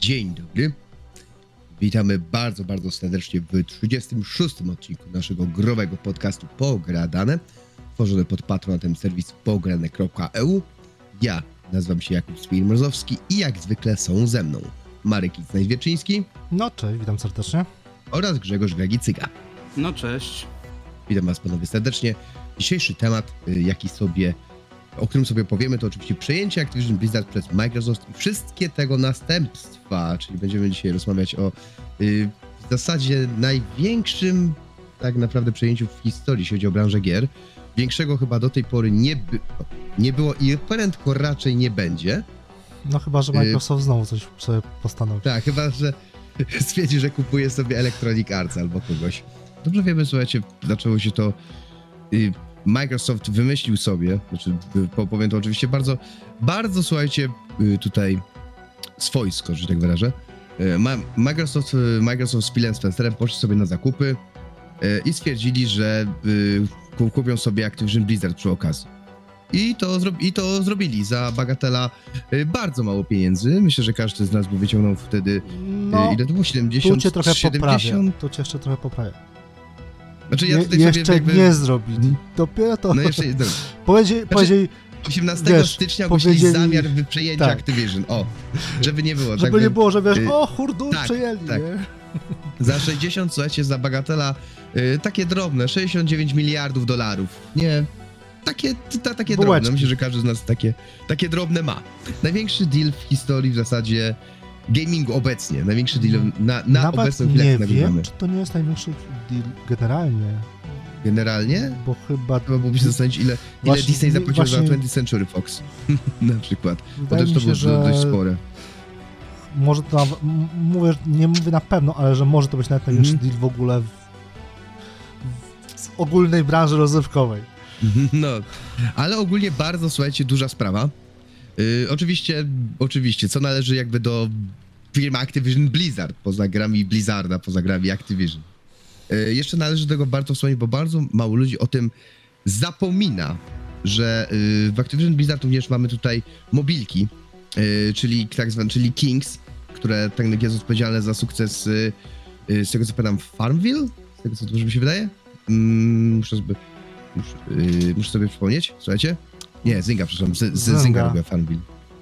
Dzień dobry. Witamy bardzo, bardzo serdecznie w 36. odcinku naszego growego podcastu Pogradane, tworzony pod patronatem serwisu pograne.eu. Ja nazywam się Jakub Swirmozowski i jak zwykle są ze mną Marek Icnajwieczyński No cześć, witam serdecznie. oraz Grzegorz Gagicyga. No cześć. Witam Was panowie serdecznie. Dzisiejszy temat, y, jaki sobie, o którym sobie powiemy, to oczywiście przejęcie Activision Blizzard przez Microsoft i wszystkie tego następstwa, czyli będziemy dzisiaj rozmawiać o y, w zasadzie największym tak naprawdę przejęciu w historii, jeśli chodzi o branżę gier. Większego chyba do tej pory nie, by, nie było i prędko raczej nie będzie. No chyba, że Y- Microsoft znowu coś sobie postanowi. Tak, chyba, że stwierdzi, że kupuje sobie Electronic Arts albo kogoś. Dobrze wiemy, słuchajcie, zaczęło się to... Microsoft wymyślił sobie, znaczy po- powiem to oczywiście bardzo, bardzo słuchajcie, y, tutaj swojsko, że tak wyrażę. Y, Microsoft, y, Microsoft z Philem Spencerem poszli sobie na zakupy i stwierdzili, że ku- kupią sobie Activision Blizzard przy okazji. I to, I to zrobili za bagatela bardzo mało pieniędzy. Myślę, że każdy z nas by wyciągnął wtedy. No, ile to było? 70? tu cię trochę 70? poprawię. Tu cię jeszcze trochę poprawię. Znaczy ja Nie, tutaj jeszcze jakby... nie zrobili. Dopiero to... No jeszcze dobra. Powiedzieli, powiedzieli 18 Wiesz, stycznia ogłosili zamiar przejęcia tak. Activision. O, żeby nie było. żeby tak, nie było, że wiesz, y, o hurdu, tak, przejęli, tak. nie? Za 60, słuchajcie, za bagatela y, takie drobne, 69 miliardów dolarów. Nie, takie, ta, takie Bułeczki. drobne. Myślę, że każdy z nas takie, takie drobne ma. Największy deal w historii w zasadzie gamingu obecnie. Największy deal na, na Nawet obecną chwilę, nie wiem, nagrywamy. czy to nie jest największy deal generalnie, Generalnie bo chyba... Trzeba byłoby się zastanowić, ile, ile Właśnie- Disney zapłacił za właśnie- 20th Century Fox. na przykład. Bo Wydaje też mi to było że dość spore. może to nawet, mówię, nie mówię na pewno, ale że może to być nawet największy Mhm. deal w ogóle w, w, w ogólnej branży rozrywkowej. No, ale ogólnie bardzo, słuchajcie, duża sprawa. Yy, oczywiście, oczywiście, co należy jakby do firmy Activision Blizzard, poza grami Blizzarda, poza grami Activision. Yy, jeszcze należy do tego bardzo wspomnieć, bo bardzo mało ludzi o tym zapomina, że yy, w Activision Blizzard również mamy tutaj mobilki, yy, czyli tak zwane, czyli Kings, które tak jest odpowiedzialne za sukces, yy, z tego co pamiętam, Farmville? Z tego co dobrze mi się wydaje? Mm, muszę sobie... Muszę, yy, muszę sobie przypomnieć, słuchajcie. Nie, Zynga, przepraszam, z, z Zynga. Zynga robię Farmville.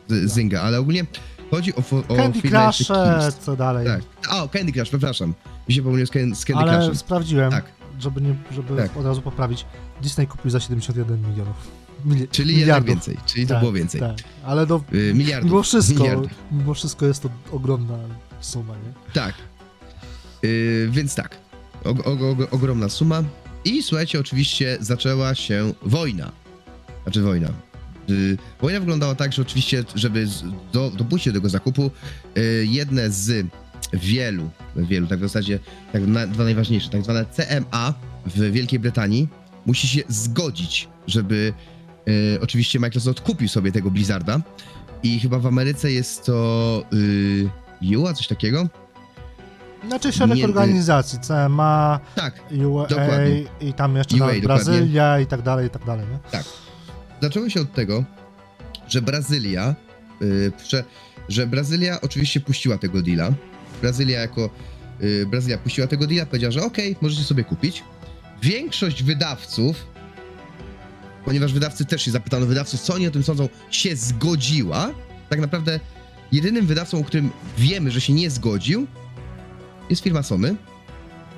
Z, Zynga, ale ogólnie chodzi o, o Candy Crush, co dalej. Tak. O, Candy Crush, przepraszam. Mi się pomyliło z, Can- z Candy Ale Crushem. sprawdziłem, Tak. żeby, nie, żeby Tak. od razu poprawić. Disney kupił za 71 milionów. Mili Czyli jednak miliardów. więcej, czyli to Tak, było więcej. Tak. Ale no, Yy, miliardów. mimo wszystko, Miliardów. mimo wszystko jest to ogromna suma, nie? Tak. Yy, więc tak. O, o, o, ogromna suma. I słuchajcie, oczywiście zaczęła się wojna. Znaczy wojna. Yy, wojna wyglądała tak, że oczywiście, żeby do, dopuścić do tego zakupu, yy, jedne z wielu, wielu, tak w zasadzie, tak na, dwa najważniejsze, tak zwane CMA w Wielkiej Brytanii musi się zgodzić, żeby yy, oczywiście Microsoft kupił sobie tego Blizzarda. I chyba w Ameryce jest to yy, UA, coś takiego. Znaczy szereg Nie, y- organizacji, CMA, Tak, UA Dokładnie. i tam jeszcze UA, nawet dokładnie. Brazylia i tak dalej, i tak dalej, nie? Zaczęło się od tego, że Brazylia, yy, prze, że Brazylia oczywiście puściła tego deala. Brazylia jako, yy, Brazylia puściła tego deala, powiedziała, że okej, możecie sobie kupić. Większość wydawców, ponieważ wydawcy też się zapytano wydawców, co oni o tym sądzą, się zgodziła. Tak naprawdę jedynym wydawcą, o którym wiemy, że się nie zgodził, jest firma Sony.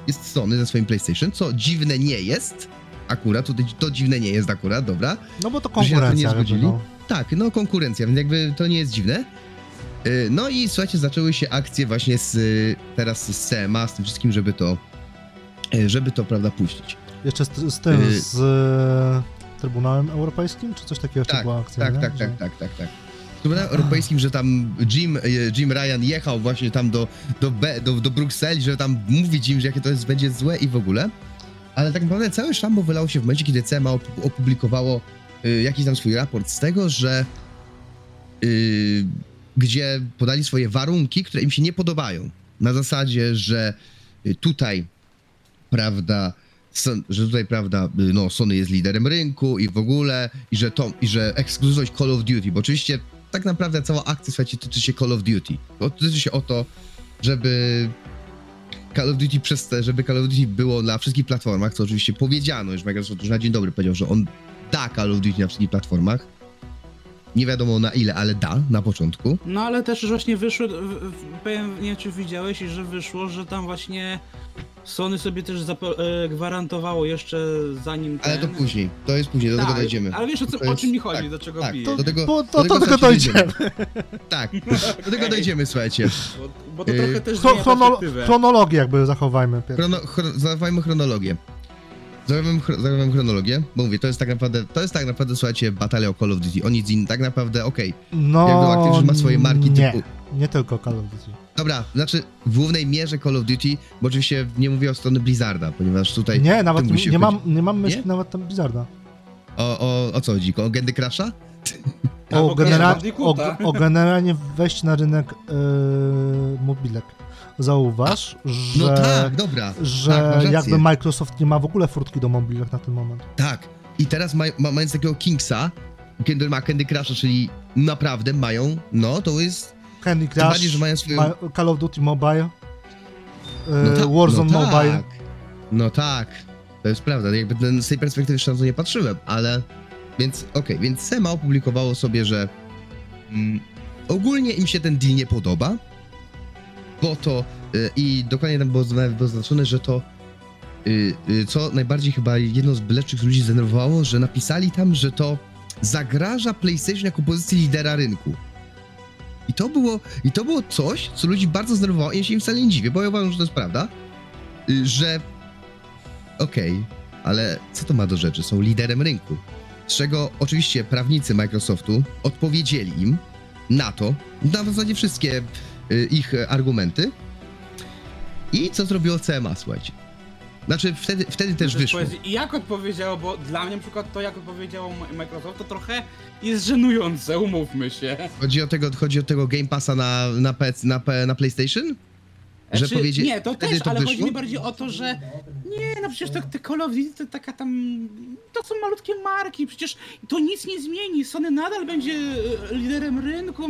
Jest Sony ze swoim PlayStation, co dziwne nie jest. Akurat, to, to dziwne nie jest akurat, dobra. No bo to Że się na to nie konkurencja. zgodzili? no. Tak, no konkurencja, więc jakby to nie jest dziwne. Yy, No i słuchajcie, zaczęły się akcje właśnie z, y, teraz z CMA, z tym wszystkim, żeby to, y, żeby to, prawda, puścić. Jeszcze z, z tym, Y- z e, Trybunałem Europejskim, czy coś takiego Tak, była akcja, Tak, tak, Że- tak, tak, tak, tak. W Trybunale Europejskim, że tam Jim, y, Jim Ryan jechał właśnie tam do, do, Be, do, do Brukseli, że tam mówić im, że jakie to jest, będzie złe i w ogóle. Ale tak naprawdę całe szambo wylało się w momencie, kiedy CMA op- opublikowało y, jakiś tam swój raport z tego, że y, gdzie podali swoje warunki, które im się nie podobają. Na zasadzie, że y, tutaj, prawda, że tutaj, prawda, y, no, Sony jest liderem rynku i w ogóle, i że to, i że ekskluzywność Call of Duty, bo oczywiście tak naprawdę cała akcja, słuchajcie, tyczy się Call of Duty. Tyczy się o to, żeby Call of Duty przez te, żeby Call of Duty było na wszystkich platformach, co oczywiście powiedziano, już Microsoft już na dzień dobry powiedział, że on da Call of Duty na wszystkich platformach. Nie wiadomo na ile, ale da na początku. No ale też właśnie wyszło, w- w- powiem, nie wiem czy widziałeś, że wyszło, że tam właśnie Sony sobie też e, gwarantowało jeszcze zanim Ale to ten... później, to jest później, do Tak, tego dojdziemy. Ale wiesz o, co, To o jest- czym mi chodzi, tak, do czego tak, biję. to- do tego- Bo do to, tego to słuchajcie, dojdziemy. Tak, do tego dojdziemy, słuchajcie. Bo, bo to trochę też Chro, zmienia chrono, chronologię jakby zachowajmy. Chrono, chro, zachowajmy chronologię. Chro- zachowajmy chronologię, bo mówię, to jest tak naprawdę, to jest tak naprawdę, słuchajcie, batalia o Call of Duty. O nic innego, tak naprawdę, okej. No, Jakby Activision ma swoje marki nie, typu- nie tylko Call of Duty. Dobra, znaczy w głównej mierze Call of Duty, bo oczywiście nie mówię o strony Blizzarda, ponieważ tutaj Nie, nawet musi nie mam, nie mam myśli Nie? nawet tam Blizzarda. o, o, o co chodzi? O Gendy Crasha? O, genera- o, o generalnie wejść na rynek yy, mobilek. Zauważ, że, No tak, dobra. że tak, jakby Microsoft nie ma w ogóle furtki do mobilek na ten moment. Tak. I teraz maj, ma, mając takiego Kingsa, kiedy ma Candy Crusha, czyli naprawdę mają, no to jest, Candy tym bardziej, Crush, że mają swoją... ma, Call of Duty Mobile, no ta- Warzone no Mobile. Tak. No tak, to jest prawda. Jakby ten, z tej perspektywy jeszcze na to nie patrzyłem, ale... Więc okej, więc SEMA opublikowało sobie, że mm, ogólnie im się ten deal nie podoba, bo to y, i dokładnie tam było, zna- było zaznaczone, że to y, y, co najbardziej chyba jedno z lepszych ludzi zdenerwowało, że napisali tam, że to zagraża PlayStation jako pozycji lidera rynku. I to było, i to było coś, co ludzi bardzo zdenerwowało i ja się im wcale nie dziwię, bo ja uważam, że to jest prawda, y, że okej, ale co to ma do rzeczy? Są liderem rynku. Z czego oczywiście prawnicy Microsoftu odpowiedzieli im na to, na zasadzie wszystkie ich e, argumenty. I co zrobiło CMA, słuchajcie. Znaczy, wtedy, wtedy też wyszło. I jak odpowiedziało, bo dla mnie na przykład to jak odpowiedziało Microsoft to trochę jest żenujące, umówmy się. Chodzi o tego, chodzi o tego Game Passa na, na, PC, na, na PlayStation? Że Znaczy, powiedzie- Nie, to też, to ale chodzi wyszło? mi bardziej o to, że nie, no przecież to, te Call of Duty to taka tam, to są malutkie marki, przecież to nic nie zmieni, Sony nadal będzie e, liderem rynku,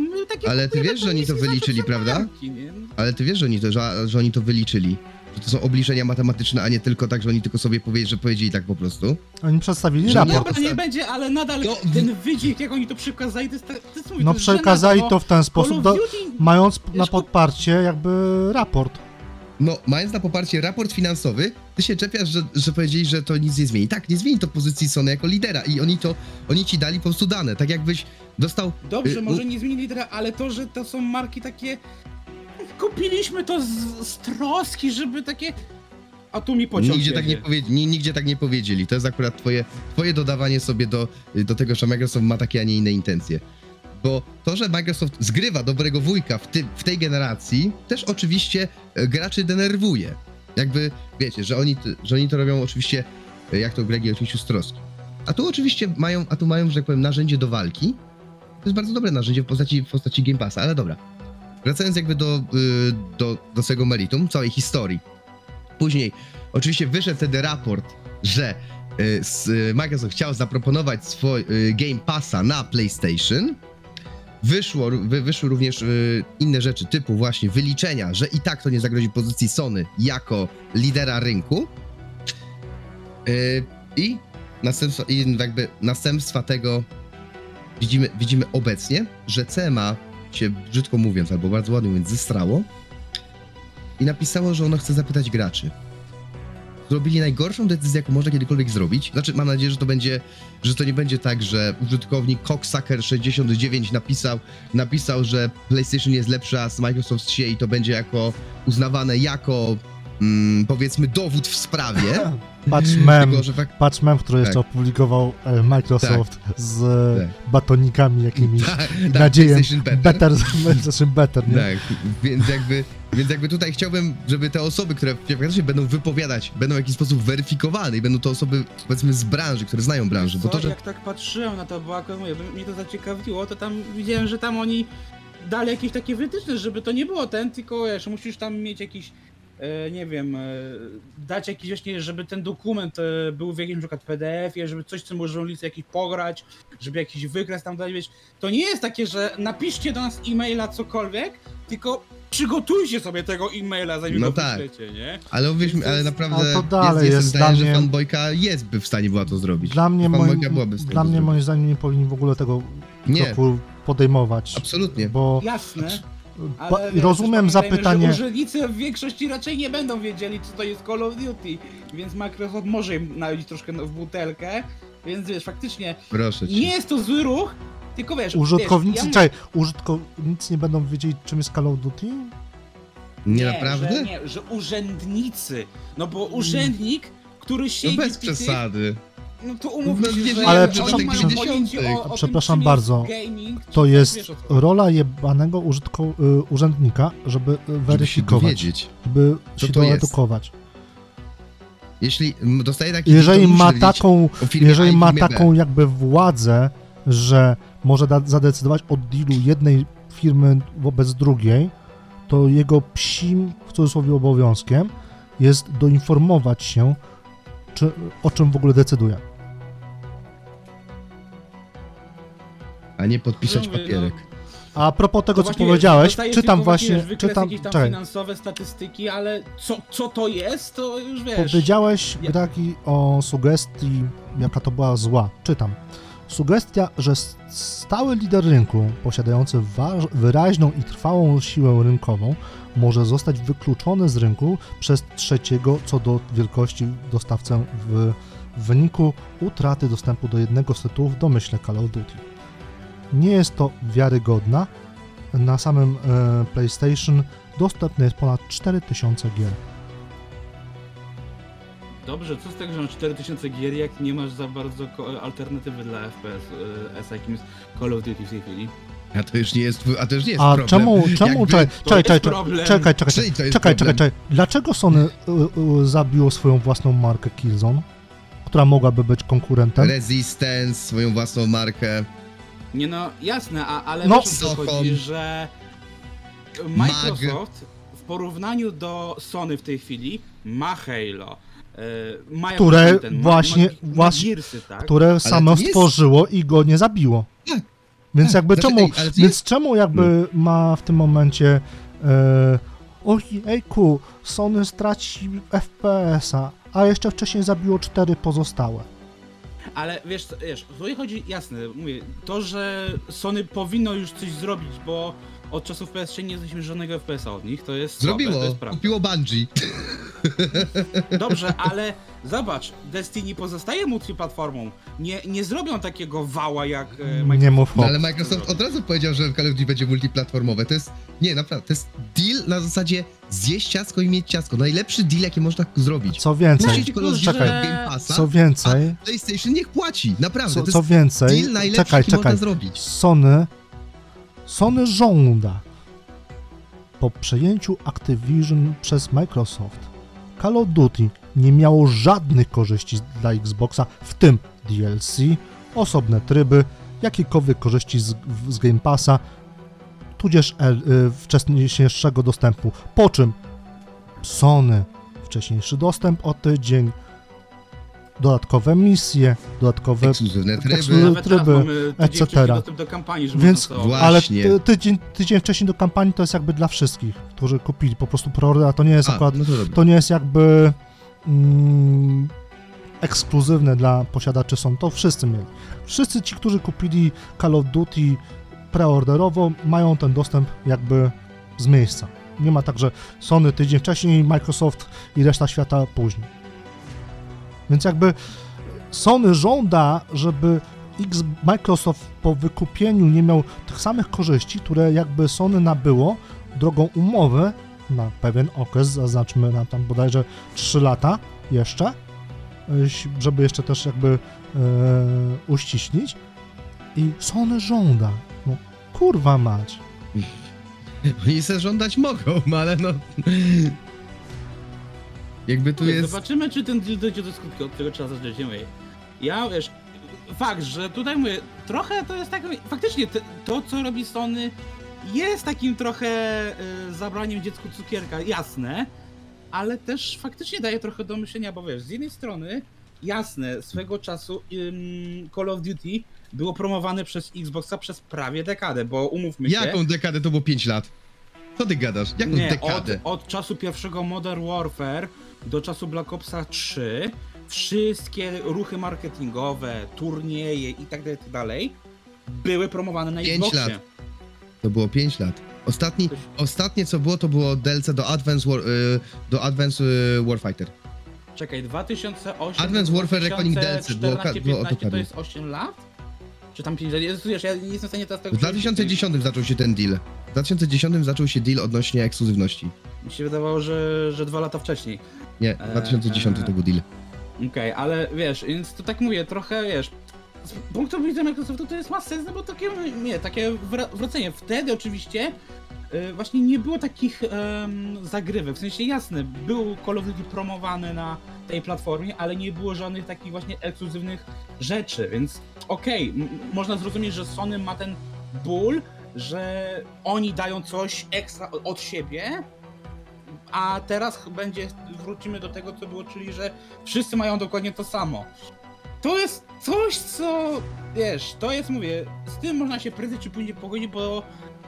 Ale ty wiesz, że oni to znaczy wyliczyli, prawda? marki? Ale ty wiesz, że oni to, że, że oni to wyliczyli. Że to są obliczenia matematyczne, a nie tylko tak, że oni tylko sobie powie, że powiedzieli tak po prostu. Oni przedstawili Że raport. Dobra, nie będzie, ale nadal No, ten wydźwięk, jak oni to przekazali, to jest, to jest mój, No to przekazali to w ten sposób, do, mając na podparcie jakby raport. No, mając na poparcie raport finansowy, ty się czepiasz, że, że powiedzieli, że to nic nie zmieni. Tak, nie zmieni to pozycji Sony jako lidera i oni to, oni ci dali po prostu dane, tak jakbyś dostał... Dobrze, y, może nie zmienili lidera, ale to, że to są marki takie. Kupiliśmy to z, z troski, żeby takie. A tu mi pociąg Nigdzie tak, nie jedzie. powie, ni- nigdzie tak nie powiedzieli. To jest akurat twoje, twoje dodawanie sobie do, do tego, że Microsoft ma takie, a nie inne intencje. Bo to, że Microsoft zgrywa dobrego wujka w, ty, w tej generacji, też oczywiście e, graczy denerwuje. Jakby, wiecie, że oni, t- że oni to robią oczywiście, e, jak to Gregi oczywiście z troski. A tu oczywiście mają, a tu mają, że tak powiem, narzędzie do walki. To jest bardzo dobre narzędzie w postaci, w postaci Game Passa, ale dobra. Wracając jakby do, y, do, do swojego meritum, całej historii. Później oczywiście wyszedł wtedy raport, że y, y, Microsoft chciał zaproponować swój Game Passa na PlayStation. Wyszło, wy, wyszły również inne rzeczy, typu właśnie wyliczenia, że i tak to nie zagrozi pozycji Sony jako lidera rynku. I następstwa, jakby następstwa tego widzimy, widzimy obecnie, że CMA się brzydko mówiąc, albo bardzo ładnie mówiąc, zestrało i napisało, że ono chce zapytać graczy. Zrobili najgorszą decyzję, jaką można kiedykolwiek zrobić. Znaczy, mam nadzieję, że to będzie, że to nie będzie tak, że użytkownik Cocksucker69 napisał, napisał, że PlayStation jest lepsza z Microsoft się i to będzie jako uznawane jako mm, powiedzmy dowód w sprawie. Patrz mem, fak- patrz mem, który jeszcze Tak. opublikował e, Microsoft z Tak. batonikami jakimiś. tak, tak. PlayStation better. Better, PlayStation better, nie? Tak, więc jakby, więc jakby tutaj chciałbym, żeby te osoby, które w się będą wypowiadać, będą w jakiś sposób weryfikowane i będą to osoby, powiedzmy, z branży, które znają branżę, bo to, że... Jak tak patrzyłem na to, bo akurat mówię, by- mnie to zaciekawiło, to tam widziałem, że tam oni dali jakieś takie wytyczne, żeby to nie było ten, tylko wiesz, musisz tam mieć jakiś e, nie wiem, e, dać jakiś właśnie, żeby ten dokument e, był w jakimś na przykład PDF-ie, żeby coś, co może ulicy jakiś pograć, żeby jakiś wykres tam dać, wiesz, to nie jest takie, że napiszcie do nas e-maila cokolwiek, tylko przygotujcie sobie tego e-maila, zanim No go tak. wyślecie, nie? Ale uwierz mi, To ale naprawdę Ale to jest, jest zdania, dla że mnie- fanboyka jest by w stanie była to zrobić. Dla mnie, moim, fanboyka byłaby w stanie dla mnie moim zdaniem nie powinni w ogóle tego Nie, kroku podejmować. absolutnie. Bo Jasne. Ba, Ale rozumiem zapytanie. Że urzędnicy w większości raczej nie będą wiedzieli, co to jest Call of Duty, więc Microsoft może im nalić troszkę w butelkę, więc wiesz, faktycznie nie jest to zły ruch, tylko wiesz... Użytkownicy, wiesz, czekaj, użytkownicy nie będą wiedzieli, czym jest Call of Duty? Nie, Że, naprawdę? nie, że urzędnicy, no bo urzędnik, który No siedzi bez w tych- przesady. No to umówmy się, że Ale oni przepraszam- mają przepraszam- pojęcie o, o tym, Przepraszam czym bardzo, jest gaming, To czy jest wiesz, o co chodzi. rola jebanego użytko, y, urzędnika, żeby y, Żeby się weryfikować, dowiedzieć. żeby Co się to jest. doedukować. Jeśli dostaje taki Jeżeli to ma taką, o firmie A jeżeli i ma firmie B. taką jakby władzę, że może da, zadecydować o dealu jednej firmy wobec drugiej, to jego psim, w cudzysłowie, obowiązkiem jest doinformować się, czy, o czym w ogóle decyduje. A nie podpisać No mówię, papierek. A propos tego, co powiedziałeś, czytam tylko właśnie, czytam, jakieś tam czekaj, finansowe statystyki, ale co, co to jest, to już wiesz. Powiedziałeś, Ja- Gragi, o sugestii, jaka to była zła. Czytam. Sugestia, że stały lider rynku, posiadający wyraźną i trwałą siłę rynkową, może zostać wykluczony z rynku przez trzeciego co do wielkości dostawcę w, w wyniku utraty dostępu do jednego z tytułów w domyśle Call of Duty. Nie jest to wiarygodna. Na samym e, PlayStation dostępne jest ponad 4000 gier. Dobrze, co z tego, że masz 4000 gier, jak nie masz za bardzo alternatywy dla FPS, S jakim jest Call of Duty w tej chwili? A to już nie jest, a to już nie jest A problem. czemu, czemu, Jakby- czekaj, to czekaj, jest czekaj, problem. czekaj, czekaj, czekaj, jest czekaj, czekaj. Dlaczego Sony y, y, zabiło swoją własną markę Killzone, która mogłaby być konkurentem? Resistance, swoją własną markę. Nie no, jasne, a, ale No. wiesz o co chodzi, że Microsoft w porównaniu do Sony w tej chwili ma Halo. mają Które content, właśnie- ma, ma, ma właśnie- Gearsy, tak? które samo jest- stworzyło i go nie zabiło. Tak, Więc tak. jakby Znaczy, czemu, ej, więc jest- czemu jakby ma w tym momencie e, ojejku, Sony straci FPS-a, a jeszcze wcześniej zabiło cztery pozostałe. Ale wiesz, wiesz, tutaj chodzi, jasne, mówię, to, że Sony powinno już coś zrobić, bo od czasów PS3 nie znaliśmy żadnego FPS-a od nich, to jest słabe, to Zrobiło, jest prawda. kupiło Bungie. Dobrze, ale zobacz, Destiny pozostaje multiplatformą. Nie, nie zrobią takiego wała jak e, Microsoft. Nie mów No, ale Microsoft od razu powiedział, że Call of Duty będzie multiplatformowe. To jest, nie, naprawdę, to jest deal na zasadzie zjeść ciasko i mieć ciasko. Najlepszy deal, jaki można zrobić. Co więcej, Puścić Call of Duty czekaj, Game Passa, co więcej, a PlayStation niech płaci. Naprawdę, co, to co jest więcej, deal najlepszy, czekaj, jaki czekaj, można zrobić. Sony, Sony żąda po przejęciu Activision przez Microsoft Call of Duty nie miało żadnych korzyści dla Xboxa, w tym DLC, osobne tryby, jakiekolwiek korzyści z, z Game Passa, tudzież el, y, wcześniejszego dostępu. Po czym Sony wcześniejszy dostęp o tydzień, dodatkowe misje, dodatkowe Ekskluzywne tryby. Ekskluzywne tryby, etc. do kampanii, żeby Więc-. Ale ty, tydzień, tydzień wcześniej do kampanii to jest jakby dla wszystkich, którzy kupili po prostu preorder, a to nie jest A, akurat, no to to nie jest jakby mm, ekskluzywne dla posiadaczy są, to wszyscy mieli. Wszyscy ci, którzy kupili Call of Duty preorderowo, mają ten dostęp jakby z miejsca. Nie ma tak, że Sony tydzień wcześniej, Microsoft i reszta świata później. Więc jakby Sony żąda, żeby X Microsoft po wykupieniu nie miał tych samych korzyści, które jakby Sony nabyło drogą umowy na pewien okres, zaznaczmy na tam bodajże 3 lata jeszcze, ś- żeby jeszcze też jakby e, uściślić. I Sony żąda. No kurwa mać. Oni se żądać mogą, ale no... Jakby tu jest... Zobaczymy, czy ten deal dojdzie do skutku, od tego trzeba zacząć. Nie mówię. Ja wiesz, fakt, że tutaj mówię, trochę to jest tak, faktycznie te, to, co robi Sony, jest takim trochę y, zabraniem dziecku cukierka, jasne, ale też faktycznie daje trochę do myślenia, bo wiesz, z jednej strony, jasne, swego czasu ym, Call of Duty było promowane przez Xboxa przez prawie dekadę, bo umówmy się... Jaką dekadę to było 5 lat? Co ty gadasz? Jaką Nie, od, dekadę? od czasu pierwszego Modern Warfare do czasu Black Opsa 3 wszystkie ruchy marketingowe, turnieje i tak dalej, tak dalej były promowane na Pięć Xboxie. lat. To było 5 lat. Ostatni, Coś- ostatnie co było, to było DLC do Advance, War, y, do Advance y, Warfighter. Czekaj, 2008 Advanced Warfare Reckoning DLC, było ka- 2014, było to 15 to jest 8 lat? Czy tam 5 lat? Jezu, Wiesz, ja nie jestem w stanie teraz tego W 2010 zaczął się ten deal. W 2010 zaczął się deal odnośnie ekskluzywności. Mi się wydawało, że, że dwa lata wcześniej. Nie, Eee, 2010 to był deal. Okej, ale wiesz, więc to tak mówię, trochę wiesz. Z punktu widzenia Microsoftu to jest ma sens, no bo takie, nie, takie wra- wrócenie. Wtedy oczywiście y, właśnie nie było takich em, zagrywek. W sensie jasne, był Call of Duty promowany na tej platformie, ale nie było żadnych takich właśnie ekskluzywnych rzeczy, więc okej, m- można zrozumieć, że Sony ma ten ból, że oni dają coś ekstra od siebie, a teraz będzie, wrócimy do tego, co było, czyli że wszyscy mają dokładnie to samo. To jest coś, co wiesz, to jest, mówię, z tym można się prędzej czy później pogodzić, bo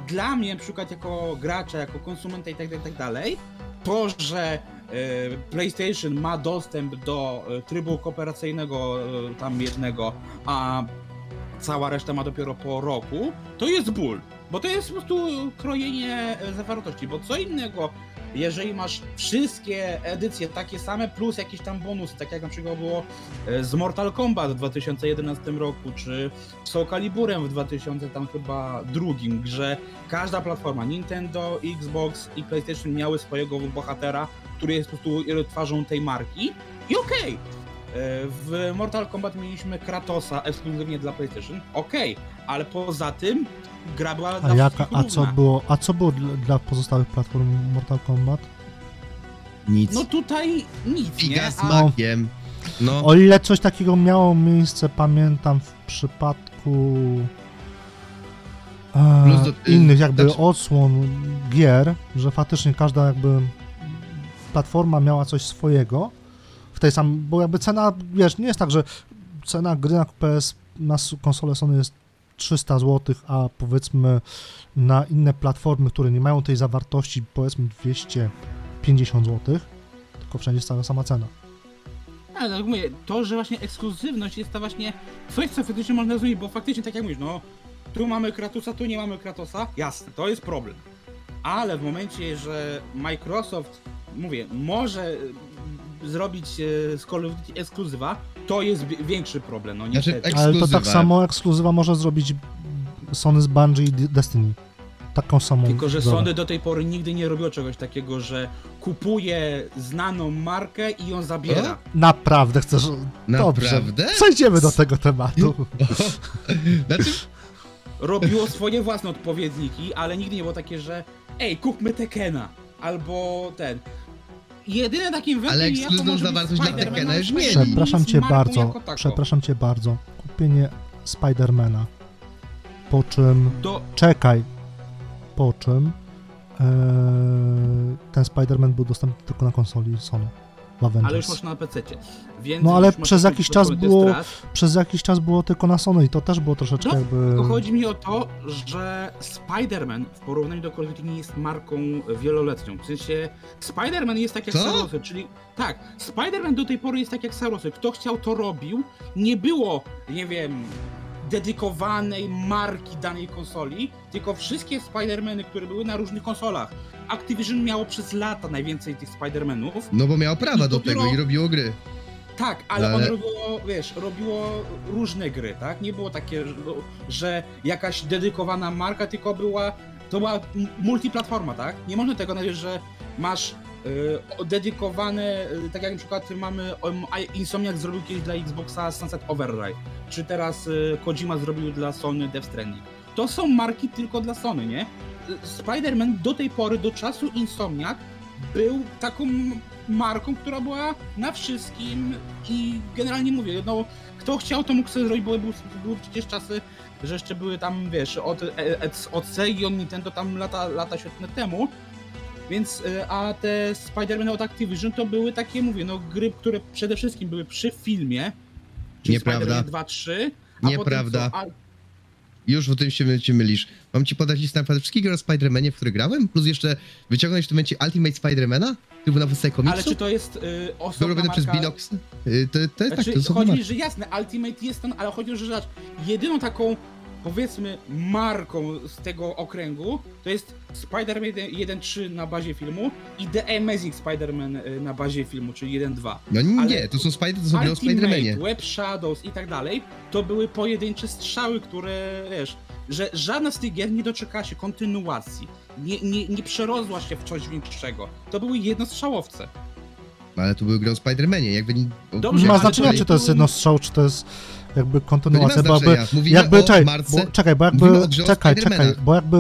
dla mnie, na przykład jako gracza, jako konsumenta i tak dalej, i tak dalej, to, że e, PlayStation ma dostęp do e, trybu kooperacyjnego e, tam jednego, a cała reszta ma dopiero po roku, to jest ból. Bo to jest po prostu krojenie zawartości, bo co innego, jeżeli masz wszystkie edycje takie same, plus jakieś tam bonusy, tak jak na przykład było e, z Mortal Kombat w 2011 roku, czy z Soul Caliburem w 2000 tam chyba drugim, że każda platforma, Nintendo, Xbox i PlayStation miały swojego bohatera, który jest po prostu twarzą tej marki. I okej, E, W Mortal Kombat mieliśmy Kratosa ekskluzywnie dla PlayStation. Okej, ale poza tym gra była dla A, jaka, wszystkich a co równa. było, a co było dla, dla pozostałych platform Mortal Kombat? Nic. No tutaj nic, Figa nie? z A, makiem. No, O ile coś takiego miało miejsce, pamiętam w przypadku e, Plus do- y, innych jakby znaczy- odsłon gier, że faktycznie każda jakby platforma miała coś swojego tej samej, bo jakby cena, wiesz, nie jest tak, że cena gry na PS na konsolę Sony jest 300 zł, a powiedzmy na inne platformy, które nie mają tej zawartości, powiedzmy 250 zł, tylko wszędzie jest cała sama cena. ale tak jak mówię, to, że właśnie ekskluzywność jest ta właśnie coś, co faktycznie można zrobić, bo faktycznie tak jak mówisz, no tu mamy Kratosa, tu nie mamy Kratosa, jasne, to jest problem. Ale w momencie, że Microsoft, mówię, może zrobić y, z Call of Duty ekskluzywa, to jest wi- większy problem, no Znaczy, Ale to tak samo ekskluzywa może zrobić Sony z Bungie i Destiny. Taką samą. Tylko, że. Sony do tej pory nigdy nie robiło czegoś takiego, że kupuje znaną markę i ją zabiera. Naprawdę chcesz. Dobrze. naprawdę? Przejdziemy do tego tematu. Znaczy, Robiło swoje własne odpowiedniki, ale nigdy nie było takie, że ej, kupmy Tekena, albo ten. Jedyne takim wyjątkiem Ale ekskluzywną zawartość dla ale już mieli. Przepraszam cię bardzo. Przepraszam cię bardzo. Kupienie Spidermana. Po czym. Do, Czekaj. Po czym. e, ten Spider-Man był dostępny tylko na konsoli Sony. W ale już Avengers. można na PC. Więc No ale masz przez jakiś czas było- strat. Przez jakiś czas było tylko na Sony i to też było troszeczkę No, jakby. Tylko chodzi mi o to, że Spider-Man w porównaniu do Call of Duty nie jest marką wieloletnią. W sensie Spider-Man jest tak jak? Sarosy, czyli tak, Spider-Man do tej pory jest tak jak Sarosy. Kto chciał, to robił. Nie było, nie wiem, dedykowanej marki danej konsoli, tylko wszystkie Spider-Many, które były na różnych konsolach. Activision miało przez lata najwięcej tych Spider-Manów. no bo miało prawa do dopiero- tego i robiło gry. Tak, ale, Ale- on robiło, wiesz, robiło różne gry, tak? Nie było takie, że- jakaś dedykowana marka, tylko była, to była multiplatforma, tak? Nie można tego nazwać, że masz dedykowane, y, tak jak na przykład mamy, Insomniac zrobił kiedyś dla Xboxa Sunset Overdrive, czy teraz y, Kojima zrobił dla Sony Death Stranding. To są marki tylko dla Sony, nie? Y, Spider-Man do tej pory, do czasu Insomniac, był taką marką, która była na wszystkim i generalnie mówię, no kto chciał, to mógł sobie zrobić, bo były, były przecież czasy, że jeszcze były tam, wiesz, od, e- e- od Segi, od Nintendo tam lata, lata świetne temu Więc, y, a te Spider-Man od Activision to były takie, mówię, no gry, które przede wszystkim były przy filmie, czyli Nieprawda. Spider-Man 2, 3, a Nieprawda. Potem co? Już w tym się mylisz. Mam ci podać listę naprawdę wszystkich gier o Spider-Manie, w których grałem, plus jeszcze wyciągnąć w tym momencie Ultimate Spider-Mana, który był na podstawie A, komiksu. ale czy to jest y, osobna robiony przez marka... Binox. Y, To, to, tak, Znaczy, to są chodzi marki. mi, że jasne, Ultimate jest ten, ale chodzi o, że zobacz, jedyną taką, powiedzmy, marką z tego okręgu, to jest Spider-Man 1.3 na bazie filmu i The Amazing Spider-Man y, na bazie filmu, czyli 1.2. No nie, ale- to są Spider, to są Spider-Manie. Web Shadows i tak dalej, to były pojedyncze strzały, które, wiesz, że żadna z tych gier nie doczekała się kontynuacji, nie, nie, nie przerosła się w coś większego. To były jednostrzałowce. No, Ale tu były gry o Spider-Manie, jakby... nie- Dobrze, Nie ma to- czy to jest jednostrzał, czy to jest jakby kontynuacja, ma jakby, znaczenia. Mówimy jakby o czekaj, marce- bo, czekaj, bo jakby, czekaj, czekaj, bo jakby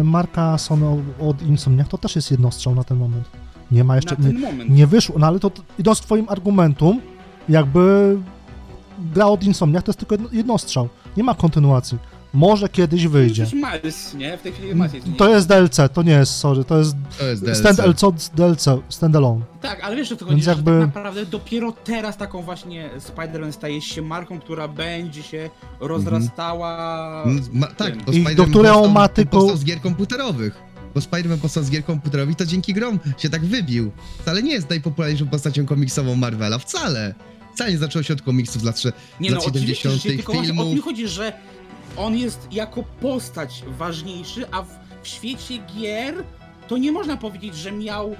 y, marka Sony od Insomniac to też jest jednostrzał na ten moment. Nie ma jeszcze, na nie, moment. nie wyszło, no ale to idąc twoim argumentum, jakby gra od Insomniac to jest tylko jedno- jednostrzał, nie ma kontynuacji. Może kiedyś wyjdzie. Przecież Miles, nie? W tej chwili Miles jest To jest DLC, to nie jest, sorry, to jest To jest DLC. stand DLC, standalone. Tak, ale wiesz o co Więc chodzi, że jakby- tak naprawdę dopiero teraz taką właśnie Spider-Man staje się marką, która będzie się rozrastała. Mm, Ma, tak, bo I do Spider-Man którego powstał, ma tylko- z gier komputerowych. Bo Spider-Man powstał z gier komputerowych, to dzięki grom się tak wybił. Wcale nie jest najpopularniejszą postacią komiksową Marvela, wcale. Wcale nie zaczęło się od komiksów z lat, trze- Nie lat no, oczywiście, 70., że tylko właśnie o tym chodzi, że on jest jako postać ważniejszy, a w, w świecie gier to nie można powiedzieć, że miał y,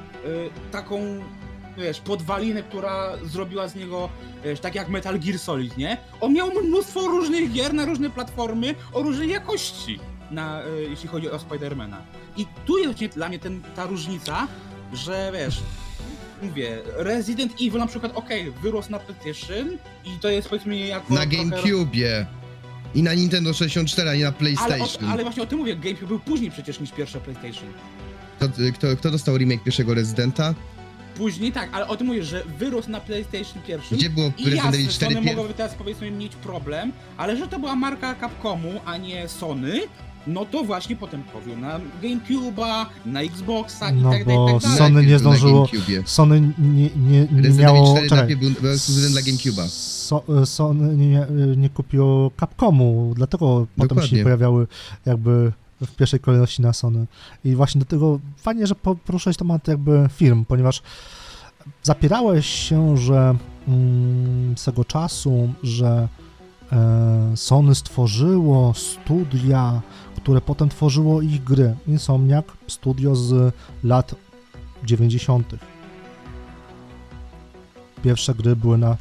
taką, wiesz, podwalinę, która zrobiła z niego, wiesz, tak jak Metal Gear Solid, nie? On miał mnóstwo różnych gier na różne platformy o różnej jakości, na, y, jeśli chodzi o Spidermana. I tu jest właśnie dla mnie ten, ta różnica, że wiesz, mówię, Resident Evil na przykład, okej, wyrósł na PlayStation i to jest powiedzmy jako... Na trochę- GameCube i na Nintendo 64, a nie na Ale, PlayStation. o, ale właśnie o tym mówię, GameCube był później przecież niż pierwsze PlayStation. Kto, kto, kto dostał remake pierwszego Residenta? Później tak, ale o tym mówię, że wyrósł na PlayStation pierwszym. Gdzie było I Resident Evil jasne, 4 Sony mogłoby teraz powiedzmy mieć problem, ale że to była marka Capcomu, a nie Sony, no to właśnie potem powiół na GameCube'a, na Xboxa i No tak dalej, bo i tak dalej. Sony nie zdążyło-. Sony nie, nie, nie Resident miało... Evil 4 czekaj. najpierw był, był ekskluzywem dla GameCube'a. So, Sony nie, nie kupiło Capcomu, dlatego potem się Dokładnie. nie pojawiały jakby w pierwszej kolejności na Sony. I właśnie do tego fajnie, że po- poruszyłeś temat jakby firm, ponieważ zapierałeś się, że mm, swego czasu, że e, Sony stworzyło studia, które potem tworzyło ich gry. Insomniac, studio z lat 90. Pierwsze gry były na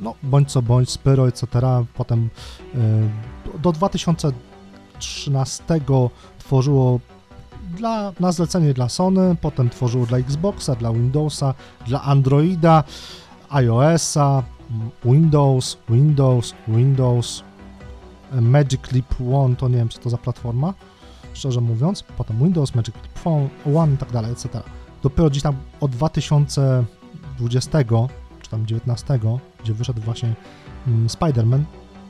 no, bądź co bądź, Spyro, etc. Potem y, do 2013 tworzyło dla, na zlecenie dla Sony, potem tworzyło dla Xboxa, dla Windowsa, dla Androida, iOS-a, Windows, Windows, Windows, Magic Leap One, to nie wiem, co to za platforma, szczerze mówiąc, potem Windows, Magic Leap One i tak dalej, etc. Dopiero gdzieś tam od 2020 czy tam 19, gdzie wyszedł właśnie mm, Spider-Man,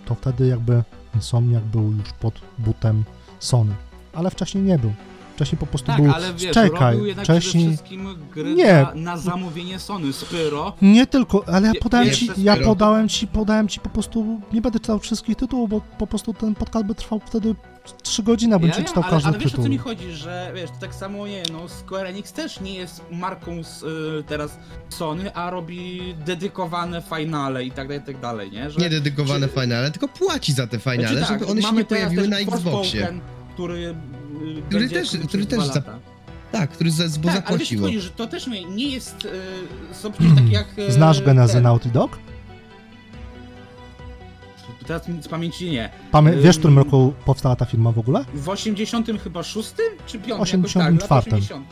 to wtedy jakby Insomniac był już pod butem Sony, ale wcześniej nie był. Wcześniej po prostu Tak, był... ale wiesz, czekaj, robił jednak wcześniej- przede wszystkim gry Nie. na, na zamówienie Sony, Spyro. Nie tylko, ale ja podałem pierwsze ci, ja podałem ci, podałem ci po prostu, nie będę czytał wszystkich tytułów, bo po prostu ten podcast by trwał wtedy 3 godziny, bym Ja ci wiem, czytał ale, każdy ale wiesz o co mi chodzi, że wiesz, to tak samo nie, no Square Enix też nie jest marką z, y, teraz Sony, a robi dedykowane finale i tak dalej, i tak dalej, nie? Że, Nie dedykowane czy- finale, tylko płaci za te finale, Znaczy tak, żeby one się nie pojawiły na Xboxie. Forspoken, który, Który będzie też- który też za-. Tak, który za, bo Tak, ale wiesz to też nie, jest, y, przecież takie jak... y, Znasz genezę ten- Naughty Dog? Teraz z pamięci nie. Pamię- wiesz, w którym Ym. roku powstała ta firma w ogóle? W 80 chyba 6 czy 5? 84. Tak, 80.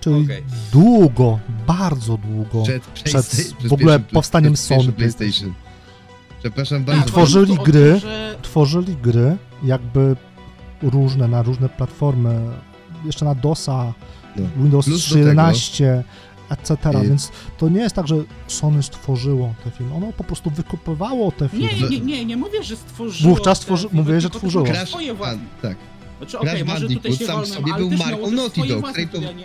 Czyli Okej. długo, bardzo długo. Przed, przed przed w ogóle powstaniem przed Sony PlayStation. Przepraszam I bardzo. Tak, tworzyli o gry. To, że Tworzyli gry jakby różne, na różne platformy, jeszcze na DOSa, No. Windows Plus do 3.11, etc. Y- Więc to nie jest tak, że Sony stworzyło te filmy, ono po prostu wykupywało te filmy. Nie, nie, nie, nie mówię, że stworzyło. Wówczas tworzy- filmy, mówię, że tworzyło. Crash, Swoje a, własne. tak. Znaczy, okej, Crash może tutaj się sam wolnym, sobie ale był marką Naughty Dog?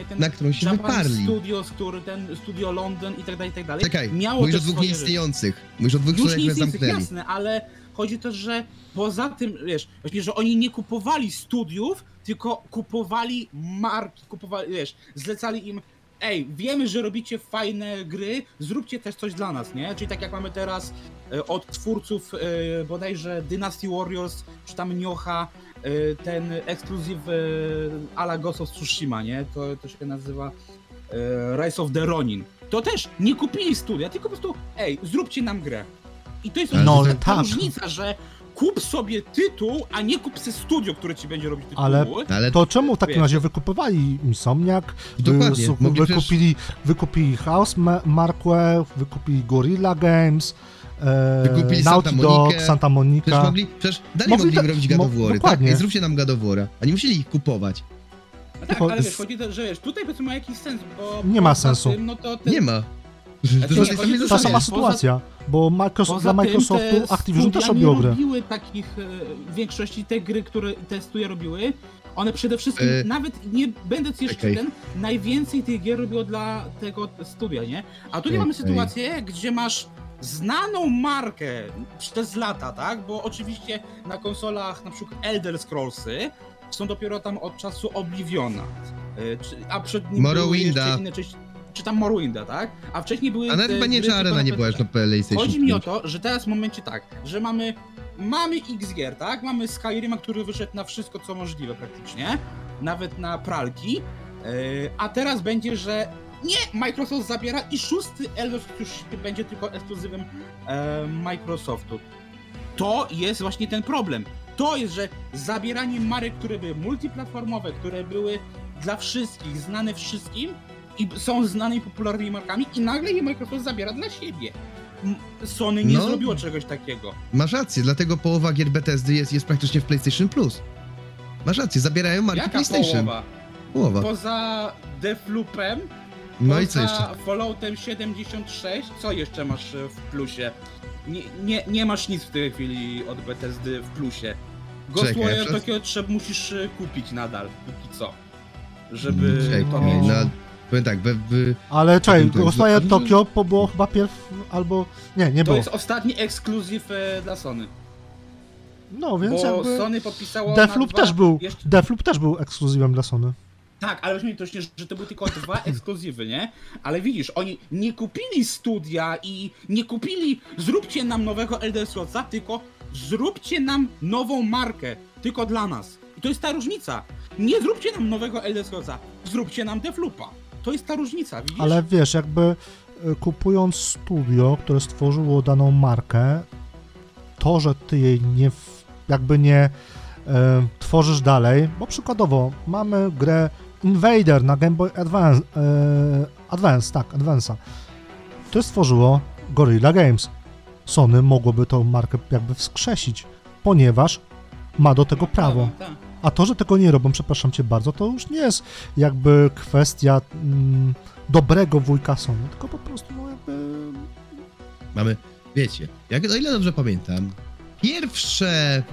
Ten na którą się Japan wyparli. Studios, który ten Studio London i tak dalej, i tak dalej. Czekaj, miało mówisz o dwóch nieistniejących. Mówisz o dwóch, które zamknęli. jasne, ale chodzi też, że poza tym, wiesz, właśnie, że oni nie kupowali studiów, tylko kupowali marki, kupowali, wiesz, zlecali im ej, wiemy, że robicie fajne gry, zróbcie też coś dla nas, nie? Czyli tak jak mamy teraz e, od twórców e, bodajże Dynasty Warriors, czy tam Nioha, e, ten ekskluzyw ala Ghost of Tsushima, nie? To, to się nazywa Rise of the Ronin. To też nie kupili studia, tylko po prostu, ej, zróbcie nam grę. I to jest No, ta, tak. różnica, że kup sobie tytuł, a nie kup sobie studio, które ci będzie robić tytuły. Ale Ale To czemu w takim razie wykupywali Insomniac? Dokładnie, Wy- mogli wykupili, wykupili House Ma- Marque, wykupili Gorilla Games, e, Wykupili Naughty Santa Dog. Santa Przecież Monica. mogli, przecież dalej Mogli mogli, im robić God mo- of War, tak? dokładnie. Ej, zróbcie nam God of War'a. A nie musieli ich kupować. No tak, ale wiesz, chodzi to, że wiesz, tutaj powiedzmy ma jakiś sens, bo Nie ma sensu. Tym, no to ten, Nie ma. To nie, samej tu- Ta sama Poza- sytuacja, bo Microsoft, dla Microsoftu te Activision też robiło nie grę. robiły takich, e, w większości te gry, które te studia robiły, one przede wszystkim, E, nawet nie będąc jeszcze czekaj. ten, najwięcej tych gier robiło dla tego studia, nie? A tutaj mamy Czekaj. sytuację, gdzie masz znaną markę przez lata, tak? Bo oczywiście na konsolach na przykład Elder Scrollsy są dopiero tam od czasu Obliviona, e, czy, a przed nim były Morrowinda. jeszcze inne części, czy tam Morrowinda, tak? A wcześniej były A nawet chyba nie czy Arena na nie była już na PlayStation Chodzi mi o 5. to, że teraz w momencie tak, że mamy mamy X gier, tak? Mamy Skyrima, który wyszedł na wszystko co możliwe praktycznie, nawet na pralki. Yy, a teraz będzie, że nie, Microsoft zabiera i szósty Elder już będzie tylko ekskluzywem e, Microsoftu. To jest właśnie ten problem. To jest, że zabieranie marek, które były multiplatformowe, które były dla wszystkich, znane wszystkim i są znanymi popularnymi markami i nagle je Microsoft zabiera dla siebie. Sony nie No. zrobiło czegoś takiego. Masz rację, dlatego połowa gier Bethesdy jest, jest praktycznie w PlayStation Plus. Masz rację, zabierają marki Jaka PlayStation. połowa? Połowa. Poza Deathloopem, No poza i co jeszcze? Falloutem 76, co jeszcze masz e, w plusie? Nie, nie, nie masz nic w tej chwili od Bethesdy w plusie. Ghostwire przez- trzeba musisz e, kupić nadal, póki co. Żeby Czekaj, to mieć. no, powiem tak, we, w, Ale czekaj, to jest- Ghostwire to- Tokyo po- było chyba pierw, albo... Nie, nie To było. jest ostatni ekskluzyw e, dla Sony. No, więc Bo jakby... Sony podpisało. Deathloop dwa, też był, Jeszcze, Deathloop też był ekskluzywem dla Sony. tak, ale weźmy to nie, że to były tylko dwa ekskluzywy, nie? Ale widzisz, oni nie kupili studia i nie kupili, zróbcie nam nowego Elder Scrollsa, tylko zróbcie nam nową markę, tylko dla nas. I to jest ta różnica. Nie zróbcie nam nowego Elder Scrollsa, zróbcie nam Deathloopa. To jest ta różnica, widzisz? Ale wiesz, jakby e, kupując studio, które stworzyło daną markę, to, że ty jej nie, jakby nie e, tworzysz dalej, bo przykładowo mamy grę Invader na Game Boy Advance, e, Advance tak, Advance'a. To stworzyło Gorilla Games. Sony mogłoby tą markę jakby wskrzesić, ponieważ ma do tego prawo. Tak, tak. A to, że tego nie robią, przepraszam cię bardzo, to już nie jest jakby kwestia mm, dobrego wujka Sony, tylko po prostu no jakby... mamy, wiecie, jak, o ile dobrze pamiętam, pierwsze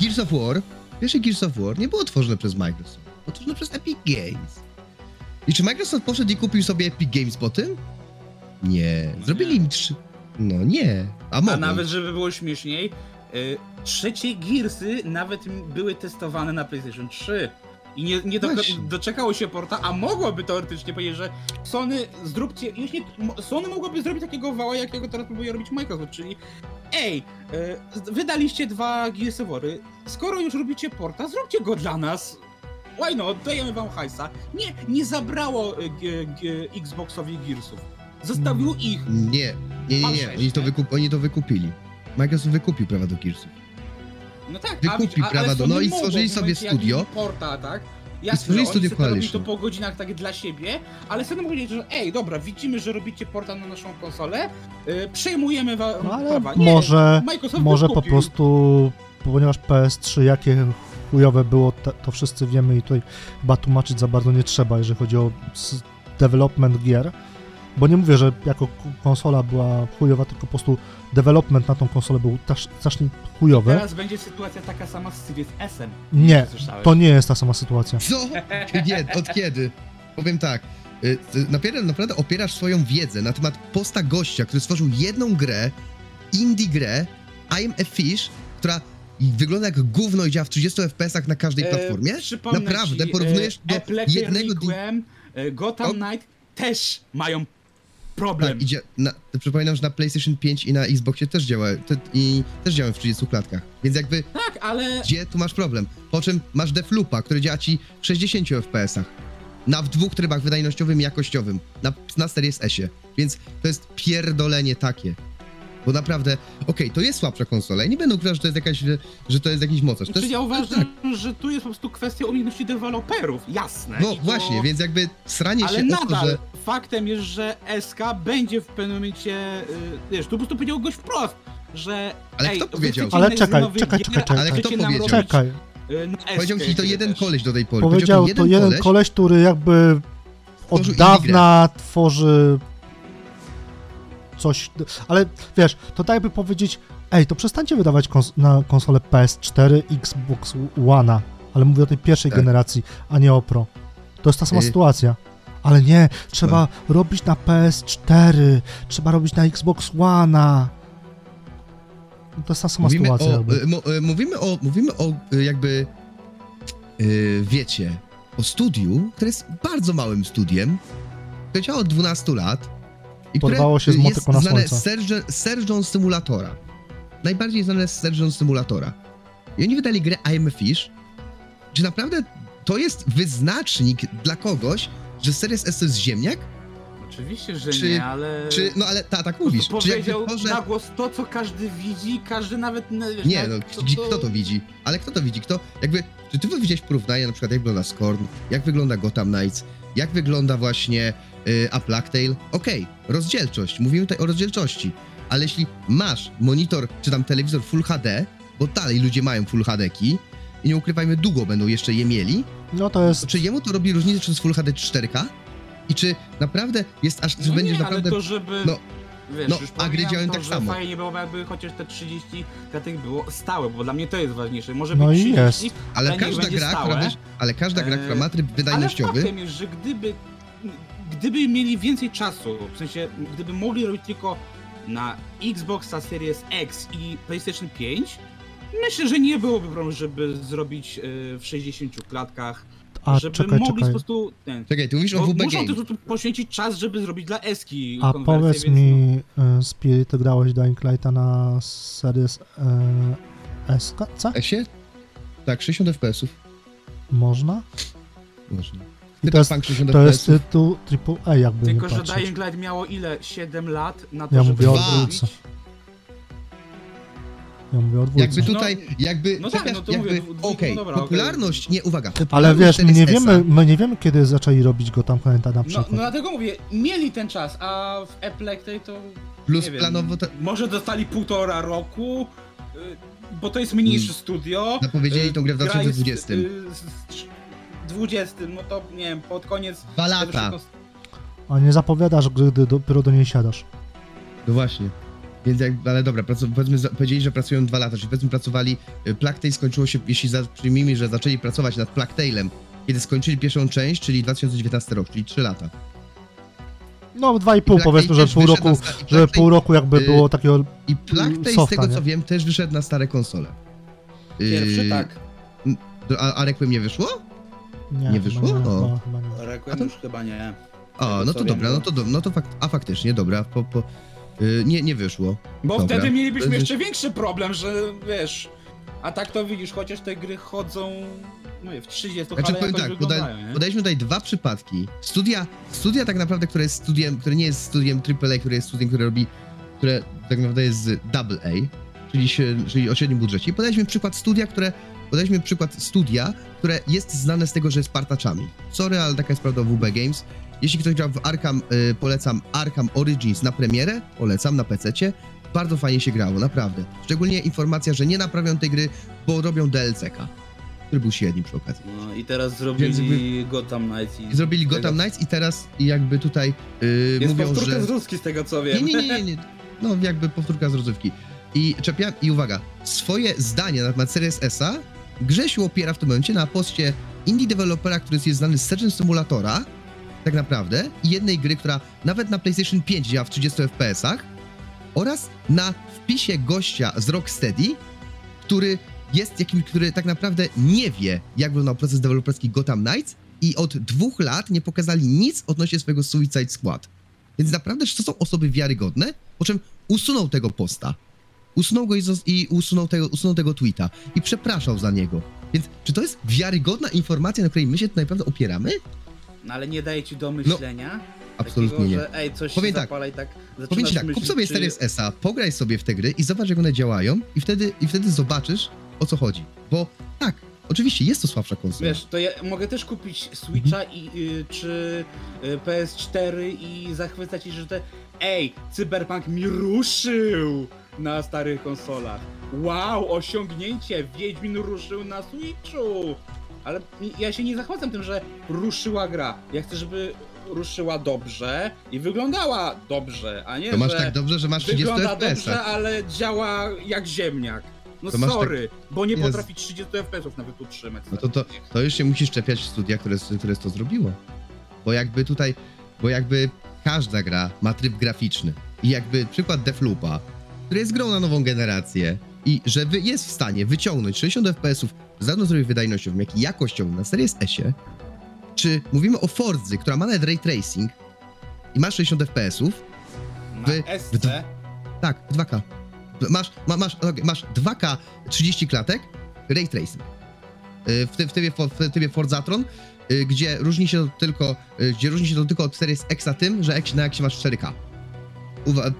Gears of War, pierwsze Gears of War nie było tworzone przez Microsoft, było tworzone przez Epic Games. I czy Microsoft poszedł i kupił sobie Epic Games po tym? Nie. Zrobili nie. im trzy... No nie. A A mogą. nawet, żeby było śmieszniej, trzecie Gearsy nawet były testowane na PlayStation 3. I nie, nie do, doczekało się porta, a mogłoby teoretycznie powiedzieć, że Sony zróbcie, już nie, Sony mogłoby zrobić takiego wała, jakiego teraz próbuje robić Microsoft, czyli ej, y, wydaliście dwa Gears of War'y, skoro już robicie porta, zróbcie go dla nas. Why not? Dajemy wam hajsa. Nie, nie zabrało y, g, g, Xboxowi Gearsów. Zostawiło ich. Nie, nie, nie, nie. Oni to, wykup, oni to wykupili. Microsoft wykupił prawa do Gearsów. No tak, Wykupił a, prawa ale do- no i stworzyli sobie studio. Porta, tak? I Jasne, stworzyli że studio robili to Coalition. po godzinach tak dla siebie, ale Sony powiedzieć, że ej, dobra, widzimy, że robicie porta na naszą konsolę, yy, przejmujemy wa- No ale prawa. Nie, może, Microsoft może po prostu, ponieważ PS3 jakie chujowe było, to, to wszyscy wiemy i tutaj chyba tłumaczyć za bardzo nie trzeba, jeżeli chodzi o development gier, Bo nie mówię, że jako konsola była chujowa, tylko po prostu development na tą konsolę był strasznie chujowy. Teraz będzie sytuacja taka sama z Series S-em. Nie, to nie jest ta sama sytuacja. Co? Nie, od kiedy? Powiem tak. y, ty Naprawdę, naprawdę opierasz swoją wiedzę na temat posta gościa, który stworzył jedną grę, indie grę, I am a Fish, która wygląda jak gówno i działa w 30 FPS-ach na każdej platformie? E, przypomnę Naprawdę? ci, Porównujesz e, do Epilepsy jednego... e, Gotham O. Knight też mają problem. Tak, idzie na, przypominam, że na PlayStation 5 i na Xboxie też działa, te, i też działają w 30 klatkach. Więc jakby, Tak, ale gdzie tu masz problem? Po czym masz Defloopa, który działa ci w 60 FPS-ach. Na w dwóch trybach, wydajnościowym i jakościowym. Na, na Series S-ie. Więc to jest pierdolenie takie. Bo naprawdę, okej, to jest słabsza konsola. Ja nie będę ukrywał, że to jest jakaś, że, że to jest jakiś mocarz. To Znaczy jest, ja tak. uważam, że tu jest po prostu kwestia umiejętności deweloperów, jasne. No I to- właśnie, więc jakby sranie Ale się o nadal to, że... faktem jest, że SK będzie w pewnym momencie, y, wiesz, tu po prostu powiedział gość wprost, że Ale ej, kto wy powiedział? chcecie Ale innych czekaj, nowych czekaj, gier, czekaj, czekaj. Ale kto chcecie nam powiedział? robić, Czekaj, y, na Powiedział ci to jeden wiesz. koleś do tej pory. powiedział to jeden koleś, który jakby od Tworzył dawna tworzy coś, ale wiesz, to tak jakby powiedzieć, ej, to przestańcie wydawać kons- na konsolę PS4, Xbox One'a, ale mówię o tej pierwszej Tak. generacji, a nie o Pro. To jest ta sama Y- sytuacja. Ale nie, trzeba robić na PS4, trzeba robić na Xbox One'a. To jest ta sama Mówimy sytuacja o, mo, y, mówimy o, mówimy o y, jakby, y, wiecie, o studiu, które jest bardzo małym studiem, które działa od 12 lat i Porwało się z jest motyku na znane słońce. Simulatora. Najbardziej znane z Sergeant Simulatora. I oni wydali grę I am a Fish. Czy naprawdę to jest wyznacznik dla kogoś, że Series S to jest ziemniak? Oczywiście, że Czy- nie, ale... Czy, no ale ta, tak mówisz. Czy jakby powiedział to, że... na głos to, co każdy widzi, każdy nawet... Wiesz, Nie, no, nawet gdzie- kto to widzi? Ale kto to widzi? Kto, jakby, czy ty widziałeś porównanie na przykład jak wygląda Scorn, jak wygląda Gotham Knights, jak wygląda właśnie y, A Plague Tale? Okej, rozdzielczość, mówimy tutaj o rozdzielczości, ale jeśli masz monitor, czy tam telewizor Full HD, bo dalej ludzie mają Full HD-ki i nie ukrywajmy, długo będą jeszcze je mieli, No to jest to czy jemu to robi różnicę, czy to jest Full HD czy 4K? I czy naprawdę jest aż, że No będziesz nie, naprawdę... ale to żeby... no, Wiesz, no, już a gry działają to, tak samo. fajnie było, jakby chociaż te 30 klatek było stałe, bo dla mnie to jest ważniejsze. Może No być i 30, jest. ale ale każda gra, która, stałe. wiesz, ale każda gra, która Eee, ma tryb Ale wydajnościowy, faktem jest, że gdyby, gdyby mieli więcej czasu, w sensie gdyby mogli robić tylko na Xboxa Series X i PlayStation 5, myślę, że nie byłoby problemu, żeby zrobić e, w 60 klatkach, A żeby czekaj, mogli czekaj. po prostu... Ten, Czekaj, ty mówisz o WB muszą po prostu poświęcić czas, żeby zrobić dla Eski A konwersję, powiedz więc no. mi, y, Spirit, ty grałeś Dying Lighta na Series e, SK? C? Esie? Tak, 60 FPS-ów. Można? Można. Ty to jest, Punk 60 to jest tytuł AAA jakby Tylko, nie że patrzeć. Dying Light miało ile? 7 lat na to, Ja żeby mówię o dwójce. zrobić? Ja mówię o dwójce. Jakby tutaj, jakby, no tak, czekasz, no to jakby, mówię, dwójka, okej, no dobra, okej. popularność, nie, uwaga. Ale popularność wiesz, my nie, wiemy, my nie wiemy, kiedy zaczęli robić go tam Knighta na No, przykład. no dlatego mówię, mieli ten czas, a w Epilepsy to Plus nie wiem, planowo, to, może dostali półtora roku, y, bo to jest mniejsze Mm. studio. Zapowiedzieli y, tą grę w gra jest, 2020. y, z- z- 20, no to nie wiem, pod koniec... dwa lata. A nie zapowiadasz gdy dopiero do niej siadasz. No właśnie. Więc jak, ale dobra, pracu, powiedzmy, za- powiedzieli, że pracują dwa lata, czyli powiedzmy pracowali, y, Plague skończyło się, jeśli za, przyjmijmy, że zaczęli pracować nad Plague Tale'em, kiedy skończyli pierwszą część, czyli 2019 rok, czyli 3 lata. No dwa i pół Plague powiedzmy, że też pół wyszedł roku, na sta- i że pół roku jakby y, było takiego... I Plague Tale, z softa, tego nie? co wiem, też wyszedł na stare konsole. Pierwszy Y, tak. A, a Requiem nie wyszło? Nie chyba wyszło? Nie, O. chyba, chyba nie. Requiem już chyba nie. A, no to dobra, to- no to, do, no to fakt, a faktycznie, dobra, po, po, y, nie, nie wyszło. Bo Dobra. wtedy mielibyśmy To jest- jeszcze większy problem, że wiesz... A tak to widzisz, chociaż te gry chodzą no, w 30, Znaczy ale powiem jakoś tak, poda, nie? podaliśmy tutaj dwa przypadki. Studia, studia tak naprawdę, które jest studiem, które nie jest studiem AAA, które jest studiem, które robi, które tak naprawdę jest z AA, czyli, się, czyli o średnim budżecie. I podaliśmy przykład studia, które, podaliśmy przykład studia, które jest znane z tego, że jest partaczami. Sorry, ale taka jest prawda o WB Games. Jeśli ktoś grał w Arkham, y, polecam Arkham Origins na premierę, polecam na PC-cie. Bardzo fajnie się grało, naprawdę. Szczególnie informacja, że nie naprawią tej gry, bo robią DLC-ka. który był średni przy okazji. No i teraz zrobili Więc Gotham Knights i... Zrobili tego- Gotham Knights i teraz jakby tutaj yy, Jest mówią, powtórka że... z ruski z tego co Nie, wiem. nie, nie, nie, nie. No jakby powtórka z rozrywki. I czepiam, i uwaga, swoje zdanie na temat Series S-a Grzesiu opiera w tym momencie na poście indie dewelopera, który jest znany z Surgeon Simulatora, tak naprawdę, i jednej gry, która nawet na PlayStation 5 działa w 30 FPS-ach, oraz na wpisie gościa z Rocksteady, który jest jakimś, który tak naprawdę nie wie, jak wyglądał proces deweloperski Gotham Knights i od dwóch lat nie pokazali nic odnośnie swojego Suicide Squad. Więc naprawdę, czy to są osoby wiarygodne? Po czym usunął tego posta. Usunął go i, i usunął, tego, usunął tego tweeta. I przepraszał za niego. Więc czy to jest wiarygodna informacja, na której my się tu naprawdę opieramy? No ale nie daje ci do myślenia? Absolutnie takiego, nie. Że, ej, coś Powiem się tak, zapala i tak Powiem ci tak, kup myśleć, sobie czy... Series S-a, pograj sobie w te gry i zobacz, jak one działają i wtedy, i wtedy zobaczysz, o co chodzi. Bo tak, oczywiście jest to słabsza konsola. Wiesz, to ja mogę też kupić Switcha i, y, czy y, PS4 i zachwycać się, że te ej, Cyberpunk mi ruszył na starych konsolach. Wow, osiągnięcie, Wiedźmin ruszył na Switchu. Ale ja się nie zachwycam tym, że ruszyła gra. Ja chcę, żeby ruszyła dobrze i wyglądała dobrze, a nie, to masz że tak dobrze, że masz 30 wygląda FPS. dobrze, ale działa jak ziemniak. No To masz tak- sorry, bo nie Jezu. potrafi 30 FPS-ów nawet utrzymać. No to, to, to już się musisz czepiać studia, które, które to zrobiło. Bo jakby tutaj, bo jakby każda gra ma tryb graficzny. I jakby przykład Defloopa, który jest grą na nową generację i że wy, jest w stanie wyciągnąć 60 FPS-ów zarówno sobie wydajnościowym, jak i jakością na Series S-ie, czy mówimy o Fordzy, która ma nawet ray tracing i ma 60 FPS-ów, SC wy- tak, 2K. Masz, ma, masz, okej, masz 2K 30 klatek, ray tracing. Y, W, ty- w, trybie, w trybie Forzatron, y, gdzie różni się to tylko, y, gdzie różni się to tylko od Series X tym, że na X masz 4K.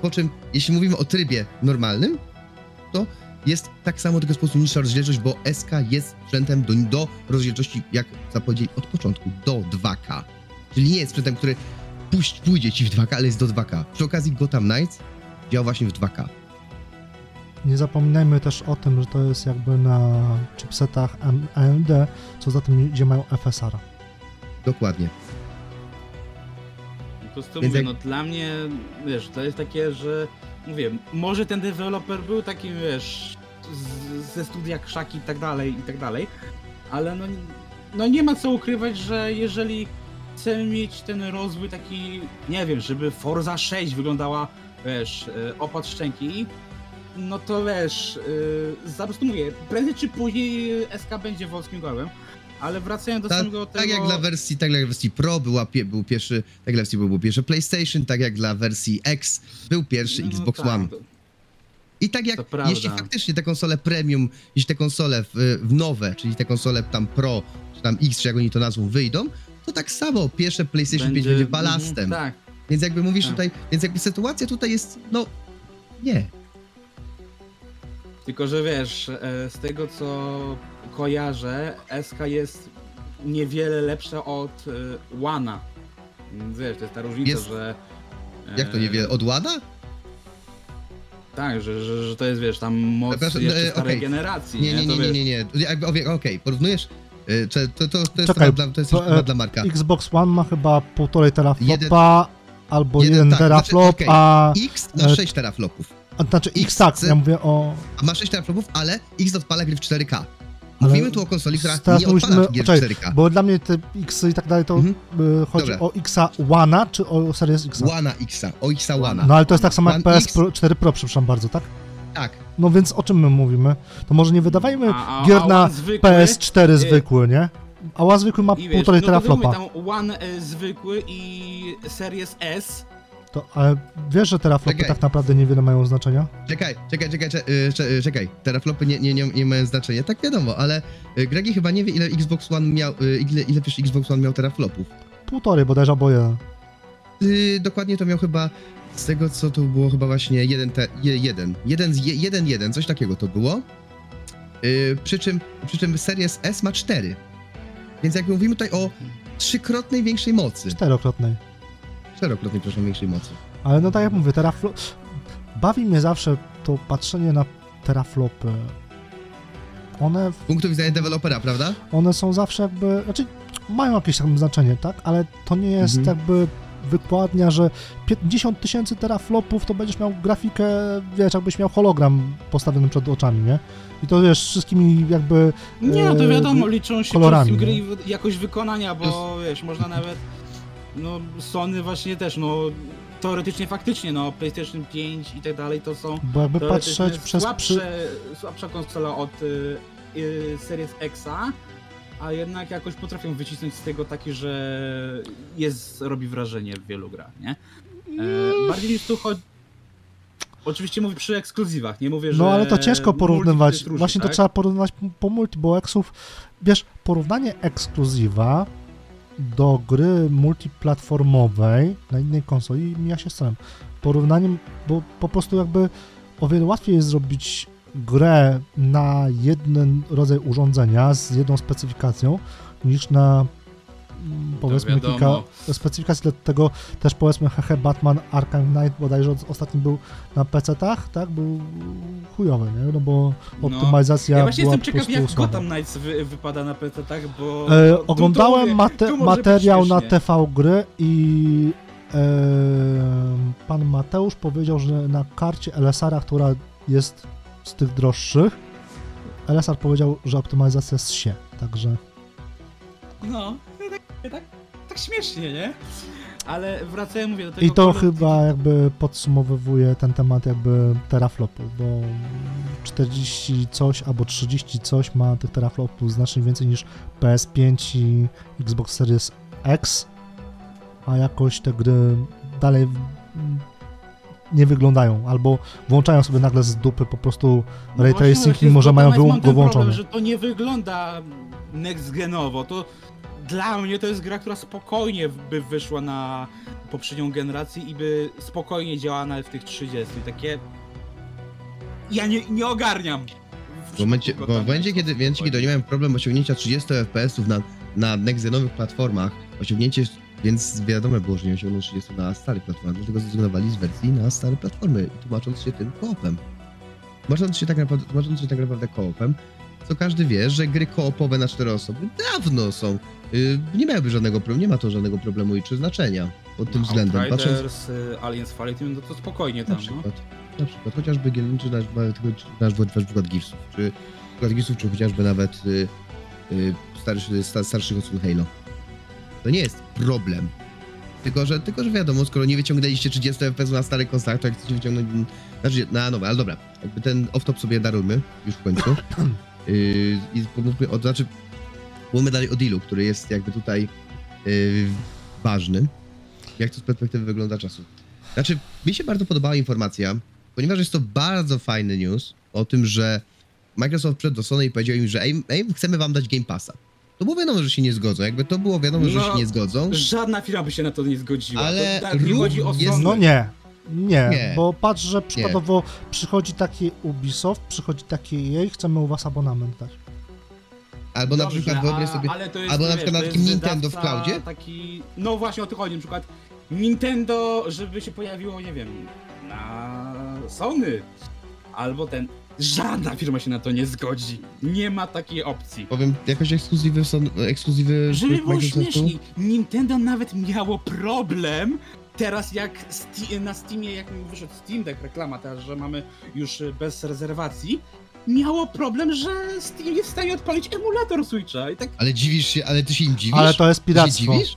Po czym, jeśli mówimy o trybie normalnym, to jest tak samo, tylko sposób niższa rozdzielczość, bo SK jest sprzętem do, do rozdzielczości, jak zapowiedzieli od początku, do 2K. Czyli nie jest sprzętem, który puść, pójdzie ci w 2K, ale jest do 2K. Przy okazji Gotham Knights działa właśnie w 2K. Nie zapominajmy też o tym, że to jest jakby na chipsetach AMD, co za tym idzie mają FSR. Dokładnie. Po prostu Więc mówię, jak- no dla mnie, wiesz, to jest takie, że mówię, może ten deweloper był takim, wiesz, z, ze studia krzaki i tak dalej, i tak dalej, ale no, no nie ma co ukrywać, że jeżeli chcemy mieć ten rozwój taki, nie wiem, żeby Forza 6 wyglądała, wiesz, e, opad szczęki, no to wiesz, yy, po prostu mówię, prędzej czy później SK będzie wąskim gołem, ale wracając do Ta, samego tego... tak jak dla wersji, tak jak wersji Pro była, pie, był pierwszy, tak jak dla wersji Pro był pierwszy PlayStation, tak jak dla wersji X był pierwszy No Xbox tak, One. I tak jak, To prawda. jeśli faktycznie te konsole premium, jeśli te konsole w, w nowe, czyli te konsole tam Pro, czy tam X, czy jak oni to nazwą, wyjdą, to tak samo pierwsze PlayStation 5 będzie balastem. Mhm, tak. Więc jakby mówisz Tak. tutaj, więc jakby sytuacja tutaj jest, no, nie. Tylko, że wiesz, e, z tego co kojarzę, SK jest niewiele lepsza od e, Łana. Więc Wiesz, to jest ta różnica, Jest- że... e, Jak to nie wie, od Łada? Tak, że, że, że to jest, wiesz, tam moc Przepraszam, jeszcze e, starej okej. generacji, Nie, nie, To nie, nie, nie, nie. Jakby, okej, okej, porównujesz, czy to, to, to jest Czekaj, dla, to jest to, dla Marka. Xbox One ma chyba półtorej teraflopa Jeden- albo jeden, jeden, tak, teraflop, znaczy, okej. a, X ma e, 6 teraflopów. a znaczy X X, tak, ja mówię o... A ma 6 teraflopów, ale X odpala gry w 4K. Mówimy tu o konsoli, która teraz nie odpala gier w czekaj, 4K. Bo dla mnie te X i tak dalej to Mhm. y, chodzi Dobra. o Xa One'a czy o Series X? Łana Xa, o Xa Łana. No ale to jest tak samo jak One PS X. Pro, 4 Pro, przepraszam bardzo, tak? Tak. No więc o czym my mówimy? To może nie wydawajmy A- a- gier a na One zwykły, PS4 y, zwykły, nie? A One zwykły ma wiesz, półtorej no teraflopa. tam One e, zwykły i Series S To, ale wiesz, że teraflopy Czekaj. tak naprawdę niewiele mają znaczenia? Czekaj, czekaj, czekaj, czekaj, y, y, czekaj. Teraflopy nie, nie, nie, nie mają znaczenia. Tak wiadomo, ale y, Gregi chyba nie wie, ile Xbox One miał, ile, ile pierwszy Xbox One miał teraflopów. Półtorej bodajże, albo jeden. Y, dokładnie to miał chyba, z tego co to było chyba właśnie jeden, te, je, jeden, jeden, jeden, jeden, coś takiego to było. Y, przy, czym, przy czym Series S ma 4. Więc jakby mówimy tutaj o trzykrotnej większej mocy. Czterokrotnej. Czterokrotnej, przepraszam, większej mocy. Ale no tak jak mówię, teraflop... Bawi mnie zawsze to patrzenie na teraflopy. one, Z punktu widzenia dewelopera, prawda? one są zawsze jakby, znaczy mają jakieś tam znaczenie, tak? Ale to nie jest Mhm. jakby wykładnia, że 50 tysięcy teraflopów to będziesz miał grafikę, wiesz, jakbyś miał hologram postawiony przed oczami, nie? I to wiesz, wszystkimi jakby Nie, no to e, wiadomo, liczą się kolorami, gry i jakość wykonania, bo wiesz, można nawet, no Sony właśnie też, no teoretycznie, faktycznie, no PlayStation 5 i tak dalej to są Bo jakby patrzeć przez przy... słabsze, słabsza konsola od y, y, Series Xa, a jednak jakoś potrafią wycisnąć z tego taki, że jest, robi wrażenie w wielu grach, nie? E, bardziej niż tu chodzi... Oczywiście mówię przy ekskluzywach, nie mówię, że... No ale to ciężko to porównywać. Właśnie to tak? trzeba porównywać po multi, bo eksów, wiesz, porównanie ekskluzywa do gry multiplatformowej na innej konsoli mija się z. Porównaniem, bo po prostu jakby o wiele łatwiej jest zrobić grę na jeden rodzaj urządzenia z jedną specyfikacją niż na powiedzmy kilka specyfikacji, dlatego też powiedzmy hehe Batman Arkham Knight bodajże od- ostatni był na PC-tach, tak? Był chujowy, nie? No bo No. optymalizacja Ja właśnie była jestem ciekaw, jak słaba. Gotham Knights wy, wypada na PC, tak? Bo. E, tu- tu oglądałem mówię, mate, tu materiał na. TV gry i e, pan Mateusz powiedział, że na karcie LSR-a, która jest z tych droższych, LSR powiedział, że optymalizacja jest sie, także No, tak, tak, śmiesznie, nie? Ale wracając, mówię do tego. i to Duty- chyba jakby podsumowuje ten temat jakby teraflopów, bo 40 coś albo 30 coś ma tych teraflopów znacznie więcej niż PS5 i Xbox Series X, a jakoś te gry dalej nie wyglądają, albo włączają sobie nagle z dupy po prostu No ray właśnie, tracing, mimo że mają go ten problem, włączony. że to nie wygląda next genowo, to dla mnie to jest gra, która spokojnie by wyszła na poprzednią generację i by spokojnie działała nawet w tych 30. I takie... Ja nie, nie ogarniam. W momencie, bo w momencie, kiedy, momencie, kiedy oni mają problem osiągnięcia 30 FPS-ów na, na next-genowych platformach, osiągnięcie, więc wiadomo było, że nie osiągną 30 na starych platformach, dlatego zrezygnowali z wersji na stare platformy, tłumacząc się tym koopem. Tłumacząc się tak naprawdę, tłumacząc się tak naprawdę koopem, co każdy wie, że gry koopowe na cztery osoby dawno są, nie miałyby żadnego problemu, nie ma to żadnego problemu i czy znaczenia pod tym względem. Patrząc, y, Aliens Team, no to spokojnie na tam, no. przykład, na przykład, chociażby Giel- czy nasz, na przykład Gearsów, czy przykład Gearsów, czy chociażby nawet y, y, starszy, sta, starszych odsłon Halo. To nie jest problem. Tylko że, tylko, że wiadomo, skoro nie wyciągnęliście 30 FPS na starych konsolach, to jak chcecie wyciągnąć, znaczy na nowe, ale dobra, jakby ten off-top sobie darujmy już w końcu. Yy, I pomówmy, od, znaczy, mówmy dalej o dealu, który jest jakby tutaj yy, ważny. Jak to z perspektywy wygląda czasu. Znaczy, mi się bardzo podobała informacja, ponieważ jest to bardzo fajny news o tym, że Microsoft przed do Sony i powiedział im, że ej, ej, chcemy wam dać Game Passa. To było wiadomo, że się nie zgodzą. Jakby to było wiadomo, że No, się nie zgodzą. Żadna firma by się na to nie zgodziła. Ale to, tak, nie chodzi o jest- Sony. No nie, nie, Nie. bo patrz, że przykładowo przychodzi taki Ubisoft, przychodzi taki EA, chcemy u was abonament dać. Albo na Dobrze, przykład wyobraź a- sobie. ale to jest, albo na wiesz, przykład na to takim jest Nintendo w wydawca cloudzie. Taki, no właśnie o to chodzi, na przykład Nintendo, żeby się pojawiło, nie wiem, na Sony. Albo ten. Żadna firma się na to nie zgodzi. Nie ma takiej opcji. Powiem, jakoś ekskluzywy są. Ekskluzywy Żeby było Microsoftu. śmieszniej, Nintendo nawet miało problem. Teraz jak Sti- na Steamie, jak wyszedł Steam Deck reklama teraz, że mamy już y, bez rezerwacji, miało problem, że Steam jest w stanie odpalić emulator Switcha i tak Ale dziwisz się, ale ty się im dziwisz? Ale to jest Ty się piractwo. dziwisz?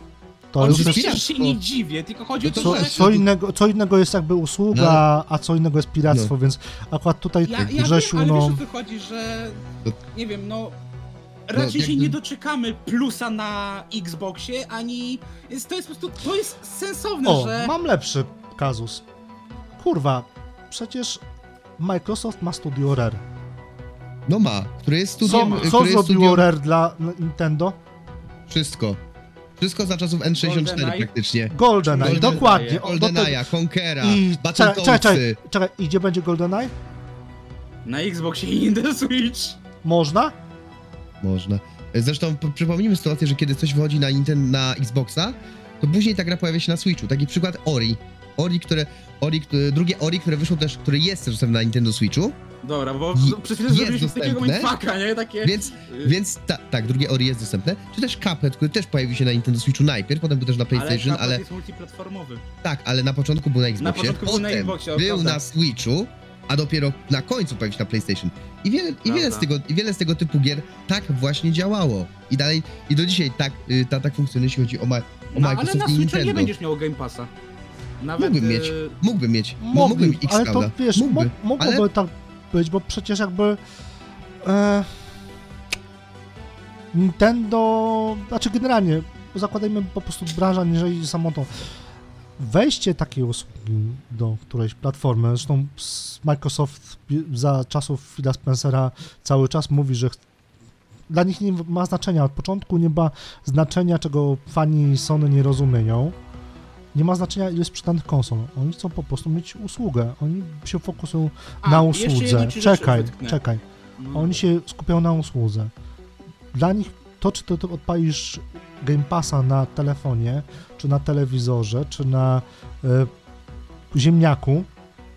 To już jest... się nie dziwię, tylko chodzi o No to, to Co, że... co, innego, co innego jest jakby usługa, No a co innego jest piractwo, więc akurat tutaj Ja, ja Grzesiu, wiem, ale no... wiesz o co chodzi, że... To- Nie wiem, no... Raczej się nie doczekamy plusa na Xboxie, ani... Jest, to jest po prostu... To jest sensowne, O, że... mam lepszy kazus. Kurwa, przecież Microsoft ma studio Rare. No ma, który jest Co, studiem. co który jest zrobiło studio... Rare dla Nintendo? Wszystko. Wszystko za czasów N64 GoldenEye? praktycznie. GoldenEye, Golden- dokładnie. do GoldenEye'a, Conquera, I czekaj, czekaj, czekaj, czekaj, i gdzie będzie GoldenEye? Na Xboxie i Nintendo Switch. Można? Można. Zresztą przypomnijmy sytuację, że kiedy coś wychodzi na Nintendo, na Xboxa, to później ta gra pojawia się na Switchu. Taki przykład Ori. Ori, które, Ori, które, drugie Ori, które wyszło też, które jest czasem na Nintendo Switchu, Dobra, bo Je- przez chwilę jest zrobiliśmy z takiego mindfucka, nie? Takie... Więc, więc ta, tak, drugie Ori jest dostępne. Czy też Cuphead, który też pojawił się na Nintendo Switchu najpierw, potem był też na PlayStation, ale... ale, Ale jest multiplatformowy. tak, ale na początku był na Xboxie, początku był na Xboxie, był prawda. na Switchu, a dopiero na końcu pojawił się na PlayStation. I wiele, i wiele, z, tego, I wiele z tego typu gier tak właśnie działało. I dalej, i do dzisiaj tak, y, ta, tak funkcjonuje, jeśli chodzi o, ma, o No, ale Microsoft na i Switchu Nintendo. nie będziesz miał Game Passa. Nawet, Mógłbym mieć. y, Mógłbym mieć, mógłbym X, ale to wiesz, Mógłby, mogłoby ale- tak być, bo przecież jakby e, Nintendo, znaczy generalnie, zakładajmy po prostu branża niżej samo to. Wejście takiej usługi do którejś platformy, zresztą Microsoft za czasów Phila Spencera cały czas mówi, że dla nich nie ma znaczenia, od początku nie ma znaczenia, czego fani Sony nie rozumieją. Nie ma znaczenia, ile sprzedanych konsol. Oni chcą po prostu mieć usługę. Oni się fokusują a, na usłudze. Czekaj, czekaj. No. Oni się skupiają na usłudze. Dla nich to, czy ty, ty odpalisz Game Passa na telefonie, czy na telewizorze, czy na e, ziemniaku,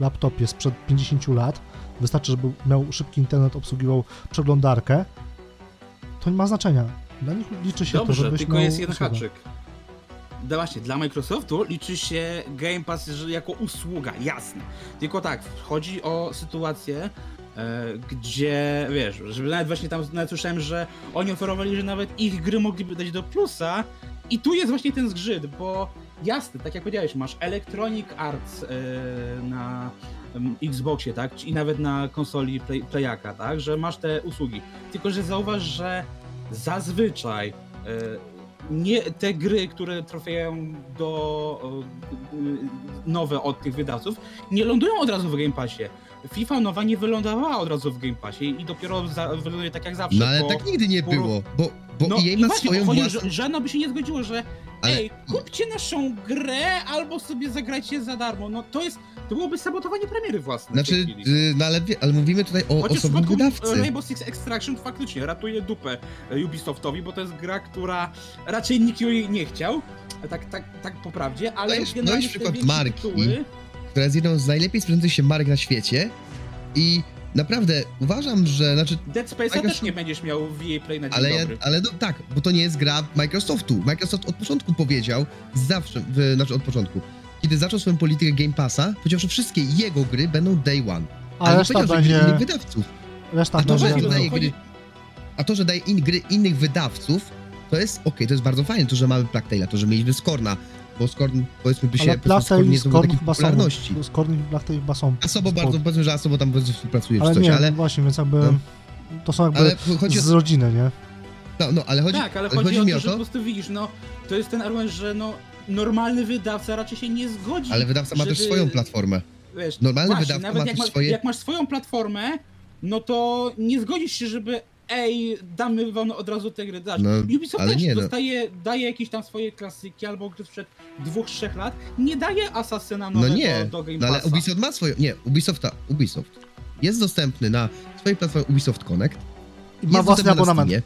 laptopie sprzed 50 lat, wystarczy, żeby miał szybki internet, obsługiwał przeglądarkę, to nie ma znaczenia. Dla nich liczy się to, Dobrze, żebyś tylko miał jest jeden usługę. haczyk. Da właśnie, dla Microsoftu liczy się Game Pass jako usługa, jasne. Tylko tak, chodzi o sytuację, e, gdzie, wiesz, żeby nawet właśnie tam, nawet słyszałem, że oni oferowali, że nawet ich gry mogliby dać do plusa i tu jest właśnie ten zgrzyt, bo jasne, tak jak powiedziałeś, masz Electronic Arts e, na Xboxie, tak, i nawet na konsoli play, Playaka, tak, że masz te usługi. Tylko, że zauważ, że zazwyczaj e, nie te gry, które trafiają do e, nowe od tych wydawców, nie lądują od razu w Game Passie. FIFA nowa nie wylądowała od razu w Game Passie i dopiero za, wyląduje tak jak zawsze. No ale po, tak nigdy nie po- było, bo, bo no i ma właśnie, swoją chodzi, własną... żadna by się nie zgodziło, że Ale- ej, kupcie naszą grę albo sobie zagrajcie za darmo. No to jest, to byłoby sabotowanie premiery własnej. Znaczy, chwili. y, no ale, ale mówimy tutaj o Chociaż osobnym wydawcy. Rainbow Six Extraction faktycznie ratuje dupę e, Ubisoftowi, bo to jest gra, która raczej nikt jej nie chciał, tak, tak, tak po prawdzie, ale No jest- no jest przykład marki. tytuły, która jest jedną z najlepiej sprzedających się marek na świecie i naprawdę uważam, że, znaczy, Dead Space'a Microsoft- też nie będziesz miał w EA Play na dzień ale, ja, dobry. ale no, tak, bo to nie jest gra Microsoftu. Microsoft od początku powiedział, zawsze, w, znaczy od początku, kiedy zaczął swoją politykę Game Passa, powiedział, że wszystkie jego gry będą day one. Ale nie reszta powiedział, że gry będzie, innych wydawców. reszta A to, że daje gry, a to, że daje in, gry innych wydawców, to jest okej, to jest bardzo fajne, to, że mamy Blacktaila, to, że mieliśmy Skorna, bo Skorn, powiedzmy, by się, Ale powiedzmy, Skorn nie zdobył takiej są. Scorn i Blacktail chyba są. Asobo spod- bardzo, powiedzmy, że Asobo tam bardzo współpracuje Ale czy coś, nie, ale, właśnie, więc jakby No. to są jakby ale chodzi o, z rodziny, nie? no, no, ale chodzi, tak, ale ale chodzi, o mi to, że po to, prostu widzisz, no to jest ten argument, że no normalny wydawca raczej się nie zgodzi. ale wydawca ma też żeby- swoją platformę. Wiesz, Normalny właśnie, wydawca nawet ma jak, swoje- jak masz swoją platformę, no to nie zgodzisz się, żeby ej, damy wam od razu te gry dać. No, Ubisoft ale też nie, no. dostaje, daje jakieś tam swoje klasyki albo gry sprzed dwóch, trzech lat, nie daje Asasyna No nowego nie, do Game no ale Passa. Ubisoft ma swoją, nie, Ubisofta, Ubisoft jest dostępny na swojej platformie Ubisoft Connect, I ma własny abonament. Steamie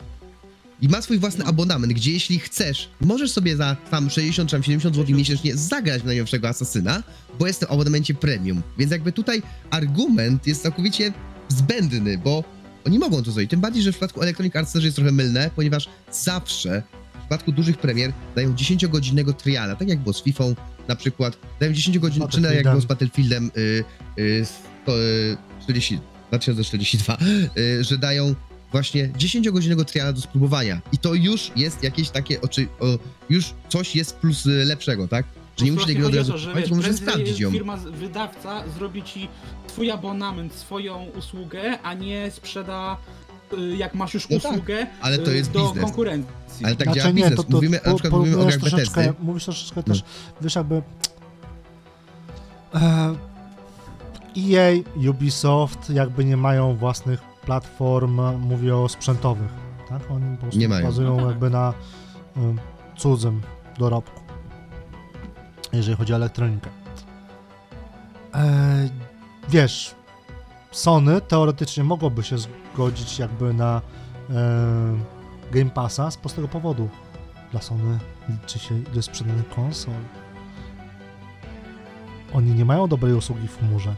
I ma swój własny No. abonament, gdzie jeśli chcesz, możesz sobie za tam 60 czy tam 70 zł miesięcznie zagrać w najnowszego Asasyna, bo jest w tym abonamencie premium. Więc jakby tutaj argument jest całkowicie zbędny, bo oni mogą to zrobić. Tym bardziej, że w przypadku Electronic Arts też jest trochę mylne, ponieważ zawsze w przypadku dużych premier dają 10-godzinnego triala, tak jak było z FIFA na przykład, dają 10 godzin, czy na jak było z Battlefieldem y, y, y, 40, 2042, y, że dają właśnie 10-godzinnego triala do spróbowania. I to już jest jakieś takie oczy, o, już coś jest plus y, lepszego, tak? Że nie musisz tego od razu kupować, możesz prędzej sprawdzić ją. firma, wydawca zrobi ci twój abonament, swoją usługę, a nie sprzeda, y, jak masz już No tak, usługę, Ale to y, jest do biznes. konkurencji. Ale tak Znaczy działa nie, biznes. to, to mówimy, na po- przykład mówimy o grach Bethesdy. mówisz troszeczkę No. też, wiesz jakby e, EA, Ubisoft jakby nie mają własnych platform, mówię o sprzętowych, tak? Oni po prostu Nie mają. bazują No tak. jakby na um, cudzym dorobku, jeżeli chodzi o elektronikę. E, wiesz, Sony teoretycznie mogłoby się zgodzić jakby na e, Game Passa z prostego powodu. Dla Sony liczy się ile sprzedanych konsol. Oni nie mają dobrej usługi w chmurze.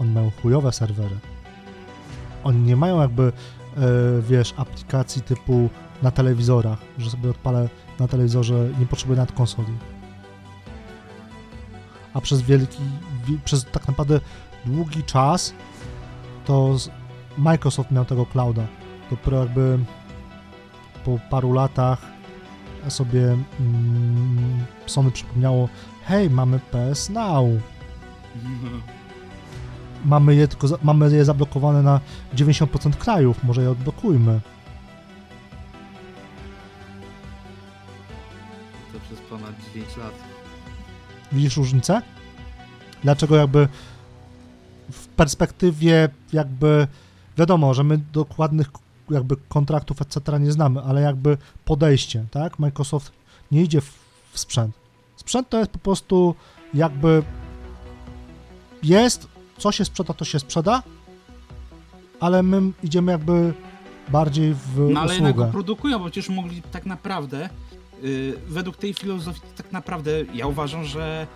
Oni mają chujowe serwery. oni nie mają jakby, e, wiesz, aplikacji typu na telewizorach, że sobie odpalę na telewizorze, nie potrzebuję nad konsoli. A przez wielki, wi- przez tak naprawdę długi czas to Microsoft miał tego clouda. Dopiero jakby po paru latach sobie mm, Sony przypomniało, hej, mamy PS Now. Mamy je, tylko mamy je zablokowane na 90% krajów, może je odblokujmy. To przez ponad 9 lat. Widzisz różnicę? Dlaczego jakby w perspektywie jakby wiadomo, że my dokładnych jakby kontraktów etc. nie znamy, ale jakby podejście, tak? Microsoft nie idzie w, w sprzęt. Sprzęt to jest po prostu jakby jest, co się sprzeda, to się sprzeda, ale my idziemy jakby bardziej w No ale jednak go usługę. produkują, bo przecież mogli tak naprawdę, według tej filozofii, tak naprawdę ja uważam, że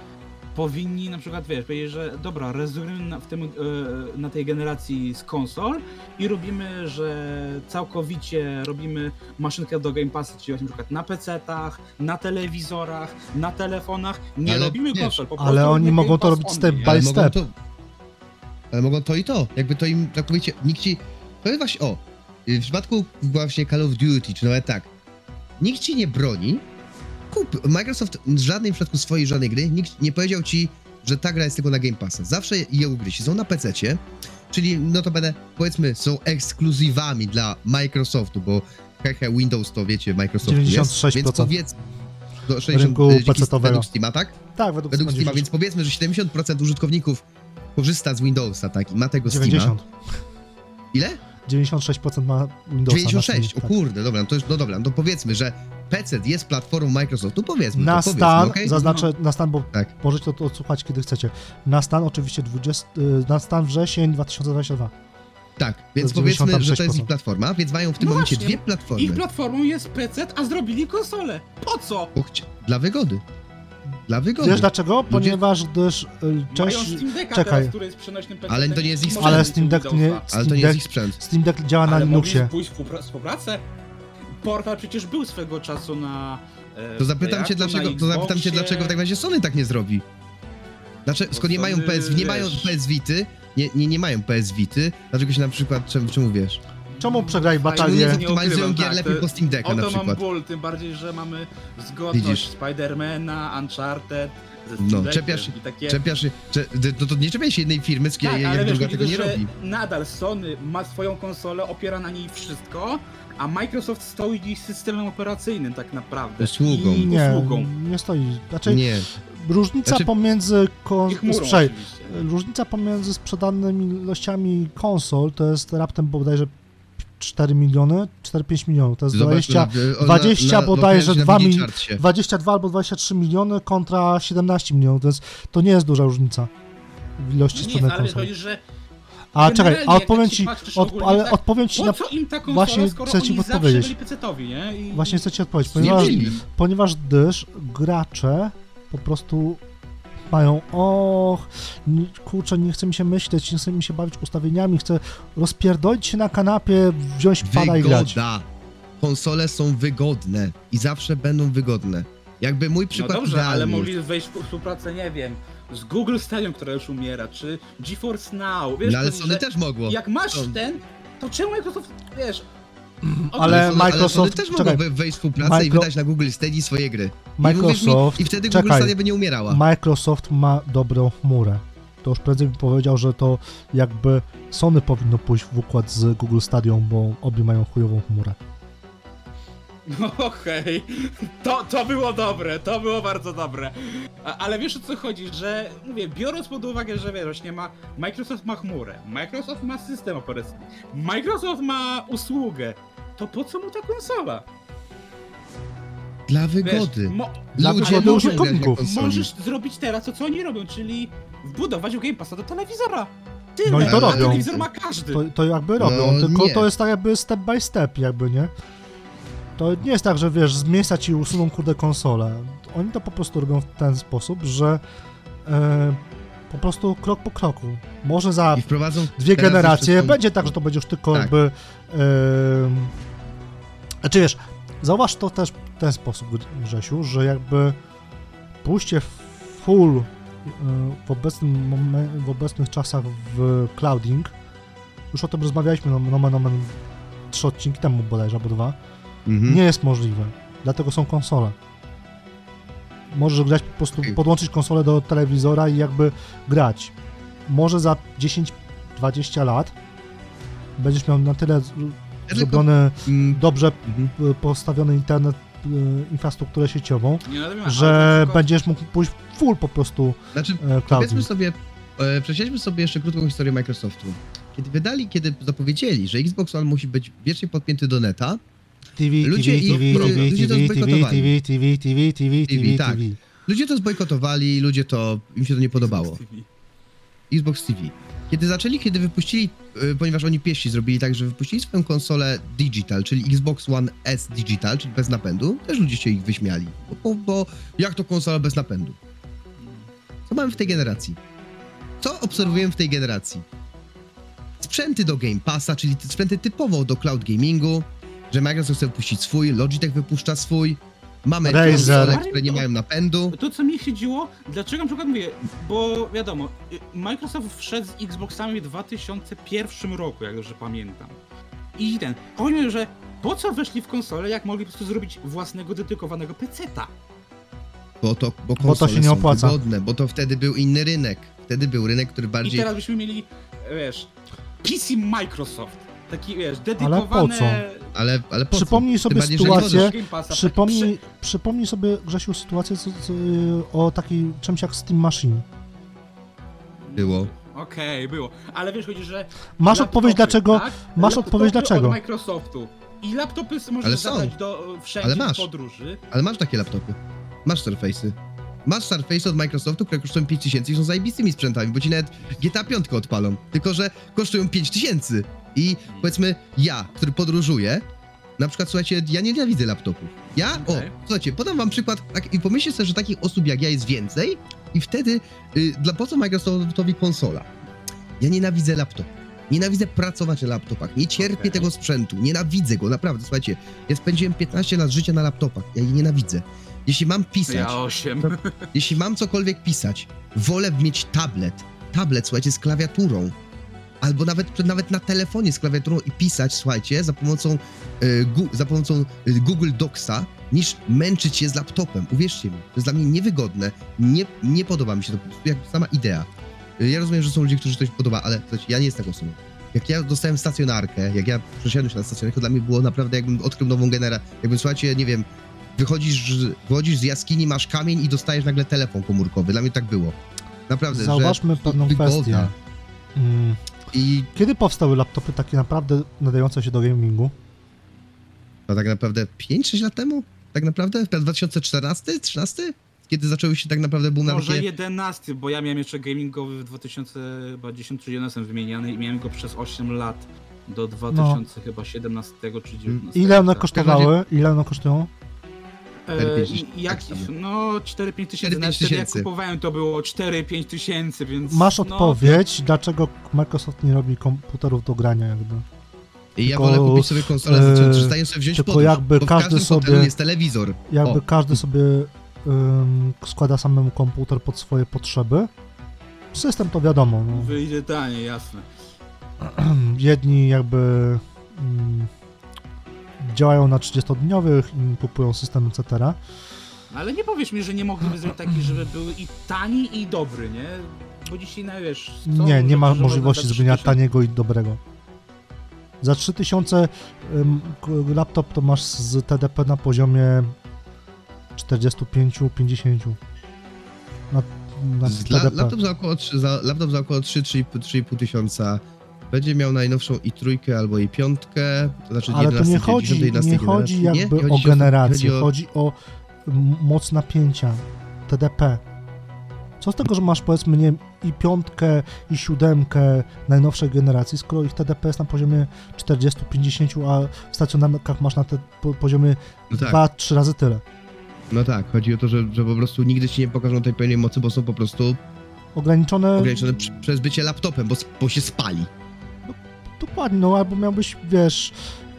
powinni na przykład, wiesz, powiedzieć, że dobra, rezygnujemy na, w tym, y, na tej generacji z konsol i robimy, że całkowicie robimy maszynkę do Game Passa, czyli właśnie na przykład na PC-tach, na telewizorach, na telefonach, nie Ale robimy wiesz, konsol, po ale oni mogą to robić step by Ale mogą step. to, ale mogą to i to. Jakby to im, tak powiecie, nikt ci... Właśnie, o, y, w przypadku właśnie Call of Duty, czy nawet tak, nikt ci nie broni, kup, Microsoft w żadnym przypadku swojej żadnej gry, nikt nie powiedział ci, że ta gra jest tylko na Game Passa. Zawsze jego gry są na PC-cie, czyli no to będę, powiedzmy, są ekskluzywami dla Microsoftu, bo hehe, Windows to wiecie, Microsoft jest, 96%. więc powiedz... Do 60, Rynku dzięki- PC-towego. według Steama, tak? Tak, według, według Steama Steama, więc powiedzmy, że 70% użytkowników korzysta z Windowsa, tak, i ma tego Steama. 90. Ile? 96% ma Windowsa. 96, na o Steamie, kurde, dobra, no to już, no dobra, no to powiedzmy, że PC jest platformą Microsoftu, powiedzmy Na to, powiedzmy, stan, okej? zaznaczę na stan, bo Tak. możecie to odsłuchać kiedy chcecie. Na stan oczywiście 20, y, na stan wrzesień 2022. Tak, więc powiedzmy, że to jest 96%. ich platforma, więc mają w tym No momencie właśnie, dwie platformy. Ich platformą jest PC, a zrobili konsolę. Po co? Dla wygody. Dla wygody. Wiesz dlaczego? Ponieważ gdyż Mają część... Steam Decka czekaj. teraz, który jest przenośnym PC. Ale to nie jest ich Ale Steam Deck nie... Ale Steam to nie jest Deck, ich sprzęt. Steam Deck działa na Ale Linuxie. pójść w współpracę? Portal przecież był swego czasu na... e, To zapytam cię dlaczego, to zapytam cię dlaczego w takim razie Sony tak nie zrobi. Dlaczego, Bo skoro nie mają PS, nie mają PS Vity, nie, nie, nie mają PS Vity, dlaczego się na przykład, czemu, czemu wiesz? Czemu nie batalię? nie zoptymalizują ukrywam, gier tak, lepiej to- po Steam Decka O na to mam przykład? ból, tym bardziej, że mamy zgodność Widzisz. Spidermana, Uncharted, No, czepiasz- i takie... Czepiasz cze, no to nie czepiaj się jednej firmy, z Tak, jak ale wiesz, druga chodzi tego nie że robi. nadal Sony ma swoją konsolę, opiera na niej wszystko, a Microsoft stoi systemem operacyjnym tak naprawdę. Usługą. I Nie, usługą. nie stoi. Znaczy, Nie, różnica Znaczy- pomiędzy... Kon... Różnica pomiędzy sprzedanymi ilościami konsol to jest raptem bodajże 4 miliony, 4-5 milionów. To jest zobacz 20, na- na- 20 na- na- bodajże na 2 mil- Winicharcie. 22 albo 23 miliony kontra 17 milionów. To, jest, to nie jest duża różnica w ilości No sprzedanych konsol. chodzi, że A czekaj, a odpowiem ci, od, ale tak, odpowiem ci na... co im ta konsola, właśnie chcę ci nie? I... Właśnie chcę ci odpowiedzieć, Nie ponieważ, ponieważ gdyż gracze po prostu mają, och, nie- kurczę, nie chce mi się myśleć, nie chce mi się bawić ustawieniami, chcę rozpierdolić się na kanapie, wziąć pada i grać. Wygoda. Konsole są wygodne i zawsze będą wygodne. Jakby mój No przykład dobrze, ale idealny. mogli wejść w współpracę, nie wiem, z Google Stadium, które już umiera, czy GeForce Now, wiesz, No ale to, Sony że też mogło. jak masz To- ten, to czemu Microsoft, wiesz... o Ale to- Sony, ale Microsoft- Sony też czekaj. mogłoby wejść w współpracę i Micro- wydać na Google Stadia swoje gry. I, Microsoft, mi, I wtedy Google czekaj. Stadia by nie umierała. Microsoft ma dobrą chmurę. To już prędzej bym powiedział, że to jakby Sony powinno pójść w układ z Google Stadium, bo obie mają chujową chmurę. Okej, to, to było dobre, to było bardzo dobre. A, ale wiesz o co chodzi, że mówię, biorąc pod uwagę, że wiesz, właśnie ma, Microsoft ma chmurę, Microsoft ma system operacyjny, Microsoft ma usługę, to po co mu ta konsola? Dla Wiesz, wygody. mo- Dla Ludzie wygody muszą użytkowników. grać na konsoli. możesz zrobić teraz to, co oni robią, czyli wbudować Game Passa do telewizora. Tyle, No i to a robią. telewizor ma każdy. To, to jakby robią, No, tylko nie. to jest tak jakby step by step, jakby, nie? To nie jest tak, że wiesz, z miejsca ci usuną kurde konsolę. Oni to po prostu robią w ten sposób, że e, Po prostu krok po kroku. Może za I wprowadzą... dwie teraz generacje jeszcze będzie tak, że to będzie już tylko Tak. jakby... Yy... Znaczy wiesz, zauważ to też w ten sposób, Grzesiu, że jakby pójście full yy, w, obecnym momen- w obecnych czasach w clouding, już o tym rozmawialiśmy, no, nomen omen trzy odcinki temu bodajże, albo dwa, Mhm. nie jest możliwe. Dlatego są konsole. Możesz grać po prostu, podłączyć konsolę do telewizora i jakby grać. Może za 10-20 lat będziesz miał na tyle Ja zrobiony, Mm, dobrze mhm. y, postawiony internet, y, infrastrukturę sieciową, no, że przykład- będziesz mógł pójść full po prostu Znaczy, e, Powiedzmy sobie, e, prześledźmy sobie jeszcze krótką historię Microsoftu. Kiedy wydali, kiedy zapowiedzieli, że Xbox One musi być wiecznie podpięty do neta, TV, ludzie TV, ich- TV, ludzie TV, to TV, TV, zbojkotowali. TV, TV, TV, TV, TV, tak. TV. ludzie to zbojkotowali, ludzie to, im się to nie podobało. Xbox TV. Xbox TV. Kiedy zaczęli, kiedy wypuścili, e, ponieważ oni piesi zrobili tak, że wypuścili swoją konsolę digital, czyli Xbox One S digital, czyli bez napędu, też ludzie się ich wyśmiali. Bo, bo, jak to konsola bez napędu? Co mamy w tej generacji? Co obserwujemy w tej generacji? Sprzęty do Game Passa, czyli sprzęty typowo do cloud gamingu, że Microsoft chce wypuścić swój, Logitech wypuszcza swój, mamy konsole, które nie mają napędu. To, co mi chodziło, dlaczego na przykład mówię, bo wiadomo, Microsoft wszedł z Xboxami w 2001 roku, jak dobrze pamiętam. I ten, mi, że po co weszli w konsolę, jak mogli po prostu zrobić własnego dedykowanego PC-ta? Bo to, bo to konsole się nie są opłaca. wygodne, bo to wtedy był inny rynek. Wtedy był rynek, który I bardziej... teraz byśmy mieli, wiesz, PC Microsoft. Taki, wiesz, po dedykowane... co? Ale, ale po co? Przypomnij Tym sobie sytuację, tak Przypomnij, przypomnij sobie, Grzesiu, sytuację co, co, o takiej czymś jak Steam Machine. przy- Było. Okej, było. Ale wiesz, chodzi, że... Masz laptopy, odpowiedź dlaczego, tak? masz Laptopy odpowiedź dlaczego. od Microftu. I laptopy możesz Ale są. do e, wszędzie Ale masz. podróży. Ale masz takie laptopy. Masz Surface'y. Masz Surface od Microsoftu, które kosztują 5000 i są zajebistymi sprzętami, bo ci nawet GTA 5 odpalą. Tylko, że kosztują 5000. I powiedzmy, ja, który podróżuję, na przykład, słuchajcie, ja nie nienawidzę laptopów. Ja, o, Okej. słuchajcie, podam wam przykład, tak, i pomyślcie sobie, że takich osób jak ja jest więcej i wtedy, y, dla po co Microsoftowi konsola? Ja nienawidzę laptopów. Nienawidzę pracować na laptopach. Nie cierpię Okej. tego sprzętu. Nienawidzę go, naprawdę. Słuchajcie, ja spędziłem 15 lat życia na laptopach. Ja je nienawidzę. Jeśli mam pisać, Ja 8. jeśli mam cokolwiek pisać, wolę mieć tablet. Tablet, słuchajcie, z klawiaturą. Albo nawet, nawet na telefonie z klawiaturą i pisać, słuchajcie, za pomocą, e, gu, za pomocą e, Google Docsa, niż męczyć się z laptopem. Uwierzcie mi, to jest dla mnie niewygodne. Nie, nie podoba mi się to jak sama idea. E, Ja rozumiem, że są ludzie, którzy to się podoba, ale słuchajcie, ja nie jestem taką osobą. Jak ja dostałem stacjonarkę, jak ja przesiadłem się na stacjonarkę, to dla mnie było naprawdę jakbym odkrył nową generację. Jakbym, słuchajcie, nie wiem, wychodzisz, wychodzisz z jaskini, masz kamień i dostajesz nagle telefon komórkowy. Dla mnie tak było. Naprawdę, Zauważmy że pewną wygoda. kwestię. Mm, I Kiedy powstały laptopy takie naprawdę nadające się do gamingu? to tak naprawdę 5-6 lat temu? Tak naprawdę? W 2014? 13? Kiedy zaczęły się tak naprawdę boom na Może takie... 11, bo ja miałem jeszcze gamingowy w 2010 czy 11 wymieniany i miałem go przez 8 lat. Do 2017 czy 19. Ile one kosztowały? Ile one kosztują? E, 4-5 i jak, tak samo. no 4-5 tysięcy, 4-5 nawet wtedy jak tysięcy. kupowałem to było 4-5 tysięcy, więc... Masz no, odpowiedź, dlaczego Microsoft nie robi komputerów do grania jakby. I ja wolę kupić sobie konsolę, e, e, zostaję sobie wziąć tylko podróż, jakby bo każdy sobie- jest telewizor. Jakby O. każdy sobie ym, składa samemu komputer pod swoje potrzeby. System to wiadomo, no. Wyjdzie taniej, jasne. jedni jakby ym, działają na 30-dniowych, inni kupują system, etc. Ale nie powiesz mi, że nie mogliby zrobić taki, żeby był i tani i dobry, nie? Bo dzisiaj, no wiesz... co Nie, nie ma możliwości zrobienia 3000 taniego i dobrego. Za 3000 ym, k- laptop to masz z TDP na poziomie 45-50. Na, na TDP. laptop, za około, trzy- za, laptop za około 3-3,5 tysiąca będzie miał najnowszą i trójkę albo i piątkę, to znaczy Ale to 11, nie chodzi, 10, 11 nie chodzi generacji. jakby nie o chodzi generację, chodzi o- chodzi o moc napięcia, TDP. Co z tego, że masz powiedzmy, nie i piątkę, i siódemkę najnowszej generacji, skoro ich TDP jest na poziomie 40-50, a w stacjonarkach masz na te, po, poziomie No tak. 2-3 razy tyle. No tak, chodzi o to, że, że po prostu nigdy ci nie pokażą tej pełnej mocy, bo są po prostu Ograniczone, ograniczone przez bycie laptopem, bo, bo się spali. Dokładnie, no albo miałbyś, wiesz,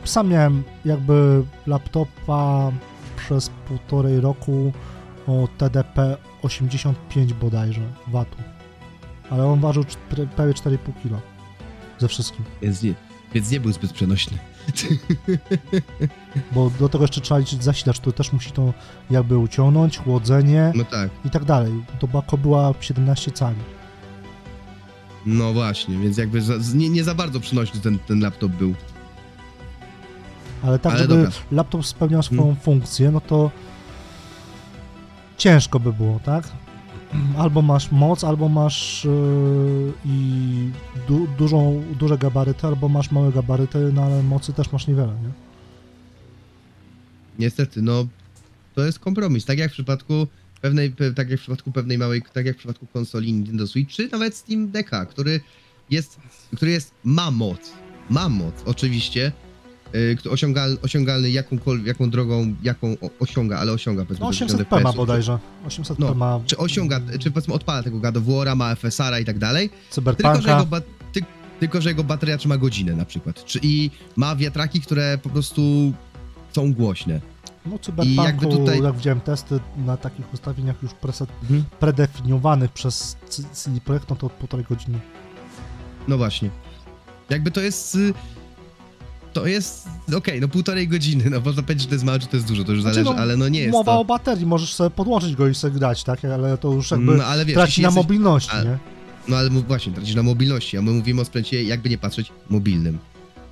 sam miałem jakby laptopa przez półtorej roku o TDP 85 bodajże watów, ale on ważył cztery- prawie 4,5 kg ze wszystkim, Więc nie, więc nie był zbyt przenośny. bo do tego jeszcze trzeba liczyć zasilacz, który też musi to jakby uciągnąć, chłodzenie No tak. i tak dalej. To bako była 17 cali. No właśnie, więc jakby za, nie, nie za bardzo przenośny ten, ten laptop był. Ale tak, Ale żeby dobra. laptop spełniał swoją Hmm. funkcję, no to ciężko by było, tak? Albo masz moc, albo masz yy, i du, dużą, duże gabaryty, albo masz małe gabaryty, no ale mocy też masz niewiele, nie? Niestety, no to jest kompromis. Tak jak w przypadku pewnej, pe, tak jak w przypadku pewnej małej, tak jak w przypadku konsoli Nintendo Switch, czy nawet Steam Decka, który jest, który jest, ma moc. Ma moc, oczywiście. Yy, osiągal, osiągalny jakąkolwiek, jaką drogą, jaką o, osiąga, ale osiąga powiedzmy No do 800p 60 ma bodajże. 800p No, ma Czy osiąga, czy powiedzmy odpala tego God ma FSR-a i tak dalej, Tylko że, cyberpunka. jego ty, tylko, że jego bateria trzyma godzinę na przykład. Czy, I ma wiatraki, które po prostu są głośne. No I cyberpunku, jakby tutaj- jak widziałem testy na takich ustawieniach już preset, Mhm. predefiniowanych przez CD Projekt, no to od półtorej godziny. No właśnie. Jakby to jest... y, To jest... Okej, no półtorej godziny, no można powiedzieć, że to jest mało, czy to jest dużo, to już Znaczy, zależy, no, ale no nie jest Mowa to... o baterii, możesz sobie podłączyć go i sobie grać, tak? Ale to już jakby No ale wiesz, traci na jesteś, mobilności, a- nie? No ale właśnie, tracisz na mobilności, a my mówimy o sprzęcie, jakby nie patrzeć, mobilnym.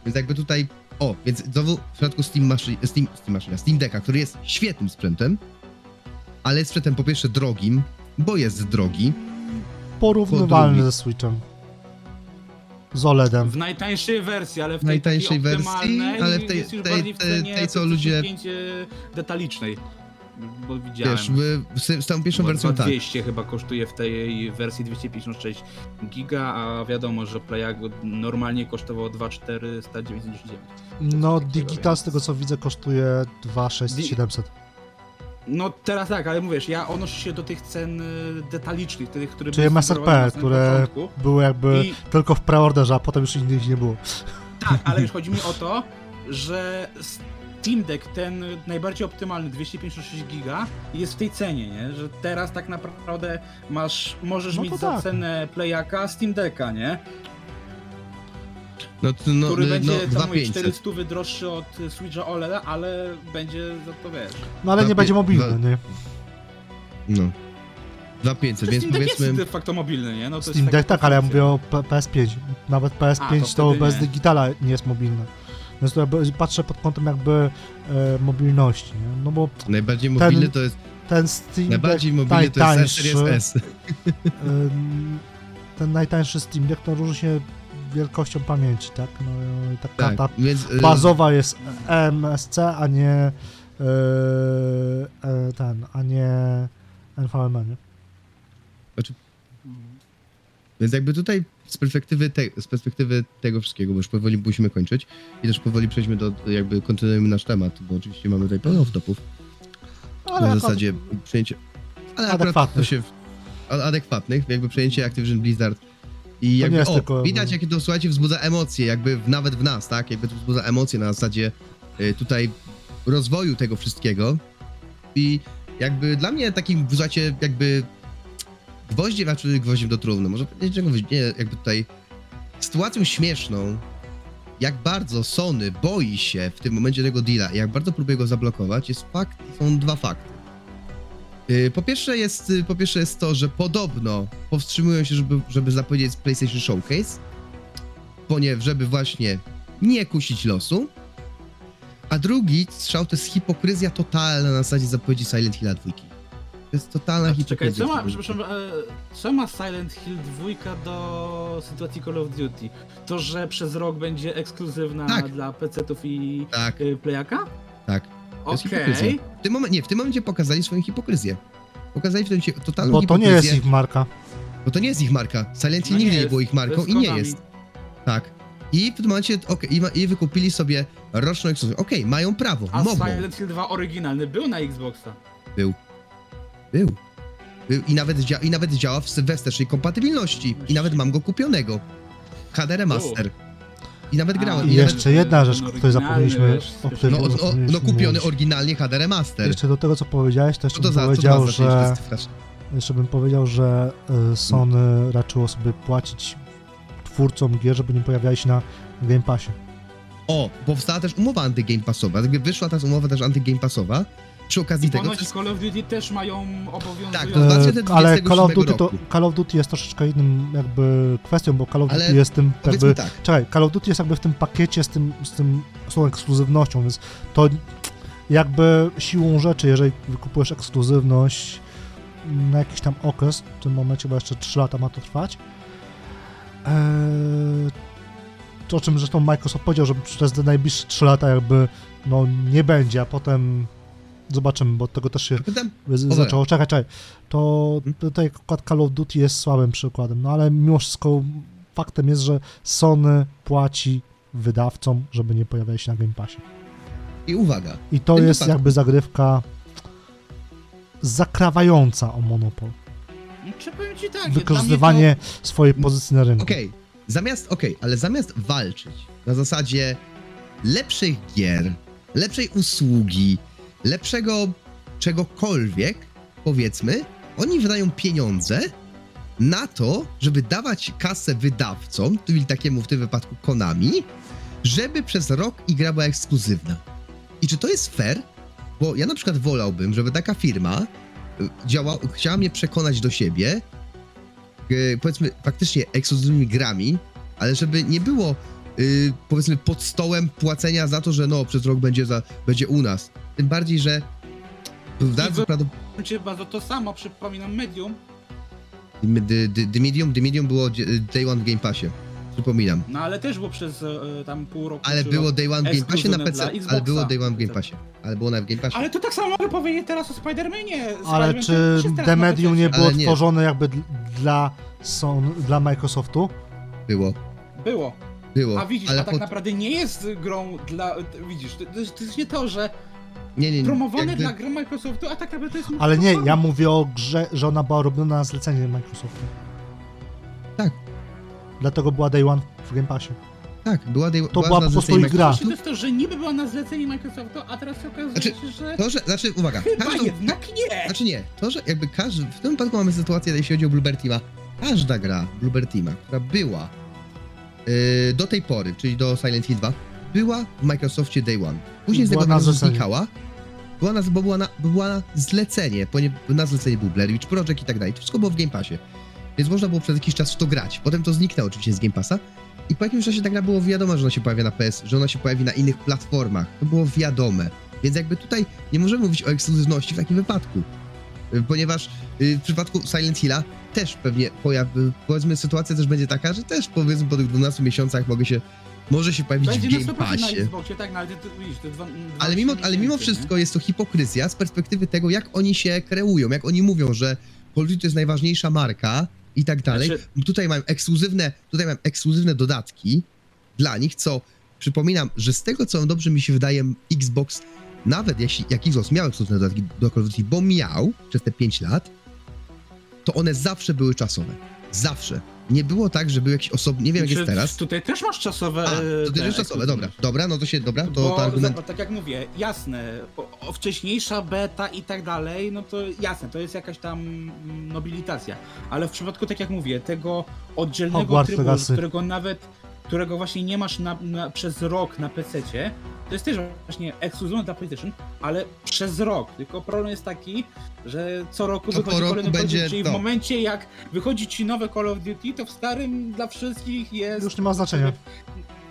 Więc jakby tutaj... O, więc znowu w przypadku Steam, maszy, Steam, Steam Maszyna, Steam Decka, który jest świetnym sprzętem, ale jest sprzętem po pierwsze drogim, bo jest drogi, Porównywalny drugi- ze Switchem. Z OLEDem. W najtańszej wersji, ale w tej najtańszej wersji, ale w tej- tej- tej- cenie tej, co ludzie- 5 detalicznej. Bo widziałem. wiesz, w, z, z tą pierwszą Chyba wersją tak. 200 chyba kosztuje w tej wersji 256 giga, a wiadomo, że Playag normalnie kosztował 2499. No, Digital z tego co widzę kosztuje 26700. No teraz tak, ale mówisz, ja odnoszę się do tych cen y, detalicznych, tych, które Czyli były MSRP, które były jakby I tylko w preorderze, a potem już innych nie było. tak, ale już chodzi mi o to, że Steam Deck, ten najbardziej optymalny 256 giga jest w tej cenie, nie? Że teraz tak naprawdę masz, możesz No mieć to za tak. cenę Playaka Steam Decka, nie? No, to- no, Który no, będzie no, tam 2500. 400 droższy od Switcha OLED, ale będzie za to wiesz. No ale nie będzie mobilny, dwa- nie? No. 2500, więc Steam Deck powiedzmy... jest de facto mobilny, nie? No, to Steam jest Deck tak, ale ja mówię o P- PS5. Nawet PS5 A, to, to bez nie. digitala nie jest mobilne. Więc to jakby patrzę pod kątem jakby e, mobilności, nie? No bo Najbardziej mobilny Ten to jest... ten Steam Najbardziej mobilny to jest Series S. ten najtańszy Steam Deck to różni się wielkością pamięci, tak? No i ta Tak, karta więc... y, bazowa jest EMSC, a nie e, e, ten, a nie NVMe, nie? Więc jakby tutaj z perspektywy, te, z perspektywy tego wszystkiego, bo już powoli musimy kończyć i też powoli przejdźmy do, jakby kontynuujemy nasz temat, bo oczywiście mamy tutaj pełno off-topów, Ale na zasadzie przejęcie... Ale Adekwatnych. się... Adekwatnych, jakby przejęcie Activision Blizzard i jakby, o, tylko- widać jakie to, słuchajcie, wzbudza emocje, jakby w, nawet w nas, tak, jakby to wzbudza emocje na zasadzie y, tutaj rozwoju tego wszystkiego. I jakby dla mnie takim, słuchajcie, jakby gwoździem, znaczy gwoździem do trumny, może powiedzieć, że nie, jakby tutaj sytuacją śmieszną, jak bardzo Sony boi się w tym momencie tego deala i jak bardzo próbuje go zablokować, jest fakt, są dwa fakty. Yy, Po pierwsze jest, yy, po pierwsze jest to, że podobno powstrzymują się, żeby, żeby zapowiedzieć PlayStation Showcase, ponieważ żeby właśnie nie kusić losu. A drugi strzał to jest hipokryzja totalna na zasadzie zapowiedzi Silent Hill 2. To jest totalna A hipokryzja. Czekaj, co ma, przepraszam, e, co ma Silent Hill 2 do sytuacji Call of Duty? To, że przez rok będzie ekskluzywna Tak. dla PC-ów i Tak, y, Playaka? tak. Okej. hipokryzja. W tym momencie, nie, w tym momencie pokazali swoją hipokryzję. Pokazali w tym momencie totalną Bo to nie hipokryzję. jest ich marka. Bo to nie jest ich marka. Silent Hill No nie nigdy nie jest. było ich marką i nie jest. Tak. I w tym momencie, okej, i, ma- i wykupili sobie roczną ekskluzywność. Okej, mają prawo, A mogą. Silent Hill 2 oryginalny był na Xboxa. Był. Był. y, i nawet, dzia- i nawet działa w, we wstecznej kompatybilności. I nawet mam go kupionego. HD Remaster. I nawet A, grałem. I I nawet, jeszcze jedna rzecz, o której zapomnieliśmy, wiesz, o której no, no, zapomnieliśmy no kupiony mówić. oryginalnie HD Remaster. Jeszcze do tego, co powiedziałeś, jeszcze Co to bym za, co to powiedział, że... jest. Jeszcze bym powiedział, że y, Sony raczyło sobie płacić twórcom gier, żeby nie pojawiali się na Game Passie. O, powstała też umowa antygame passowa. Jakby wyszła ta umowa też antygame passowa. Przy okazji I tego, ponoć Call of Duty też mają obowiązujące... Tak, to 2027 ale Call of, Duty to. Call of Duty jest troszeczkę innym jakby kwestią, bo Call of Ale Duty jest tym jakby... tak, Czekaj, Call of Duty jest jakby w tym pakiecie z, tym, z, tym, z tą ekskluzywnością, więc to jakby siłą rzeczy, jeżeli wykupujesz ekskluzywność na jakiś tam okres, w tym momencie, bo jeszcze 3 lata ma to trwać, eee, to o czym zresztą Microsoft powiedział, że przez te najbliższe 3 lata jakby no nie będzie, a potem zobaczymy, bo od tego też się pytam, zaczęło. Czekaj, czekaj. To Hmm? tutaj akurat Call of Duty jest słabym przykładem, no ale mimo wszystko faktem jest, że Sony płaci wydawcom, żeby nie pojawiali się na Game Passie. i uwaga, I to jest wypadku- jakby zagrywka zakrawająca o monopol. Czy powiem ci tak, Wykorzystywanie swojej pozycji na rynku. okej, zamiast, okej, ale zamiast walczyć na zasadzie lepszych gier, lepszej usługi, lepszego czegokolwiek, powiedzmy, oni wydają pieniądze na to, żeby dawać kasę wydawcom, czyli takiemu w tym wypadku Konami, żeby przez rok i gra była ekskluzywna. I czy to jest fair? Bo ja na przykład wolałbym, żeby taka firma y, działa, chciała mnie przekonać do siebie, y, powiedzmy faktycznie ekskluzywnymi grami, ale żeby nie było y, powiedzmy pod stołem płacenia za to, że no przez rok będzie, za, będzie u nas. Tym bardziej, że bardzo prawdopodobnie Cię bardzo to samo, przypominam Medium, The, the, the Medium, The Medium było dzie- Day One w Game Passie. Przypominam. no ale też było przez e, tam pół roku. Ale było. Day One w Game Passie na PC. Ale było Day One w Game Passie. Ale było na w Game Passie. Ale to tak samo mogę powiedzieć teraz o Spider-Manie. Ale czy The Medium nie było tworzone jakby dl- dla, dla Microsoftu? Było. Było. Było. A widzisz, ale a tak pod- naprawdę nie jest grą dla... Widzisz, to, to jest nie to, że Nie, nie, nie. promowane jakby- dla gry Microsoftu, a tak naprawdę to jest... Ale nie, ja mówię o grze, że ona była robiona na zlecenie Microsoftu. Tak. Dlatego była Day One w Game Passie. Tak, była Day To była na po prostu zlecenie ich gra. Właśnie to jest to, że niby była na zlecenie Microsoftu, a teraz się okazuje Znaczy, się, że To, że, znaczy, uwaga, chyba każdą, jednak nie. Znaczy nie, to, że jakby każdy, w tym wypadku mamy sytuację, jeśli chodzi o Bluebird Teama, każda gra Bluebird Teama, która była yy, do tej pory, czyli do Silent Hill 2, była w Microsoftie Day One. Później z Była tego na zlecenie. znikała, była na, bo była na, bo była na zlecenie, ponieważ na zlecenie był Blair Witch Project i tak dalej, to wszystko było w Game Passie. Więc można było przez jakiś czas w to grać. Potem to zniknęło oczywiście z Game Passa i po jakimś czasie ta gra było wiadomo, że ona się pojawia na PS, że ona się pojawi na innych platformach. To było wiadome. Więc jakby tutaj nie możemy mówić o ekskluzywności w takim wypadku. Y, Ponieważ y, w przypadku Silent Hilla też pewnie pojawi, powiedzmy sytuacja też będzie taka, że też powiedzmy po tych 12 miesiącach mogę się, może się pojawić Będzie w Game 100% na Passie. Xboxie, tak, no ale ty, widzisz, te dwa, dwa Ale mimo, ale mimo nie? wszystko jest to hipokryzja z perspektywy tego, jak oni się kreują, jak oni mówią, że Call of Duty to jest najważniejsza marka i tak dalej. Znaczy- Tutaj mam ekskluzywne, tutaj mam ekskluzywne dodatki dla nich, co przypominam, że z tego, co dobrze mi się wydaje, Xbox, nawet jeśli jak Xbox miał ekskluzywne dodatki do Call of Duty, bo miał przez te 5 lat, to one zawsze były czasowe. Zawsze. Nie było tak, że były jakieś osobne, nie wiem jak Znaczy, jest teraz. Tutaj też masz czasowe... A, e, to te też jest czasowe, dobra. Dobra, no to się, dobra, to, Bo to argument... zobacz, tak jak mówię, jasne, o, o wcześniejsza beta i tak dalej, no to jasne, to jest jakaś tam nobilitacja. Ale w przypadku, tak jak mówię, tego oddzielnego Hogwarts trybu, Legacy. którego nawet, którego właśnie nie masz na, na, przez rok na PC-cie, to jest też właśnie ekskluzywne dla PlayStation, ale przez rok. Tylko problem jest taki, że co roku To wychodzi roku kolejny będzie produkt, czyli to. w momencie jak wychodzi ci nowe Call of Duty, to w starym dla wszystkich jest... Już nie ma znaczenia.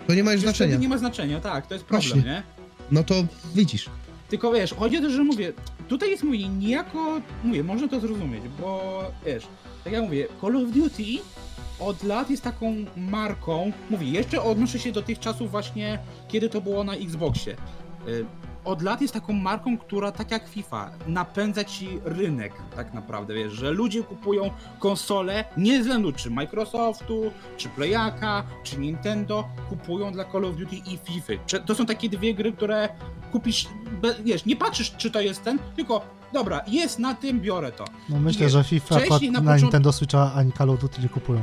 To nie ma już znaczenia. nie ma znaczenia, tak, to jest problem, Właśnie. nie? No to widzisz. Tylko wiesz, chodzi o to, że mówię, tutaj jest mówię, niejako, mówię, można to zrozumieć, bo wiesz, tak jak mówię, Call of Duty od lat jest taką marką, mówię, jeszcze odnoszę się do tych czasów właśnie, kiedy to było na Xboxie. Y, Od lat jest taką marką, która tak jak FIFA napędza ci rynek tak naprawdę, wiesz, że ludzie kupują konsole nie względu czy Microsoftu, czy Playaka, czy Nintendo, kupują dla Call of Duty i FIFA. To są takie dwie gry, które kupisz, wiesz, nie patrzysz czy to jest ten, tylko dobra, jest na tym, biorę to. No myślę, że FIFA wcześniej na na, początku- Nintendo Switcha ani Call of Duty nie kupują.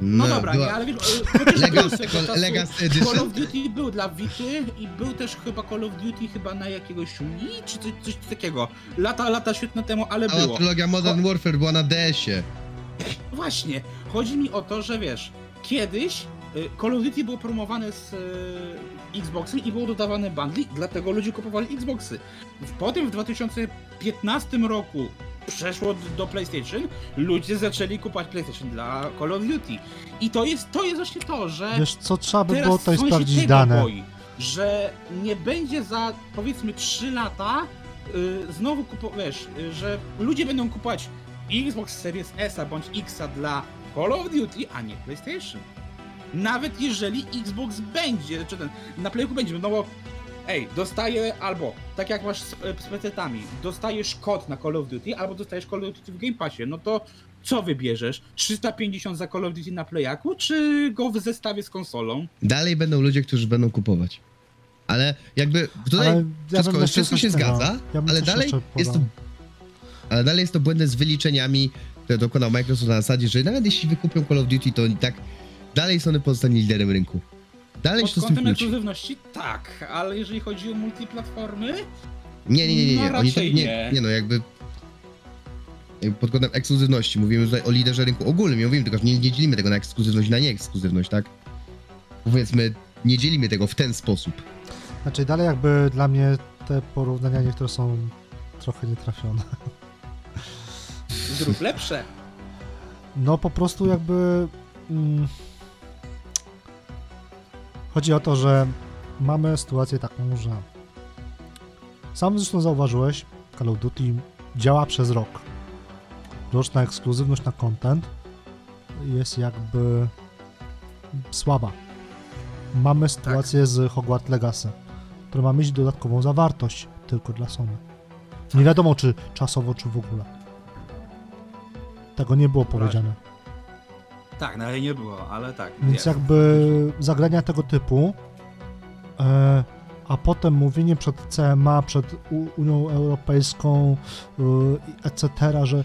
No, dobra, była- nie, ale wiesz, e, Legacy- Edition? Call of Duty był dla Vity i był też chyba Call of Duty chyba na jakiegoś Wii, czy coś, coś takiego. Lata, lata świetne temu, ale Cała było. trylogia Modern Warfare była na DS-ie. Właśnie, chodzi mi o to, że wiesz, kiedyś Call of Duty było promowane z y, Xboxem i było dodawane bundle, dlatego ludzie kupowali Xboxy. Potem w 2015 roku przeszło do PlayStation, ludzie zaczęli kupować PlayStation dla Call of Duty. I to jest, to jest właśnie to, że Wiesz co, trzeba by było tutaj sprawdzić dane. Boi, że nie będzie za powiedzmy 3 lata y, znowu kupować, wiesz, y, że ludzie będą kupować Xbox Series S bądź X dla Call of Duty, a nie PlayStation. Nawet jeżeli Xbox będzie, czy ten, na Playku będzie, no bo ej, dostaję albo, tak jak masz z, z PC-tami, dostajesz kod na Call of Duty, albo dostajesz Call of Duty w Game Passie, no to co wybierzesz? 350 za Call of Duty na Playaku, czy go w zestawie z konsolą? Dalej będą ludzie, którzy będą kupować. Ale jakby tutaj Ale ja wszystko, wszystko się tego- zgadza, ja ale dalej jest to, ale dalej jest to błędne z wyliczeniami, które dokonał Microsoft na zasadzie, że nawet jeśli wykupią Call of Duty, to i tak dalej Sony pozostanie liderem rynku. Dalej się Pod to z tym kątem kłóci. ekskluzywności tak, ale jeżeli chodzi o multiplatformy, Nie, nie, nie, nie, No nie. Oni to, raczej nie, nie. nie no, jakby jakby pod kątem ekskluzywności. Mówimy tutaj o liderze rynku ogólnym. Nie mówimy tylko, że nie, nie dzielimy tego na ekskluzywność i na nieekskluzywność, tak? Powiedzmy, nie dzielimy tego w ten sposób. Znaczy dalej jakby dla mnie te porównania niektóre są trochę nietrafione. zrób lepsze. No po prostu jakby... Mm, chodzi o to, że mamy sytuację taką, że sam zresztą zauważyłeś, Call of Duty działa przez rok. Roczna ekskluzywność na content jest jakby słaba. Mamy sytuację z Hogwarts Legacy, która ma mieć dodatkową zawartość tylko dla Sony. Nie wiadomo, czy czasowo, czy w ogóle. Tego nie było powiedziane. Tak, na razie nie było, ale tak. Więc jest. jakby zagrania tego typu, e, a potem mówienie przed CMA, przed U- Unią Europejską, y, etc., że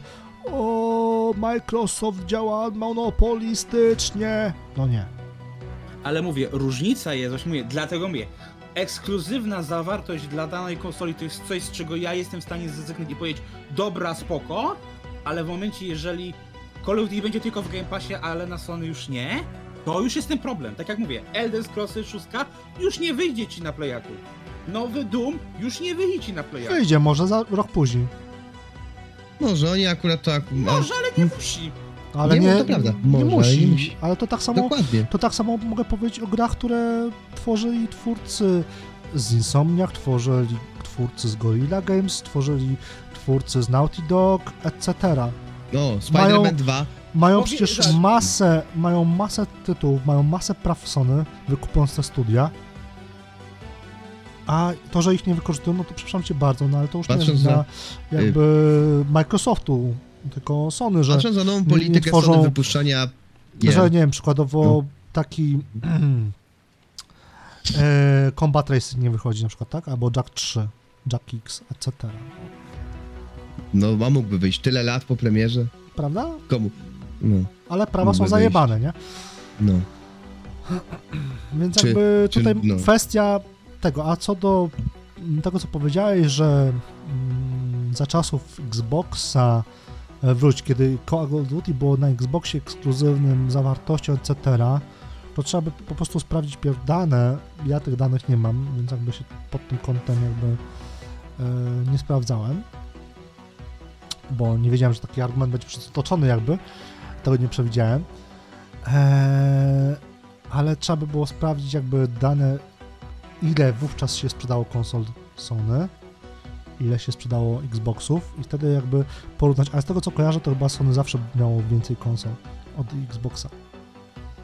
o, Microsoft działa monopolistycznie. No nie. Ale mówię, różnica jest, właśnie mówię, dlatego mówię, ekskluzywna zawartość dla danej konsoli to jest coś, z czego ja jestem w stanie zrezygnować i powiedzieć, dobra, spoko, ale w momencie, jeżeli Call of Duty będzie tylko w Game Passie, ale na Sony już nie, to już jest ten problem. Tak jak mówię, Elder Scrolls 6 już nie wyjdzie ci na Playaku. Nowy Doom już nie wyjdzie ci na Playaku. Wyjdzie może za rok później. Może oni akurat to... ak- Może, ale nie musi. Ale Nie, nie, no to prawda. nie, Może, ale musi. nie musi. Ale to tak samo Dokładnie. To tak samo mogę powiedzieć o grach, które tworzyli twórcy z Insomniac, tworzyli twórcy z Gorilla Games, tworzyli twórcy z Naughty Dog, etc. No, Spider-Man Mają- 2. Mają przecież masę, mają masę tytułów, mają masę praw Sony, wykupując te studia. A to, że ich nie wykorzystują, no to przepraszam cię bardzo, no ale to już nie Patrząc jest na- na jakby Microsoftu, tylko Sony, że Patrząc na nową nie politykę tworzą- Sony wypuszczania... Nie. Że nie wiem, przykładowo No. taki e, Combat Racing nie wychodzi na przykład, tak? Albo Jack 3, Jack X, etc. No, a mógłby wyjść tyle lat po premierze. Prawda? Komu? No, Ale prawa są zajebane, nie? no. Więc Czy- jakby czy- tutaj no. kwestia tego, a co do tego, co powiedziałeś, że mm, za czasów Xboxa e, wróć, kiedy Call of Duty było na Xboxie ekskluzywnym, zawartością, etc., to trzeba by po prostu sprawdzić pierw dane. Ja tych danych nie mam, więc jakby się pod tym kątem jakby e, nie sprawdzałem, bo nie wiedziałem, że taki argument będzie przytoczony jakby, tego nie przewidziałem. Eee, ale trzeba by było sprawdzić jakby dane, ile wówczas się sprzedało konsol Sony, ile się sprzedało Xboxów i wtedy jakby porównać, ale z tego co kojarzę, to chyba Sony zawsze miało więcej konsol od Xboxa.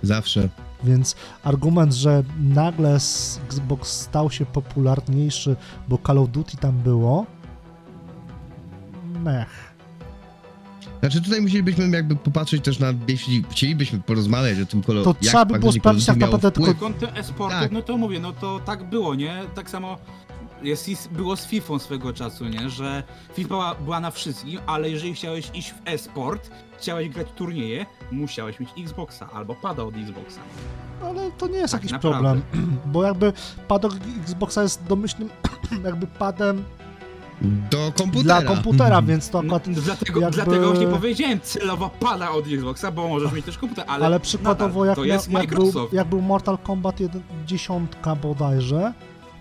Zawsze. Więc argument, że nagle Xbox stał się popularniejszy, bo Call of Duty tam było, mech. Znaczy tutaj musielibyśmy jakby popatrzeć też na, jeśli chcielibyśmy porozmawiać o tym kolor. To trzeba by było sprawdzić tak naprawdę tylko kątem e-sportu, Tak. no to mówię, no to tak było, nie? Tak samo jest, było z FIFA swego czasu, nie? Że FIFA była, była na wszystkim, ale jeżeli chciałeś iść w e-sport, chciałeś grać w turnieje, musiałeś mieć Xboxa albo pada od Xboxa. Ale to nie jest Tak jakiś naprawdę. problem, bo jakby pad od Xboxa jest domyślnym jakby padem Do komputera. dla komputera, więc to akurat... No, dlatego, jakby- dlatego właśnie powiedziałem celowo pada od Xboxa, bo możesz mieć też komputer, ale, Ale, przykładowo jak, to jest jak, był, jak był Mortal Kombat 1, dziesiątka bodajże,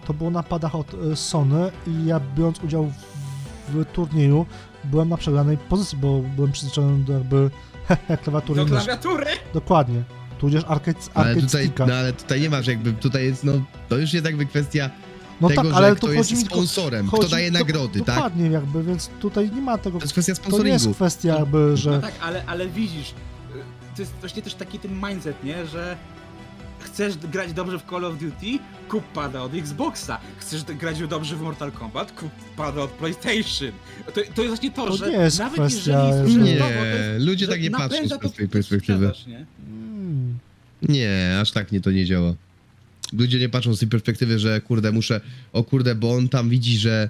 to było na padach od y, Sony i ja biorąc udział w, w turnieju byłem na przegranej pozycji, bo byłem przyzwyczajony do jakby klawiatury Do klawiatury! Dokładnie. Tudzież arcade, Ale arcade tutaj, sticka. no ale tutaj nie ma, że jakby tutaj jest, no, to już jest jakby kwestia No tego, tak, że ale kto tu jest chodzi sponsorem, kto chodzi- daje do- nagrody, tak? Dokładnie jakby, więc tutaj nie ma tego... To jest kwestia To nie jest sponsoringu. kwestia jakby, że... No tak, ale, ale widzisz, y, to jest właśnie też taki ten mindset, nie? Że chcesz grać dobrze w Call of Duty, kup pada od Xboxa. Chcesz grać dobrze w Mortal Kombat, kup pada od PlayStation. To, to jest właśnie to, To że nie jest nawet kwestia- jeżeli Nie, to jest, ludzie że tak nie patrzą z to tej perspektywy. sprzedaż, nie? Mm. Nie, aż tak nie to nie działa. Ludzie nie patrzą z tej perspektywy, że kurde, muszę, o kurde, bo on tam widzi, że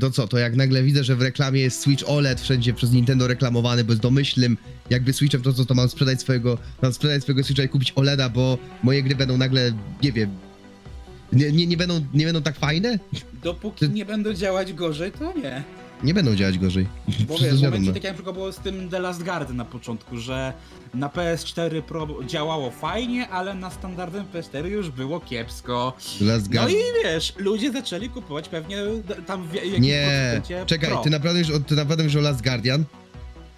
to co, to jak nagle widzę, że w reklamie jest Switch OLED wszędzie przez Nintendo reklamowany, bo jest domyślnym jakby Switchem, to co, to mam sprzedać swojego, mam sprzedać swojego Switcha i kupić OLEDa, bo moje gry będą nagle, nie wiem, nie, nie, nie, będą, nie będą tak fajne? Dopóki nie będą działać gorzej, to nie. Nie będą działać gorzej. Bo wiesz, w momencie tak jak na przykład było z tym The Last Guard na początku, że na PS4 Pro działało fajnie, ale na standardem PS4 już było kiepsko. Last No Guard. i wiesz, ludzie zaczęli kupować pewnie tam w jakimś Nie, czekaj, Pro. ty naprawdę już ty naprawdę mówisz o Last Guardian?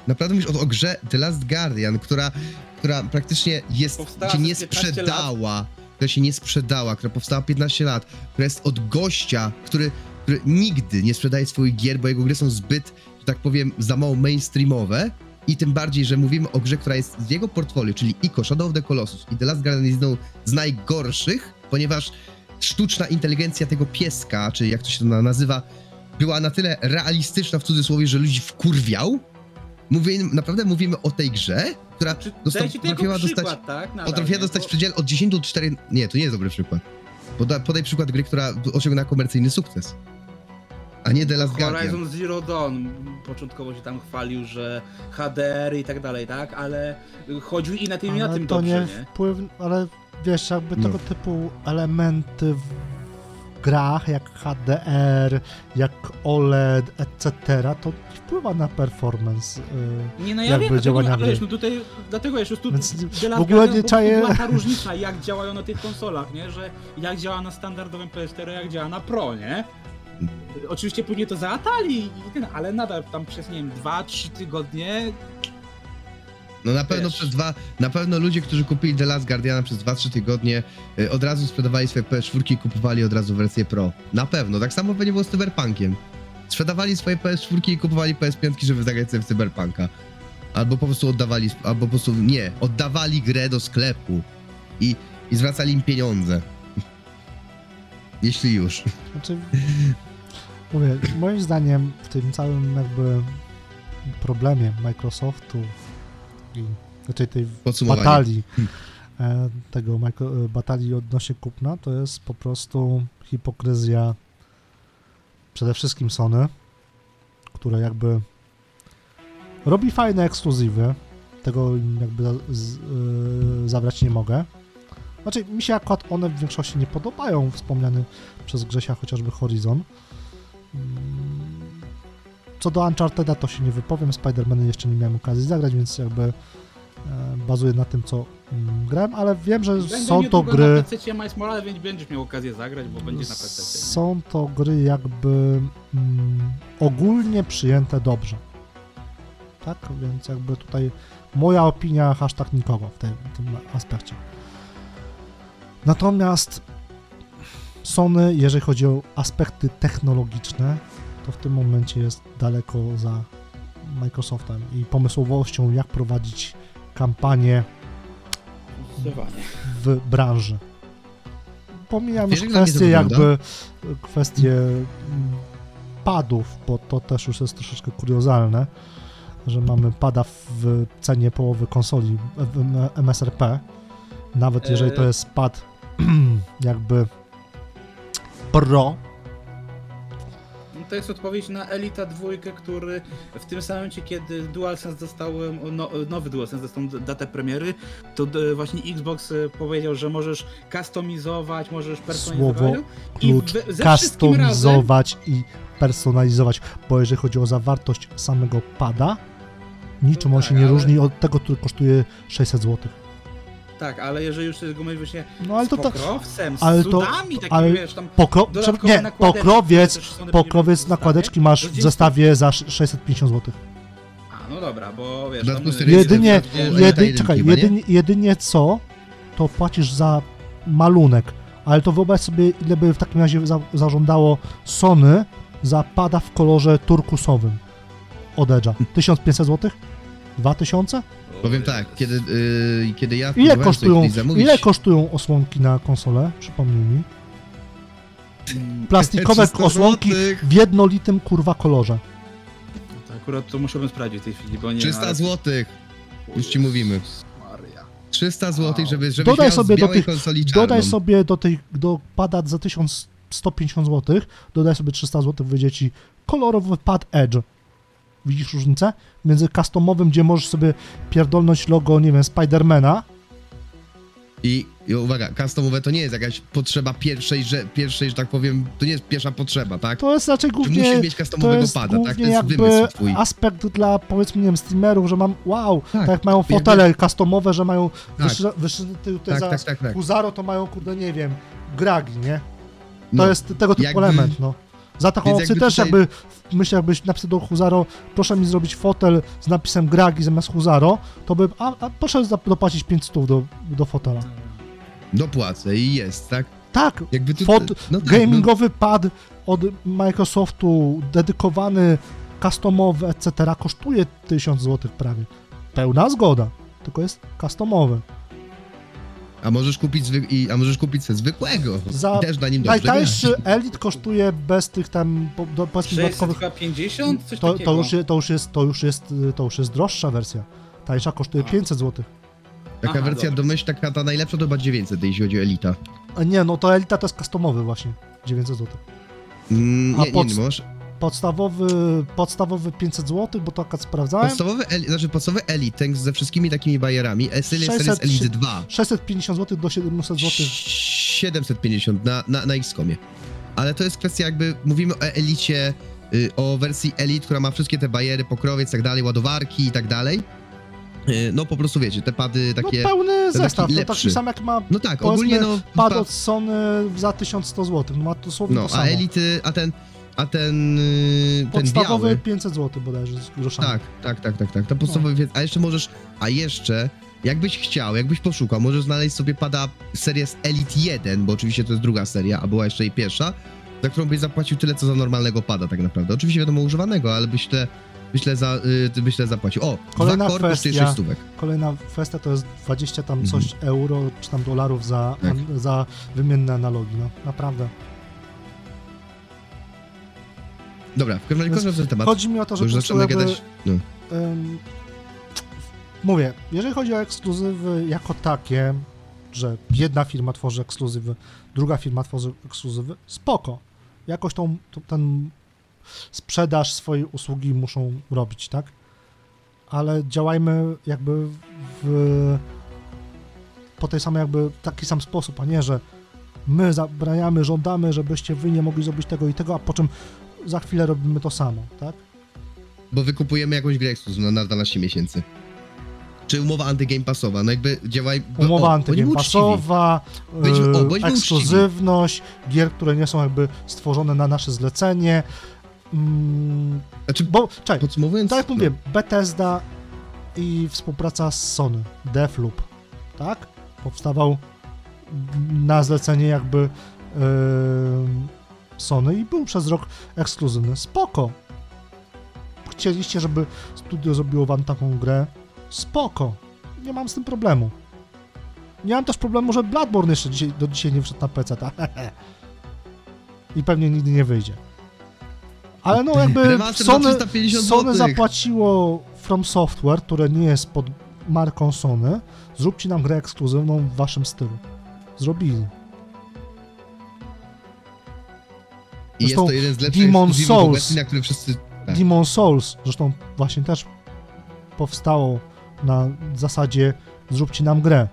Naprawdę mówisz o, o grze The Last Guardian, która, która praktycznie jest, Powstała się nie przez 15 sprzedała, która się nie sprzedała, która powstała 15 lat, która jest od gościa, który, który nigdy nie sprzedaje swoich gier, bo jego gry są zbyt, że tak powiem, za mało mainstreamowe i tym bardziej, że mówimy o grze, która jest z jego portfolio, czyli Ico, Shadow of the Colossus i The Last Guardian jest jedną z najgorszych, ponieważ sztuczna inteligencja tego pieska, czy jak to się to na- nazywa, była na tyle realistyczna w cudzysłowie, że ludzi wkurwiał. Mówię, naprawdę mówimy o tej grze, która Czy dosta- daję ci to jako potrafiła przykład, dostać, tak? Nadal, potrafiła nie? dostać Bo- przedziel od 10 do 4. Nie, to nie jest dobry przykład. Poda, podaj przykład gry, która osiągnęła komercyjny sukces. A nie The Last Guardian. Horizon Zero Dawn początkowo się tam chwalił, że HDR i tak dalej, tak? Ale chodził i na tym i na Ale tym to dobrze, nie nie? wpływ, ale wiesz, jakby No. tego typu elementy w grach, jak HDR, jak OLED, etc., to wpływa na performance. y, Nie, no ja jakby wiem, dlatego, działania ale wiesz, no tutaj, dlatego wiesz, tu Więc The Last w ogóle Guardian nie czaję- była ta różnica, jak działają na tych konsolach, nie? Że jak działa na standardowym PS4, jak działa na Pro, nie? Oczywiście później to zaatali, ten, ale nadal tam przez, nie wiem, 2-3 tygodnie No na pewno Wiesz. przez dwa, na pewno ludzie, którzy kupili The Last Guardiana przez 2-3 tygodnie, y, od razu sprzedawali swoje PS4 i kupowali od razu wersję Pro. Na pewno. Tak samo pewnie było z Cyberpunkiem. Sprzedawali swoje PS4 i kupowali PS5, żeby zagrać sobie w Cyberpunka. Albo po prostu oddawali, albo po prostu nie, oddawali grę do sklepu i, i zwracali im pieniądze. Jeśli już. Znaczy, mówię, moim zdaniem w tym całym jakby problemie Microsoftu i raczej tej batalii e, tego e, batalii odnośnie kupna, to jest po prostu hipokryzja przede wszystkim Sony, które jakby robi fajne ekskluzywy, tego jakby z, e, zabrać nie mogę. Znaczy, mi się akurat one w większości nie podobają, wspomniany przez Grzesia chociażby Horizon. Co do Uncharted'a to się nie wypowiem, Spider-Man jeszcze nie miałem okazji zagrać, więc jakby e, bazuję na tym, co mm, grałem, ale wiem, że Będę są to gry... na PC Miles Morales, więc będziesz miał okazję zagrać, bo będzie na PC. Są to gry jakby mm, ogólnie przyjęte dobrze. Tak, więc jakby tutaj moja opinia hashtag nikogo w tym, w tym aspekcie. Natomiast Sony, jeżeli chodzi o aspekty technologiczne, to w tym momencie jest daleko za Microsoftem i pomysłowością, jak prowadzić kampanię w branży. Pomijam już Wiesz, to kwestie jakby kwestie padów, bo to też już jest troszeczkę kuriozalne, że mamy pada w cenie połowy konsoli MSRP, nawet jeżeli to E. jest pad jakby pro, to jest odpowiedź na Elita 2, który w tym samym momencie, kiedy DualSense dostał, no, nowy DualSense dostał datę premiery, to d- właśnie Xbox e, powiedział, że możesz customizować, możesz personalizować. Słowo I klucz we- ze wszystkim razem, i personalizować, bo jeżeli chodzi o zawartość samego pada, niczym No on tak, się nie ale- różni od tego, który kosztuje 600 zł. Tak, ale jeżeli już tego mówisz właśnie No ale z to tak, pokrowcem, z ale to- cudami, takimi, ale wiesz, tam pokro... nie, pokrowiec, pokrowiec nakładeczki masz w zestawie za sz- 650 zł. A, no dobra, bo wiesz... Tam, z jest- Jedynie, jest- jest- jedy, jest- czekaj, jedynie, jedynie co, to płacisz za malunek, ale to wyobraź sobie, ile by w takim razie za, zażądało Sony za pada w kolorze turkusowym od Edge'a. 1500 zł? 2000? Powiem tak, kiedy, yy, kiedy ja Ile próbowałem sobie kosztują, kiedyś zamówić... ile kosztują osłonki na konsolę? Przypomnij mi. mm, Plastikowe 300 osłonki złotych, w jednolitym kurwa kolorze. To akurat to musiałbym sprawdzić w tej chwili, bo nie... 300 ale- złotych, już ci mówimy. Maria. 300 złotych, Wow. żeby, żebyś Dodaj miał sobie z do białej tych- konsoli czarną. Dodaj sobie do tej, do pada za 1150 zł, dodaj sobie 300 zł, wyjdzie ci kolorowy pad Edge. Widzisz różnicę? Między customowym, gdzie możesz sobie pierdolnąć logo, nie wiem, Spidermana, I, I uwaga, customowe to nie jest jakaś potrzeba pierwszej, że, pierwszej, że tak powiem, to nie jest pierwsza potrzeba, tak? to jest raczej głównie, musisz mieć to customowego pada, głównie tak? To jest jakby wymysł twój. aspekt dla, powiedzmy, nie wiem, streamerów, że mam, wow, tak, Tak, jak mają jakby- fotele customowe, że mają Tak. wyszy- wyszyty tutaj Tak, za tak, tak, tak. Huzaro, to mają, kurde, nie wiem, gragi, nie? To No, jest tego typu jakby- element, no. Za taką opcję jakby też tutaj- myślę, jakbyś napisał do Huzaro, proszę mi zrobić fotel z napisem Gragi zamiast Huzaro, to by, a, a proszę dopłacić 5 stów do, do fotela. Dopłacę i jest, tak? Tak, Jakby tu, Fot- no tak, gamingowy pad od Microsoftu, dedykowany, customowy, etc. kosztuje 1000 zł prawie. Pełna zgoda, tylko jest customowy. A możesz kupić zwy... i, a możesz kupić sobie zwykłego. Za I też na nim dobrze Najtańszy grać. Elite kosztuje bez tych tam, po- do, powiedzmy, dodatkowych 650? Coś To, takiego. to, już, to, już jest, to, już jest, to już jest droższa wersja. Tańsza kosztuje A. 500 zł. Taka Aha, wersja domyślna, taka ta najlepsza to chyba 900, jeśli chodzi o Elita. A nie, no to Elita to jest customowy właśnie. 900 zł. Mm, A nie, pod- nie, nie, masz Podstawowy, podstawowy 500 zł, bo to akurat sprawdzałem. podstawowy, znaczy podstawowy Elite ze wszystkimi takimi bajerami, Series, 600 Series Elite 2. 650 zł do 700 zł. 750 na, na, na X-komie. Ale to jest kwestia jakby, mówimy o Elicie, y, o wersji Elite, która ma wszystkie te bajery, pokrowiec i tak dalej, ładowarki i tak dalej. Y, no po prostu wiecie, te pady No takie... pełny taki zestaw, lepszy. taki sam jak ma No tak, ogólnie no... pad pa- od Sony za 1100 zł. No ma dosłownie No, to samo. a Elity, a ten, a ten, y, ten Podstawowy biały... 500 zł bodajże z groszami. Tak, tak, tak, tak, tak. To podstawowy, więc- a jeszcze możesz, a jeszcze, jakbyś chciał, jakbyś poszukał, możesz znaleźć sobie pada Series Elite 1, bo oczywiście to jest druga seria, a była jeszcze i pierwsza, za którą byś zapłacił tyle, co za normalnego pada tak naprawdę. Oczywiście wiadomo używanego, ale byś byś tyle, za, y, ty byś tyle zapłacił. O, Kolejna dwa kwestia. 6 stówek. Kolejna kwestia to jest 20 tam Mhm. coś euro, czy tam dolarów za, Tak. an, za wymienne analogi, no naprawdę. Dobra, w każdym razie kończąc ten temat, Chodzi mi o to, że już zaczynamy jakby, gadać, no. Mówię, jeżeli chodzi o ekskluzywy jako takie, że jedna firma tworzy ekskluzywy, druga firma tworzy ekskluzywy, spoko. Jakoś tą, tą ten sprzedaż swojej usługi muszą robić, tak? Ale działajmy jakby w, po tej samej jakby taki sam sposób, a nie, że my zabraniamy, żądamy, żebyście wy nie mogli zrobić tego i tego, a po czym za chwilę robimy to samo, tak? bo wykupujemy jakąś grę ekskluzywną na 12 miesięcy. Czy umowa antygame passowa, no jakby działaj... Umowa o, uczciwi. Bądźmy- o, yy, bądźmy ekskluzywność, gier, które nie są jakby stworzone na nasze zlecenie. Mm, Znaczy, bo, czekaj, podsumowując... tak jak mówię, Bethesda i współpraca z Sony, Deathloop, tak? Powstawał na zlecenie jakby yy, Sony i był przez rok ekskluzywny. Spoko. Chcieliście, żeby studio zrobiło wam taką grę? Spoko. Nie mam z tym problemu. Nie mam też problemu, że Bloodborne jeszcze dzisiaj, do dzisiaj nie wszedł na PC, tak? I pewnie nigdy nie wyjdzie. Ale no jakby Sony, 350 Sony zapłaciło From Software, które nie jest pod marką Sony, zróbcie nam grę ekskluzywną w waszym stylu. Zrobili. I jest to jeden z lepszych ekskluzywów Souls. na który wszyscy... Tak. Demon Souls, zresztą właśnie też powstało na zasadzie zróbcie nam grę.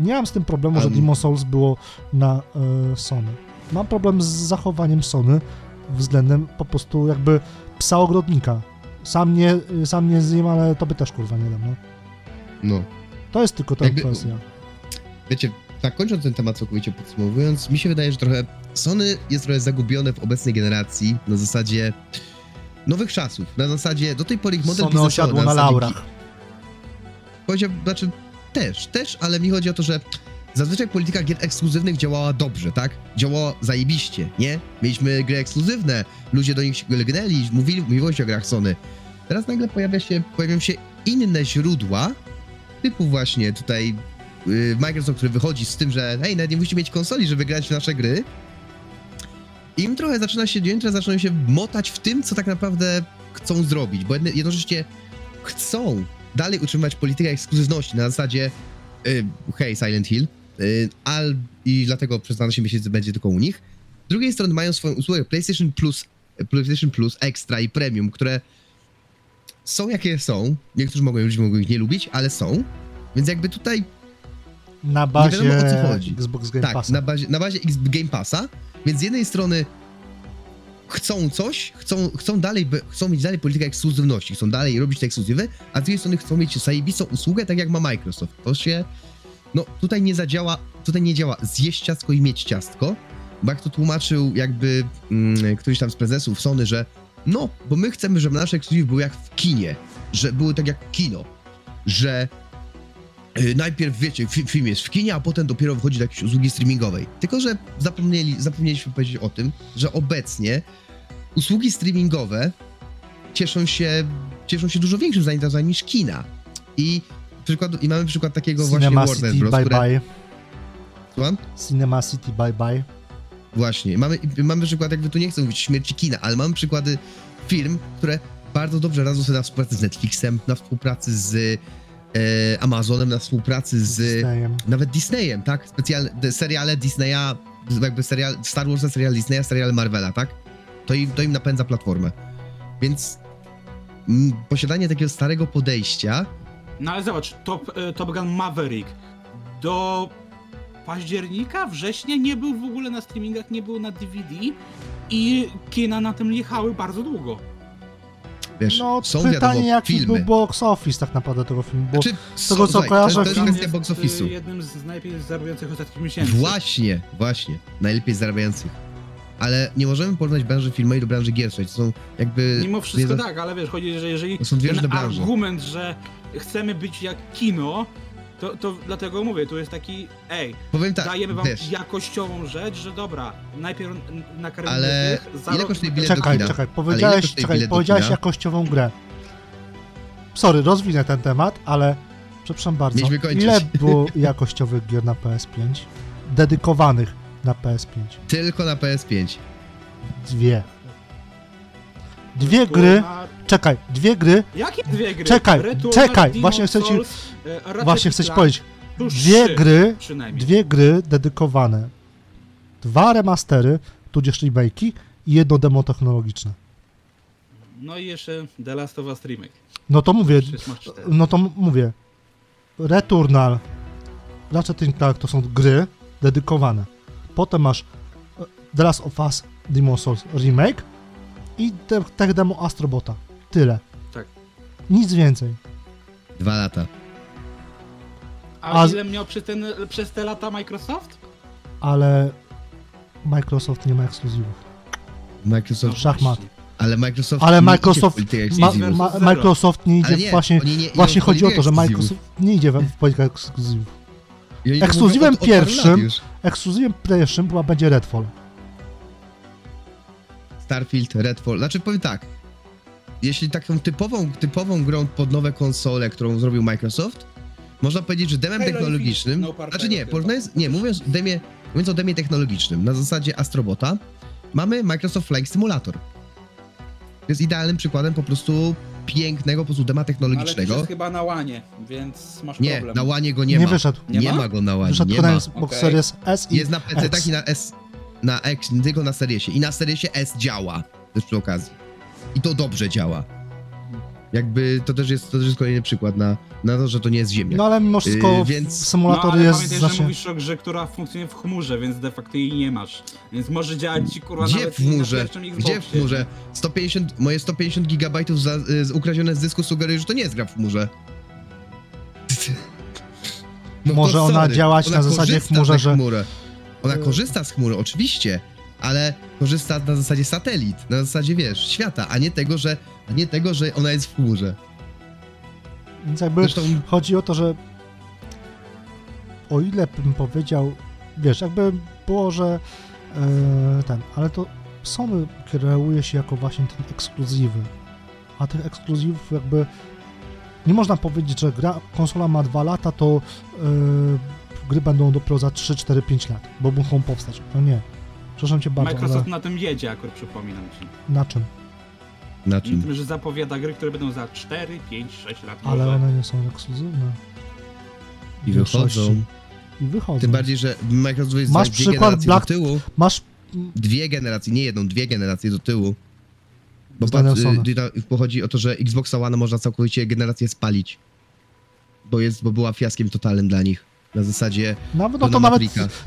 Nie mam z tym problemu, że Demon Souls było na e, Sony. Mam problem z zachowaniem Sony względem po prostu jakby psa ogrodnika. Sam nie, sam nie zjem, ale tobie też kurwa nie dam, no. No. To jest tylko ta Jakby- kwestia. Wiecie, tak kończąc ten temat całkowicie podsumowując, mi się wydaje, że trochę Sony jest trochę zagubione w obecnej generacji na zasadzie nowych czasów. Na zasadzie do tej pory ich model Sony osiadło na zasadzie laurach. Powiedział, znaczy też, też, ale mi chodzi o to, że zazwyczaj polityka gier ekskluzywnych działała dobrze, tak? Działała zajebiście, nie? Mieliśmy gry ekskluzywne, ludzie do nich lgnęli, mówili, się o grach Sony. Teraz nagle pojawia się, pojawią się inne źródła, typu właśnie tutaj Microsoft, który wychodzi z tym, że hej, nawet nie musicie mieć konsoli, żeby grać w nasze gry. Im trochę zaczyna się, im trochę zaczynają się motać w tym, co tak naprawdę chcą zrobić, bo jednocześnie chcą dalej utrzymywać politykę ekskluzywności na zasadzie y, hej, Silent Hill, y, al, i dlatego przez 12 miesięcy będzie tylko u nich. Z drugiej strony mają swoją usługę PlayStation Plus, PlayStation Plus Extra i Premium, które są jakie są. Niektórzy mogą, ludzie mogą ich nie lubić, ale są. Więc jakby tutaj Na bazie wiadomo, o co chodzi. Xbox Game tak, Passa. na bazie, na bazie Game Passa, więc z jednej strony chcą coś, chcą, chcą dalej, chcą mieć dalej politykę ekskluzywności, chcą dalej robić te ekskluzywy, a z drugiej strony chcą mieć zajebistą usługę, tak jak ma Microsoft. To się, no tutaj nie zadziała, tutaj nie działa zjeść ciastko i mieć ciastko, bo jak to tłumaczył jakby mm, któryś tam z prezesów Sony, że no, bo my chcemy, żeby nasze ekskluzywy były jak w kinie, że były tak jak kino, że najpierw, wiecie, fi- film jest w kinie, a potem dopiero wchodzi do jakiejś usługi streamingowej. Tylko, że zapomnieli, zapomnieliśmy powiedzieć o tym, że obecnie usługi streamingowe cieszą się, cieszą się dużo większym zainteresowaniem niż kina. I, przykład, i mamy przykład takiego właśnie Cinema Warner City Bros., Bye które... Bye. Słucham? Cinema City Bye Bye. Właśnie. Mamy, mamy przykład, jakby tu nie chcę mówić śmierci kina, ale mamy przykłady firm, które bardzo dobrze radzą sobie na współpracy z Netflixem, na współpracy z Amazonem, na współpracy z Disneyem. nawet Disneyem, tak? Specjalne seriale Disneya, jakby serial, Star Wars, serial Disneya, serial Marvela, tak? To im, to im napędza platformę. Więc mm, posiadanie takiego starego podejścia, No ale zobacz, Top, e, Top Gun Maverick do października, września nie był w ogóle na streamingach, nie był na DVD i kina na tym jechały bardzo długo. Wiesz, No, są pytanie wiadomo jaki filmy. był box office tak naprawdę tego filmu, bo Znaczy, z tego, co kojarzę, to, to jest film jest box office'u. jednym z najlepiej zarabiających ostatnich miesięcy. Właśnie, właśnie. Najlepiej zarabiających. Ale nie możemy porównać branży filmowej do branży gier, słuchajcie, to są jakby... Mimo wszystko nie za- tak, ale wiesz, chodzi, że jeżeli To są dwie ten branże. argument, że chcemy być jak kino, to, to dlatego mówię, tu jest taki, ej, Powiem tak, dajemy wam wiesz, jakościową rzecz, że dobra, najpierw nakarmimy Ale tych, za ile rok kosztuje bilet do Czekaj, kina? czekaj, ile powiedziałeś, kosztuje czekaj, bilet do powiedziałeś kina? jakościową grę. Sorry, rozwinę ten temat, ale przepraszam bardzo. Mieliśmy kończyć. Ile było jakościowych gier na PS5? Dedykowanych na PS5? Tylko na PS5. Dwie. Dwie gry, czekaj, dwie gry, Jakie dwie gry? Czekaj, czekaj, Demon's właśnie chcę ci- Souls, e, właśnie chcę ci Clank, powiedzieć, dwie trzy gry, Przynajmniej. dwie gry dedykowane. Dwa remastery, tudzież remake'i i jedno demo technologiczne. No i jeszcze The Last of Us Remake. No to mówię, Przecież masz cztery. no to m- mówię, Returnal, Ratchet and Clank to są gry dedykowane. Potem masz e, The Last of Us Demon's Souls Remake i te, tech demo Astrobota. Tyle. Tak. Nic więcej. Dwa lata. A, a z- ile miał przez, ten, przez te lata Microsoft? Ale Microsoft nie ma ekskluzywów. Microsoft, Szachmat. ale Microsoft Ale nie idzie w Microsoft politykę Ma, ekskluzywów. ma, Zero. Microsoft nie idzie Ale nie, właśnie. oni nie idą Właśnie w chodzi o to, że. Microsoft nie idzie we- w politykę ekskluzywów. I oni to ekskluzywem mówią od- od paru lat pierwszym- już. Ekskluzywem pierwszym była będzie Redfall. Starfield, Redfall. Znaczy powiem tak. Jeśli taką typową, typową grą pod nowe konsole, którą zrobił Microsoft, można powiedzieć, że demem Halo technologicznym. No znaczy nie, porównując, nie, mówiąc, demie, mówiąc o demie technologicznym, na zasadzie Astrobota, mamy Microsoft Flight Simulator. To jest idealnym przykładem po prostu pięknego po prostu dema Ale to technologicznego. jest chyba na łanie, więc masz Nie, problem. na łanie go nie, Nie ma. wyszedł. Nie Nie, ma? ma? go na łanie, Wyszedł nie ma. Xbox Okej. Series S i Jest na PC X. i na S. na X, nie tylko na Seriesie. I na Seriesie S działa, też przy okazji. I to dobrze działa. Jakby to też jest, to też jest kolejny przykład na, na to, że to nie jest ziemia. No ale mimo wszystko Yy, w- więc- symulator no, ale jest pamiętaj, znacznie... że mówisz o grze, która funkcjonuje w chmurze, więc de facto jej nie masz. Więc może działać ci kurwa Gdzie nawet w chmurze? Gdzie w chmurze? 150, moje 150 gigabajtów za, z, ukradzione z dysku sugeruje, że to nie jest gra w chmurze. No Może ona sorry. działać na zasadzie w chmurze, ze że- chmury. Ona Y- korzysta z chmury, oczywiście, ale korzysta na zasadzie satelit, na zasadzie, wiesz, świata, a nie tego, że, a nie tego, że ona jest w chmurze. Więc jakby Zresztą chodzi o to, że o ile bym powiedział, wiesz, jakby było, że e, ten, ale to Sony kreuje się jako właśnie ten ekskluzywy, a tych ekskluzywów jakby nie można powiedzieć, że gra, konsola ma dwa lata, to e, gry będą dopiero za 3, 4, 5 lat, bo muszą powstać. No nie. Przepraszam cię bardzo, Microsoft ale na tym jedzie, akurat przypominam ci. na czym? na Na czym? tym, że zapowiada gry, które będą za 4, 5, 6 lat Ale może. one nie są ekskluzywne. I wychodzą. I wychodzą. Tym bardziej, że Microsoft jest Masz dwie przykład generacje Black- do tyłu. Masz Dwie generacje, nie jedną, dwie generacje do tyłu. Bo patrz, y, pochodzi o to, że Xbox One można całkowicie generację spalić. Bo jest, bo była fiaskiem totalnym dla nich. Na zasadzie Nawet, no to nawet,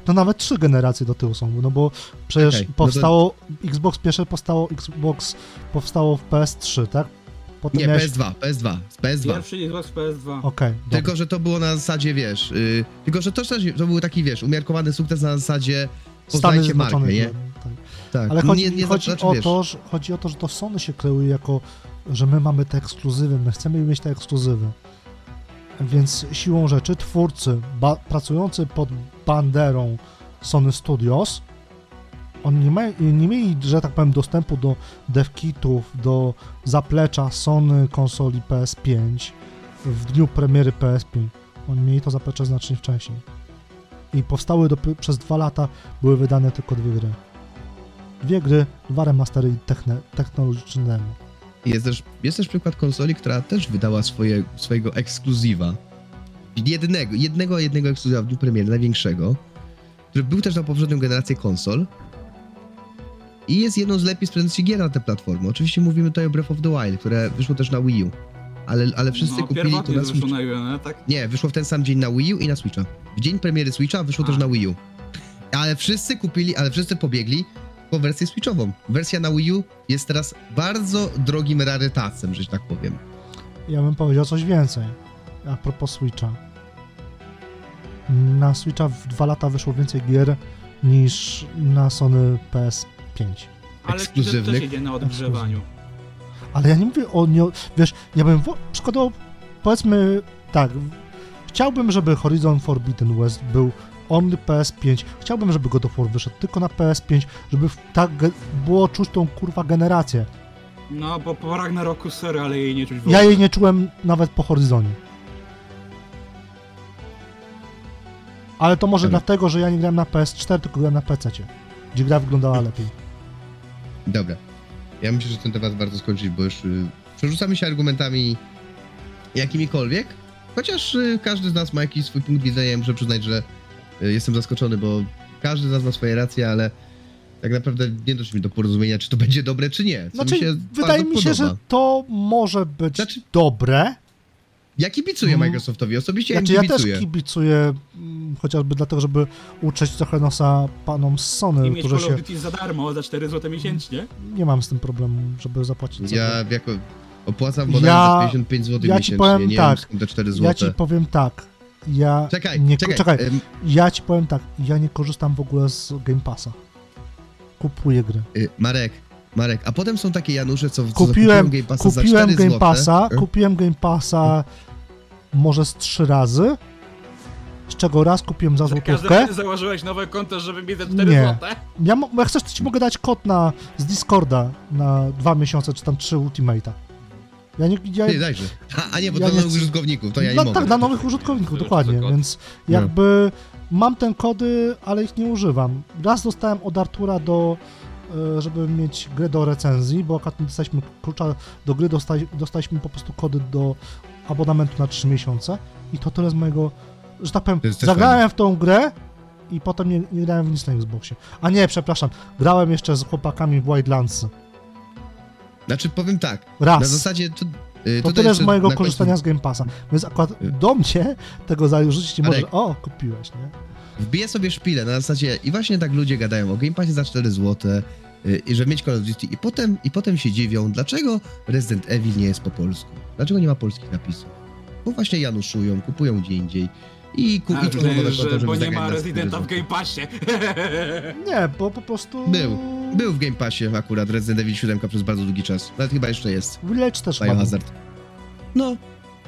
to nawet trzy generacje do tyłu są, no bo przecież Okej, no to- powstało, Xbox pierwsze powstało, Xbox powstało w PS3, tak? Potem Nie, miałeś... PS2, PS2, z PS2. Pierwszy Xbox PS2. Okej, Tylko, dobra. że to było na zasadzie, wiesz, y, tylko, że to też to był taki, wiesz, umiarkowany sukces na zasadzie Stany poznajcie markę, nie? Tak. Tak, Ale chodzi, nie, nie chodzi, znaczy, o wiesz, to, że, chodzi o to, że to Sony się kreuje jako, że my mamy te ekskluzywy, my chcemy mieć te ekskluzywy. Więc siłą rzeczy twórcy pracujący pod banderą Sony Studios, oni nie, ma, nie mieli, że tak powiem, dostępu do devkitów, do zaplecza Sony konsoli PS5 w dniu premiery PS5. Oni mieli to zaplecze znacznie wcześniej. I powstały dopi- przez dwa lata, były wydane tylko dwie gry. Dwie gry, dwa remastery techne, technologiczne demo. Jest też, jest też przykład konsoli, która też wydała swoje, swojego ekskluzywa. Jednego, jednego, jednego ekskluzywa w dniu premiery, największego, który był też na poprzednią generację konsol. I jest jedną z lepiej sprzedających gier na tę platformę. Oczywiście mówimy tutaj o Breath of the Wild, które wyszło też na Wii U. Ale, ale wszyscy no, kupili to na Switch. na One, tak? Nie, wyszło w ten sam dzień na Wii U i na Switcha. W dzień premiery Switcha wyszło A. też na Wii U. Ale wszyscy kupili, ale wszyscy pobiegli po wersję Switchową. Wersja na Wii U jest teraz bardzo drogim rarytasem, że tak powiem. Ja bym powiedział coś więcej. A propos Switcha. Na Switcha w dwa lata wyszło więcej gier niż na Sony PS5. Ale Ekskluzywnych. też jedzie na odgrzewaniu. Ale ja nie mówię o nie. Wiesz, ja bym wo- przykładowo, powiedzmy tak. Chciałbym, żeby Horizon Forbidden West był only PS5. Chciałbym, żeby God of War wyszedł tylko na PS5, żeby tak było czuć tą kurwa generację. No, bo po Ragnaroku sery, ale jej nie czuć w Ja ogóle. jej nie czułem nawet po Horizonie. Ale to może Dobra. dlatego, że ja nie grałem na PS4, tylko grałem na PC, gdzie gra wyglądała lepiej. Dobra. Ja myślę, że ten temat warto skończyć, bo już y, przerzucamy się argumentami jakimikolwiek. Chociaż y, każdy z nas ma jakiś swój punkt widzenia. Ja muszę przyznać, że jestem zaskoczony, bo każdy z nas ma swoje racje, ale tak naprawdę nie doszliśmy do porozumienia, czy to będzie dobre, czy nie. Co Znaczy, mi się wydaje mi się, podoba. że to może być Znaczy- dobre. Ja kibicuję Mm. Microsoftowi, osobiście Znaczy, ja ja im też kibicuję. kibicuję, mm, chociażby dlatego, żeby uczyć trochę nosa panom z I Sony, mieć którzy Call of się... Duty za darmo, za 4 zł miesięcznie. Nie mam z tym problemu, żeby zapłacić za Ja to. jako opłacam bodaj Ja- za 55 zł ja ci miesięcznie, powiem nie tak, te 4 zł. Ja ci powiem tak. Ja Czekaj, nie, czekaj. czekaj. Ja ci powiem tak, ja nie korzystam w ogóle z Game Passa. Kupuję gry. y, Marek, Marek, a potem są takie Janusze, co, co Kupiłem, zakupują Game Passa za kupiłem 4 Game. Passa, Y, kupiłem Game Passa może z trzy razy, z czego raz kupiłem za Za każdym złotówkę. razem założyłeś nowe konto, żeby mieć za 4 Nie. zł. Ja, jak chcesz, to ci mogę dać kod na, z Discorda na dwa miesiące, czy tam trzy Ultimate'a. Ja nie, Ty, dajże. A, a nie, bo Ja to nie dla chcę- użytkowników, to ja nie no, mogę. tak, dla nowych użytkowników, Tyle, dokładnie, więc No. jakby mam ten kody, ale ich nie używam. Raz dostałem od Artura do, e, żeby mieć grę do recenzji, bo akurat nie dostaliśmy klucza do gry, dostali, dostaliśmy po prostu kody do abonamentu na 3 miesiące i to tyle z mojego, że tak powiem, zagrałem w tą grę i potem nie, nie grałem w nic na Xboxie. A nie, przepraszam, grałem jeszcze z chłopakami w Wildlands. Znaczy, powiem tak, Raz. na zasadzie... To, y, To tutaj tyle z mojego korzystania końcu z Game Passa. Więc akurat Y. do mnie tego zarzucić nie może. O, kupiłeś, nie? Wbiję sobie szpilę na zasadzie i właśnie tak ludzie gadają o Game Passie za 4 zł i żeby mieć Call of Duty i potem, i potem się dziwią, dlaczego Resident Evil nie jest po polsku, dlaczego nie ma polskich napisów. Bo właśnie januszują, kupują gdzie indziej i, ku, A, że, żeby bo nie ma Residenta w 4 Game Passie. Nie, bo po prostu... Był. Był w Game Passie akurat Resident Evil 7 przez bardzo długi czas, nawet chyba jeszcze jest, Village też chyba był. Biohazard. No,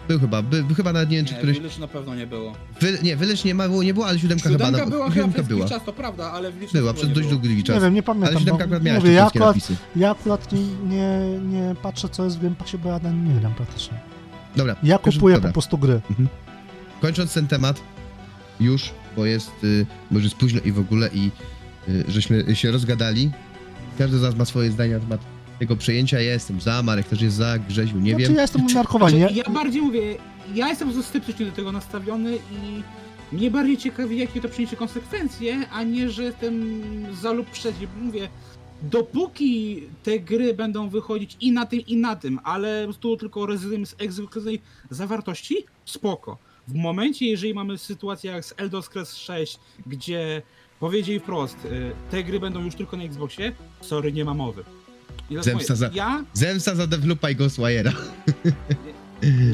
był chyba, by, chyba nawet nie wiem czy Nie, któryś, Village na pewno nie było. wy, nie, Village nie ma, było, nie było, ale 7 chyba, Siódemka na, była chyba siódemka przez była, jakiś czas, to prawda, ale Village była przez dość długi czas. Nie wiem, nie Ale pamiętam. 7 bo akurat miała mówię, jeszcze ja akurat, napisy. ja akurat nie, nie, nie patrzę, co jest w Game Passie, bo ja nie gram praktycznie. Dobra. Ja kupuję dobra. po prostu gry. Kończąc ten temat, już, bo jest, y, bo już jest późno i w ogóle i y, żeśmy się rozgadali. Każdy z nas ma swoje zdanie na temat tego przejęcia. Ja jestem za, Marek też jest za, Grzeziu, nie znaczy, wiem. ja jestem umiarkowany. Znaczy, Ja, ja bardziej mówię, ja jestem po prostu sceptycznie do tego nastawiony i mnie bardziej ciekawi, jakie to przyniesie konsekwencje, a nie, że jestem za lub przeciw. Mówię, dopóki te gry będą wychodzić i na tym, i na tym, ale po prostu tylko rezygnują z egzekucyjnej zawartości, spoko. W momencie, jeżeli mamy sytuację jak z Elder Scrolls 6, gdzie powiedzieli wprost, y, te gry będą już tylko na Xboxie, sorry, nie ma mowy. Zemsta za- Ja Zemsta za Devlupa i Ghostwire'a.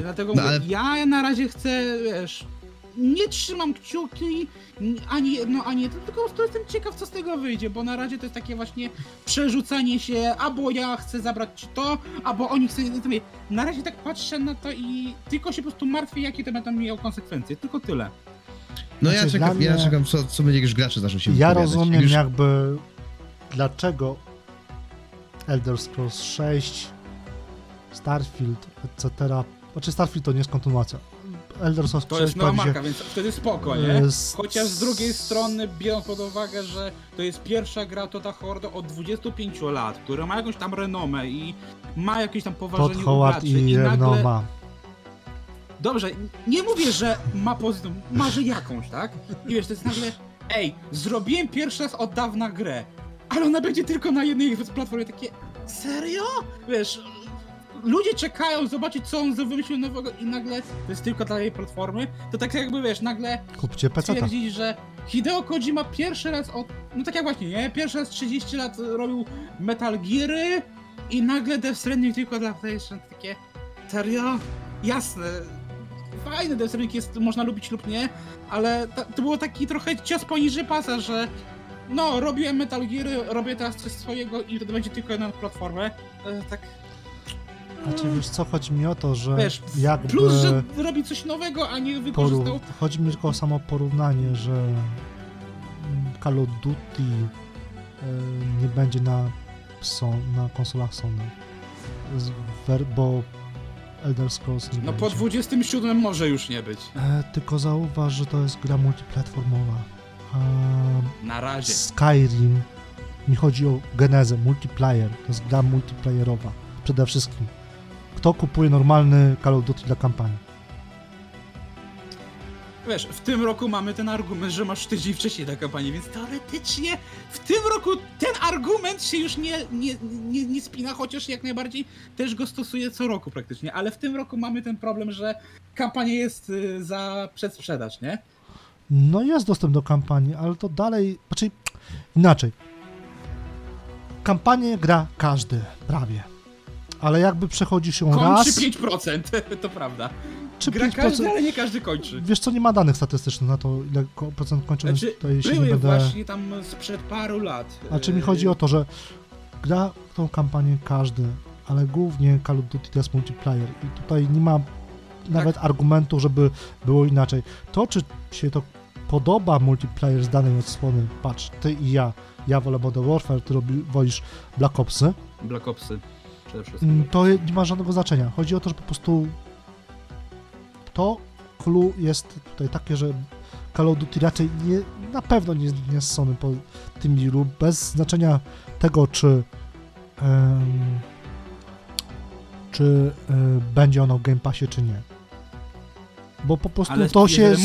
Dlatego No, mówię, ale- ja na razie chcę, wiesz, nie trzymam kciuki, ani jedno, ani jedno, tylko po prostu jestem ciekaw, co z tego wyjdzie, bo na razie to jest takie właśnie przerzucanie się, albo ja chcę zabrać ci to, albo oni chcą, mówię, na razie tak patrzę na to i tylko się po prostu martwię, jakie to będą miało konsekwencje, tylko tyle. No ja Znaczy, czekam, dla ja mnie- czekam, co, co będzie, jak już gracze zaczną się ja rozumiem już, jakby dlaczego Elder Scrolls 6, Starfield, etc. Znaczy Starfield to nie jest kontynuacja. Elder Scrolls To 6 jest nowa pojawi się- marka, więc wtedy spoko, nie? s- Chociaż z drugiej strony, biorąc pod uwagę, że to jest pierwsza gra Tota Hordo od 25 lat, która ma jakąś tam renomę i ma jakieś tam poważenie Todd Howard graczy i nagle... Renoma. Dobrze, nie mówię, że ma pozytywną, marzy jakąś, tak? I wiesz, to jest nagle, ej, zrobiłem pierwszy raz od dawna grę, ale ona będzie tylko na jednej platformie, takie, serio? Wiesz, ludzie czekają zobaczyć, co on wymyślił nowego i nagle to jest tylko dla jej platformy, to tak jakby, wiesz, nagle Kupcie PC. twierdzić, że Hideo Kojima pierwszy raz od, no tak jak właśnie, nie? Pierwszy raz 30 lat robił Metal Geary i nagle Death Stranding tylko dla PlayStation, takie, serio? Jasne, fajny Death Stranding jest, można lubić lub nie, ale ta, to było taki trochę cios poniżej pasa, że no, robiłem Metal Geary, robię teraz coś swojego i to będzie tylko jedna platformę, e, tak, Znaczy wiesz co, chodzi mi o to, że wiesz, jakby plus, że robi coś nowego, a nie wykorzystał porów... chodzi mi tylko o samo porównanie, że mm, Call of Duty e, nie będzie na, son, na konsolach Sony. Bo Elder Scrolls nie No będzie. po 27 może już nie być. E, tylko zauważ, że to jest gra multiplatformowa. A Na razie. Skyrim, mi chodzi o genezę, multiplayer, to jest gra multiplayerowa, przede wszystkim. Kto kupuje normalny Call of Duty dla kampanii? Wiesz, w tym roku mamy ten argument, że masz tydzień wcześniej na kampanię, więc teoretycznie w tym roku ten argument się już nie, nie, nie, nie spina, chociaż jak najbardziej też go stosuje co roku praktycznie, ale w tym roku mamy ten problem, że kampania jest y, za przedsprzedaż, nie? No jest dostęp do kampanii, ale to dalej, znaczy inaczej. Kampanię gra każdy, prawie. Ale jakby przechodzisz ją Kończy raz, 5%, to prawda. Czy Gra 5%, każdy, ale nie każdy kończy. wiesz co, nie ma danych statystycznych na to, ile procent kończy, więc Znaczy, tutaj się nie były będę... właśnie tam sprzed paru lat. A czy mi y, chodzi o to, że gra tą kampanię każdy, ale głównie Call of Duty to jest multiplayer i tutaj nie ma nawet Tak. argumentu, żeby było inaczej. To, czy się to podoba multiplayer z danej odsłony, patrz, ty i ja, ja wolę Modern Warfare, ty robi, wolisz Black Opsy, Black Opsy przede wszystkim. mm, to nie ma żadnego znaczenia. Chodzi o to, że po prostu to clue jest tutaj takie, że Call of Duty raczej nie, na pewno nie, nie jest Sony po tym dealu, bez znaczenia tego, czy em, czy y, będzie ono w Game Passie, czy nie. bo po prostu Ale to się,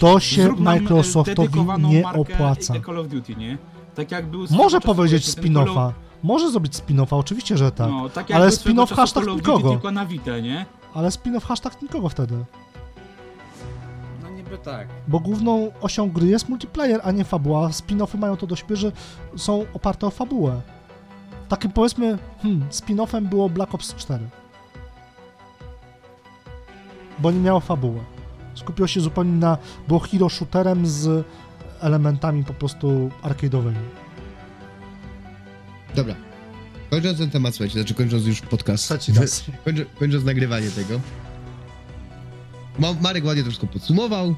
to się Microsoftowi nie opłaca. Call of Duty, nie? Tak jak był może powiedzieć spin-offa, może zrobić spin-offa, oczywiście, że tak, No, tak Ale spin-off hashtag Duty, nikogo. tylko na Vita, nie? ale spin-off hashtag nikogo wtedy, niby tak. bo główną osią gry jest multiplayer, a nie fabuła, spin-offy mają to do siebie, że są oparte o fabułę. Takim powiedzmy, hmm, spin-offem było Black Ops 4. Bo nie miało fabuły. Skupiło się zupełnie na, było hero shooterem z elementami po prostu arcade'owymi. Dobra. Kończąc ten temat, słuchajcie, znaczy kończąc już podcast. Trzeci raz. Kończę, kończąc nagrywanie tego. Ma, Marek ładnie to wszystko podsumował,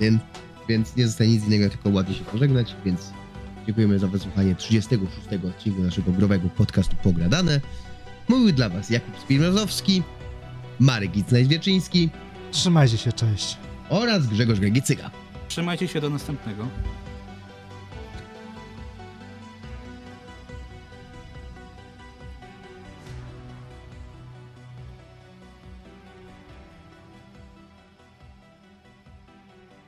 więc, więc nie zostaje nic innego, jak tylko ładnie się pożegnać, więc dziękujemy za wysłuchanie 36 odcinka naszego growego podcastu Pogradane. Mówił dla was Jakub Spirmozowski, Marek Gicnajs-Wieczyński Trzymajcie się, cześć. oraz Grzegorz Gregicyga. Trzymajcie się do następnego.